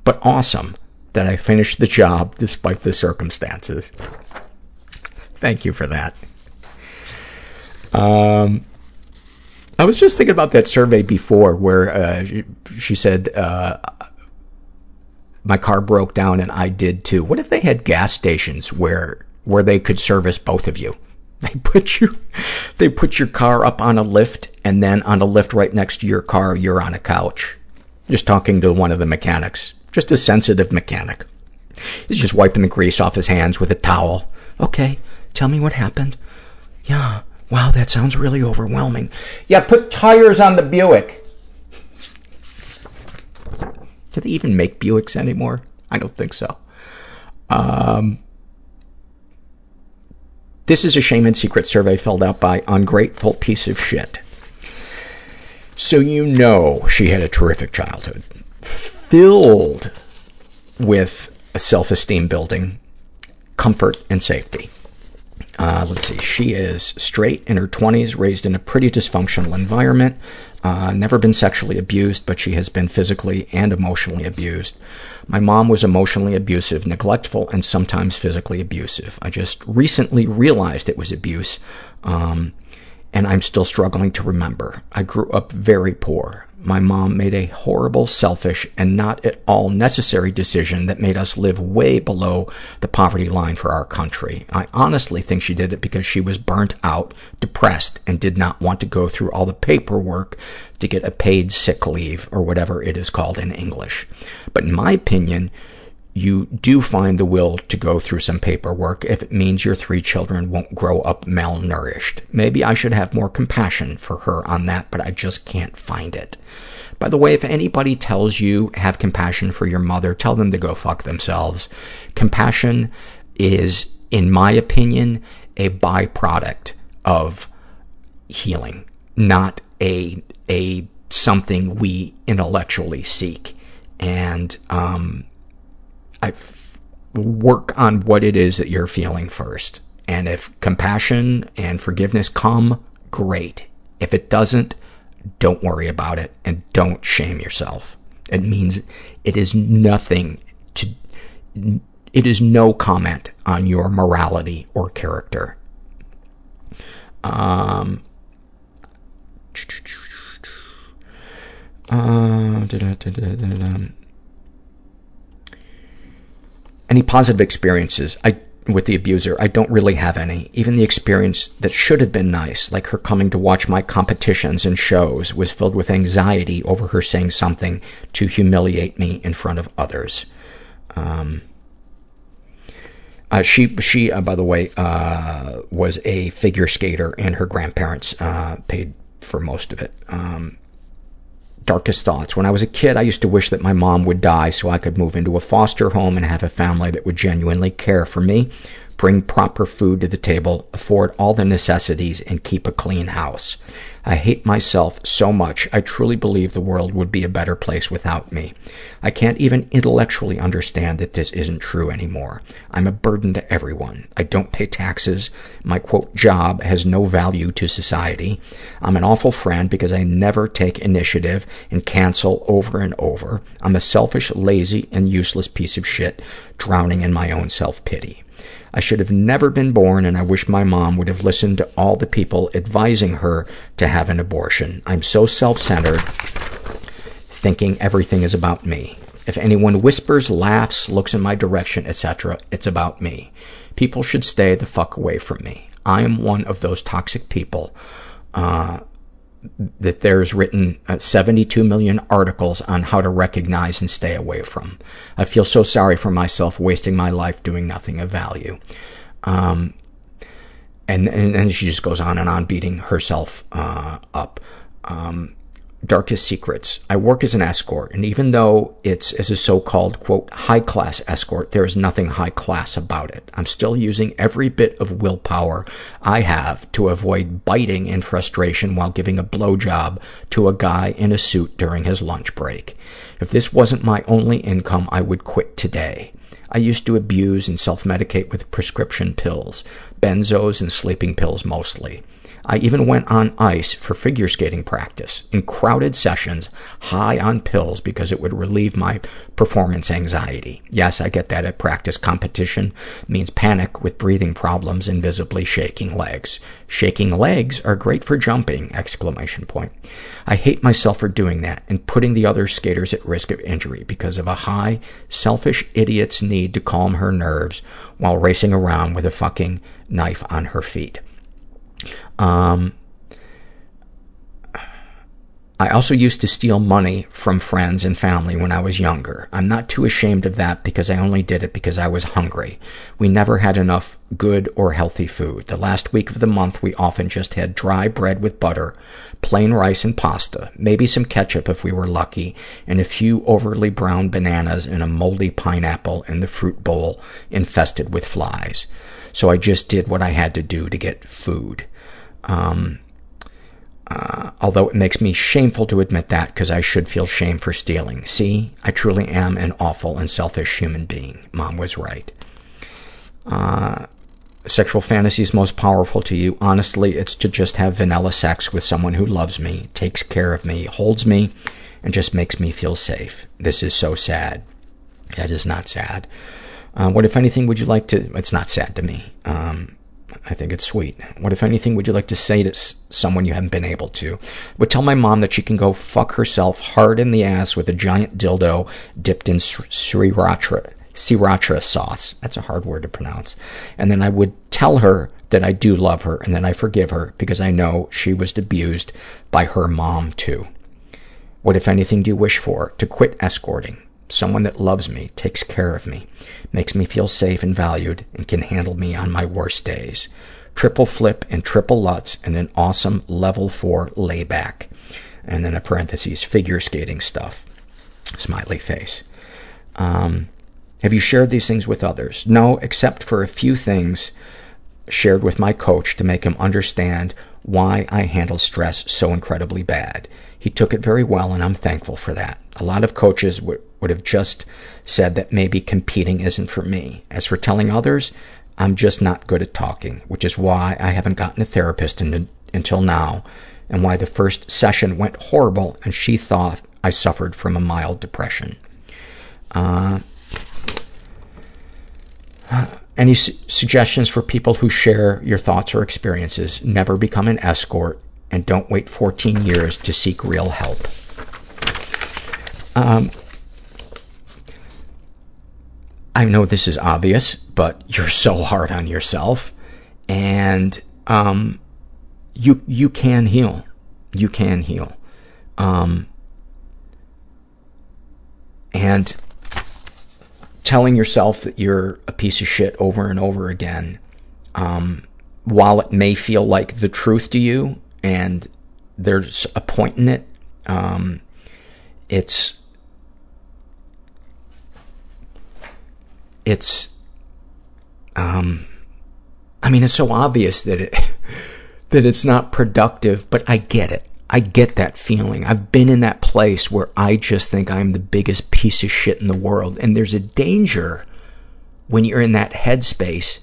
Speaker 1: but awesome that I finished the job despite the circumstances. Thank you for that. Um, I was just thinking about that survey before where uh, she, she said, uh, my car broke down and I did too. What if they had gas stations where where they could service both of you? [LAUGHS] They put you they put your car up on a lift and then on a lift right next to your car you're on a couch. Just talking to one of the mechanics. Just a sensitive mechanic. He's just wiping the grease off his hands with a towel. Okay, tell me what happened. Yeah, Wow, that sounds really overwhelming. Yeah, put tires on the Buick. Do they even make Buicks anymore? I don't think so. Um, this is a shame and secret survey filled out by Ungrateful Piece of Shit. So you know she had a terrific childhood, filled with self-esteem building, comfort, and safety. Uh, let's see. She is straight, in her 20s, raised in a pretty dysfunctional environment, uh, never been sexually abused, but she has been physically and emotionally abused. My mom was emotionally abusive, neglectful, and sometimes physically abusive. I just recently realized it was abuse, um, and I'm still struggling to remember. I grew up very poor. My mom made a horrible, selfish, and not at all necessary decision that made us live way below the poverty line for our country. I honestly think she did it because she was burnt out, depressed, and did not want to go through all the paperwork to get a paid sick leave, or whatever it is called in English. But in my opinion, you do find the will to go through some paperwork if it means your three children won't grow up malnourished. Maybe I should have more compassion for her on that, but I just can't find it. By the way, if anybody tells you have compassion for your mother, tell them to go fuck themselves. Compassion is, in my opinion, a byproduct of healing, not a, a something we intellectually seek. And, um, I work on what it is that you're feeling first. And if compassion and forgiveness come, great. If it doesn't, don't worry about it and don't shame yourself. It means it is nothing to, it is no comment on your morality or character. Um, uh, any positive experiences I, with the abuser? I don't really have any. Even the experience that should have been nice, like her coming to watch my competitions and shows, was filled with anxiety over her saying something to humiliate me in front of others. Um, uh, she, she, uh, by the way, uh, was a figure skater, and her grandparents uh, paid for most of it. Um, darkest thoughts. When I was a kid, I used to wish that my mom would die so I could move into a foster home and have a family that would genuinely care for me, bring proper food to the table, afford all the necessities, and keep a clean house. I hate myself so much, I truly believe the world would be a better place without me. I can't even intellectually understand that this isn't true anymore. I'm a burden to everyone. I don't pay taxes. My, quote, job has no value to society. I'm an awful friend because I never take initiative and cancel over and over. I'm a selfish, lazy, and useless piece of shit, drowning in my own self-pity. I should have never been born, and I wish my mom would have listened to all the people advising her to have an abortion. I'm so self-centered, thinking everything is about me. If anyone whispers, laughs, looks in my direction, etc., it's about me. People should stay the fuck away from me. I am one of those toxic people uh, that there's written uh, 72 million articles on how to recognize and stay away from. I feel so sorry for myself wasting my life doing nothing of value. Um, and, and, and she just goes on and on beating herself uh, up. Um, darkest secrets. I work as an escort, and even though it's as a so-called, quote, high-class escort, there is nothing high-class about it. I'm still using every bit of willpower I have to avoid biting in frustration while giving a blowjob to a guy in a suit during his lunch break. If this wasn't my only income, I would quit today. I used to abuse and self-medicate with prescription pills, benzos and sleeping pills mostly. I even went on ice for figure skating practice in crowded sessions, high on pills because it would relieve my performance anxiety. Yes, I get that at practice. Competition means panic with breathing problems and visibly shaking legs. Shaking legs are great for jumping! Exclamation point. I hate myself for doing that and putting the other skaters at risk of injury because of a high, selfish idiot's need to calm her nerves while racing around with a fucking knife on her feet. Um, I also used to steal money from friends and family when I was younger. I'm not too ashamed of that because I only did it because I was hungry. We never had enough good or healthy food. The last week of the month, we often just had dry bread with butter, plain rice and pasta, maybe some ketchup if we were lucky, and a few overly brown bananas and a moldy pineapple in the fruit bowl infested with flies. So I just did what I had to do to get food. Um, uh, although it makes me shameful to admit that because I should feel shame for stealing. See, I truly am an awful and selfish human being. Mom was right. Uh, sexual fantasies most powerful to you. Honestly, it's to just have vanilla sex with someone who loves me, takes care of me, holds me, and just makes me feel safe. This is so sad. That is not sad. Uh, what, if anything, would you like to... It's not sad to me. Um, I think it's sweet. What, if anything, would you like to say to someone you haven't been able to? Would tell my mom that she can go fuck herself hard in the ass with a giant dildo dipped in sriracha, sriracha sauce. That's a hard word to pronounce. And then I would tell her that I do love her and that I forgive her because I know she was abused by her mom too. What, if anything, do you wish for? To quit escorting. Someone that loves me, takes care of me, makes me feel safe and valued, and can handle me on my worst days. Triple flip and triple lutz and an awesome level four layback. And then a parentheses, figure skating stuff. Smiley face. Um, have you shared these things with others? No, except for a few things shared with my coach to make him understand why I handle stress so incredibly bad. He took it very well, and I'm thankful for that. A lot of coaches would, would have just said that maybe competing isn't for me. As for telling others, I'm just not good at talking, which is why I haven't gotten a therapist in, until now, and why the first session went horrible and she thought I suffered from a mild depression. Uh, any su- suggestions for people who share your thoughts or experiences? Never become an escort and don't wait 14 years to seek real help. Um, I know this is obvious, but you're so hard on yourself, and um, you you can heal. You can heal. Um, and telling yourself that you're a piece of shit over and over again, um, while it may feel like the truth to you, and there's a point in it, um, it's, it's, um, I mean, it's so obvious that it, [LAUGHS] that it's not productive, but I get it. I get that feeling. I've been in that place where I just think I'm the biggest piece of shit in the world. And there's a danger when you're in that headspace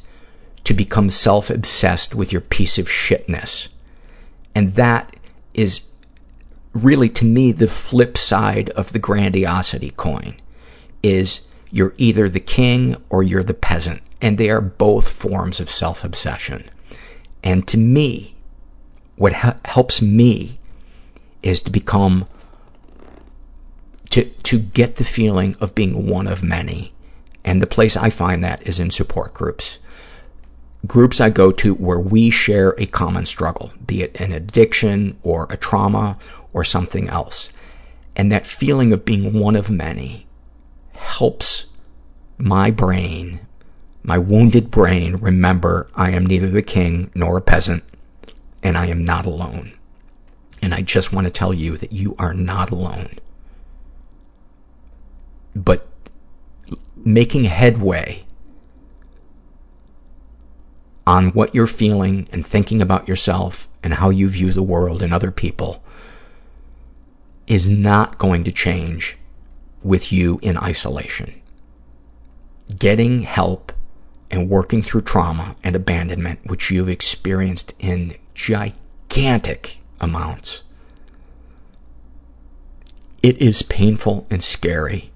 Speaker 1: to become self-obsessed with your piece of shitness. And that is really, to me, the flip side of the grandiosity coin is you're either the king or you're the peasant. And they are both forms of self-obsession. And to me, what ha- helps me is to become, to, to get the feeling of being one of many. And the place I find that is in support groups. Groups I go to where we share a common struggle, be it an addiction or a trauma or something else. And that feeling of being one of many helps my brain, my wounded brain, remember I am neither the king nor a peasant, and I am not alone. And I just want to tell you that you are not alone. But making headway on what you're feeling and thinking about yourself and how you view the world and other people is not going to change with you in isolation. Getting help and working through trauma and abandonment, which you've experienced in gigantic amounts. It is painful and scary,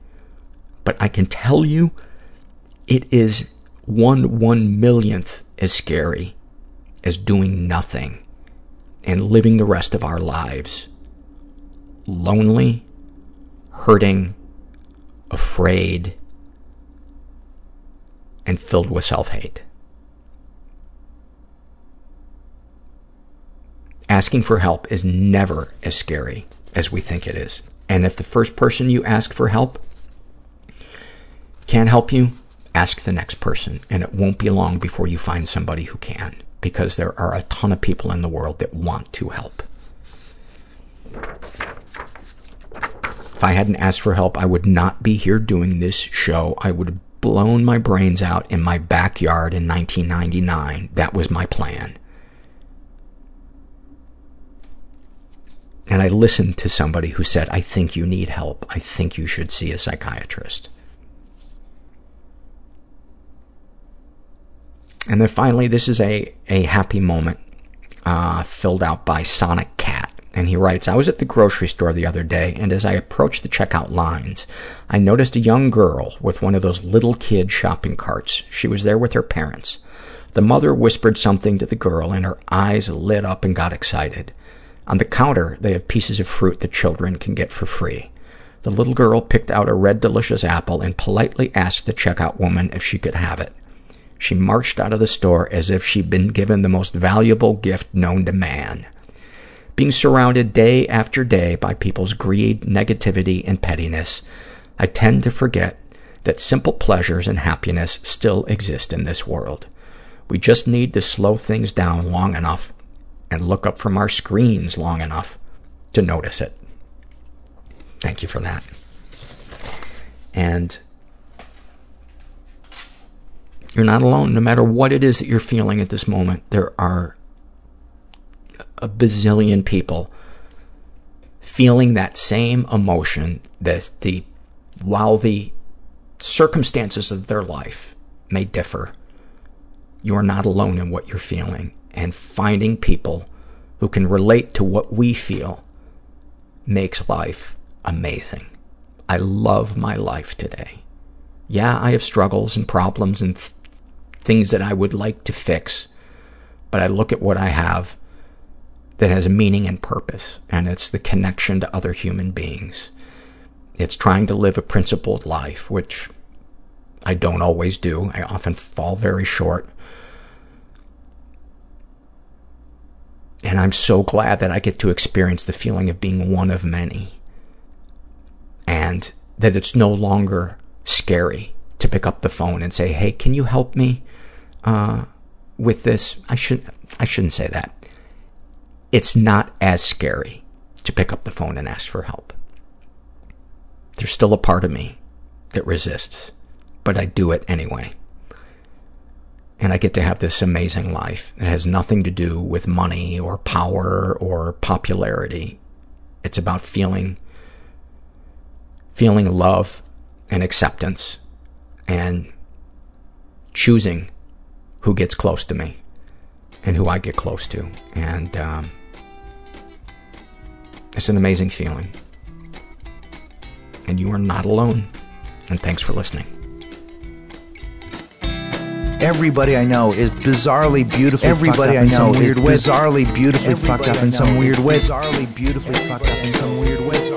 Speaker 1: but I can tell you it is one one millionth as scary as doing nothing and living the rest of our lives lonely, hurting, afraid, and filled with self-hate. Asking for help is never as scary as we think it is. And if the first person you ask for help can't help you, ask the next person. And it won't be long before you find somebody who can, because there are a ton of people in the world that want to help. If I hadn't asked for help, I would not be here doing this show. I would have blown my brains out in my backyard in 1999. That was my plan. And I listened to somebody who said, I think you need help. I think you should see a psychiatrist. And then finally, this is a, a happy moment uh, filled out by Sonic Cat. And he writes, I was at the grocery store the other day, and as I approached the checkout lines, I noticed a young girl with one of those little kid shopping carts. She was there with her parents. The mother whispered something to the girl, and her eyes lit up and got excited. On the counter, they have pieces of fruit that children can get for free. The little girl picked out a red delicious apple and politely asked the checkout woman if she could have it. She marched out of the store as if she'd been given the most valuable gift known to man. Being surrounded day after day by people's greed, negativity, and pettiness, I tend to forget that simple pleasures and happiness still exist in this world. We just need to slow things down long enough and look up from our screens long enough to notice it. Thank you for that. And you're not alone. No matter what it is that you're feeling at this moment, there are a bazillion people feeling that same emotion that the, while the circumstances of their life may differ, you are not alone in what you're feeling. And finding people who can relate to what we feel makes life amazing. I love my life today. Yeah, I have struggles and problems and th- things that I would like to fix, but I look at what I have that has meaning and purpose, and it's the connection to other human beings. It's trying to live a principled life, which I don't always do. I often fall very short. And I'm so glad that I get to experience the feeling of being one of many. And that it's no longer scary to pick up the phone and say, hey, can you help me uh, with this? I, should, I shouldn't say that it's not as scary to pick up the phone and ask for help. There's still a part of me that resists, but I do it anyway. And I get to have this amazing life. It has nothing to do with money or power or popularity. It's about feeling, feeling love and acceptance and choosing who gets close to me and who I get close to. And um, it's an amazing feeling. And you are not alone. And thanks for listening.
Speaker 11: Everybody I know is bizarrely beautifully
Speaker 12: Everybody I know
Speaker 11: weird
Speaker 12: is bizarrely beautifully
Speaker 11: Everybody
Speaker 12: fucked up in some weird way.
Speaker 11: Bizarrely beautifully fucked up in some weird way.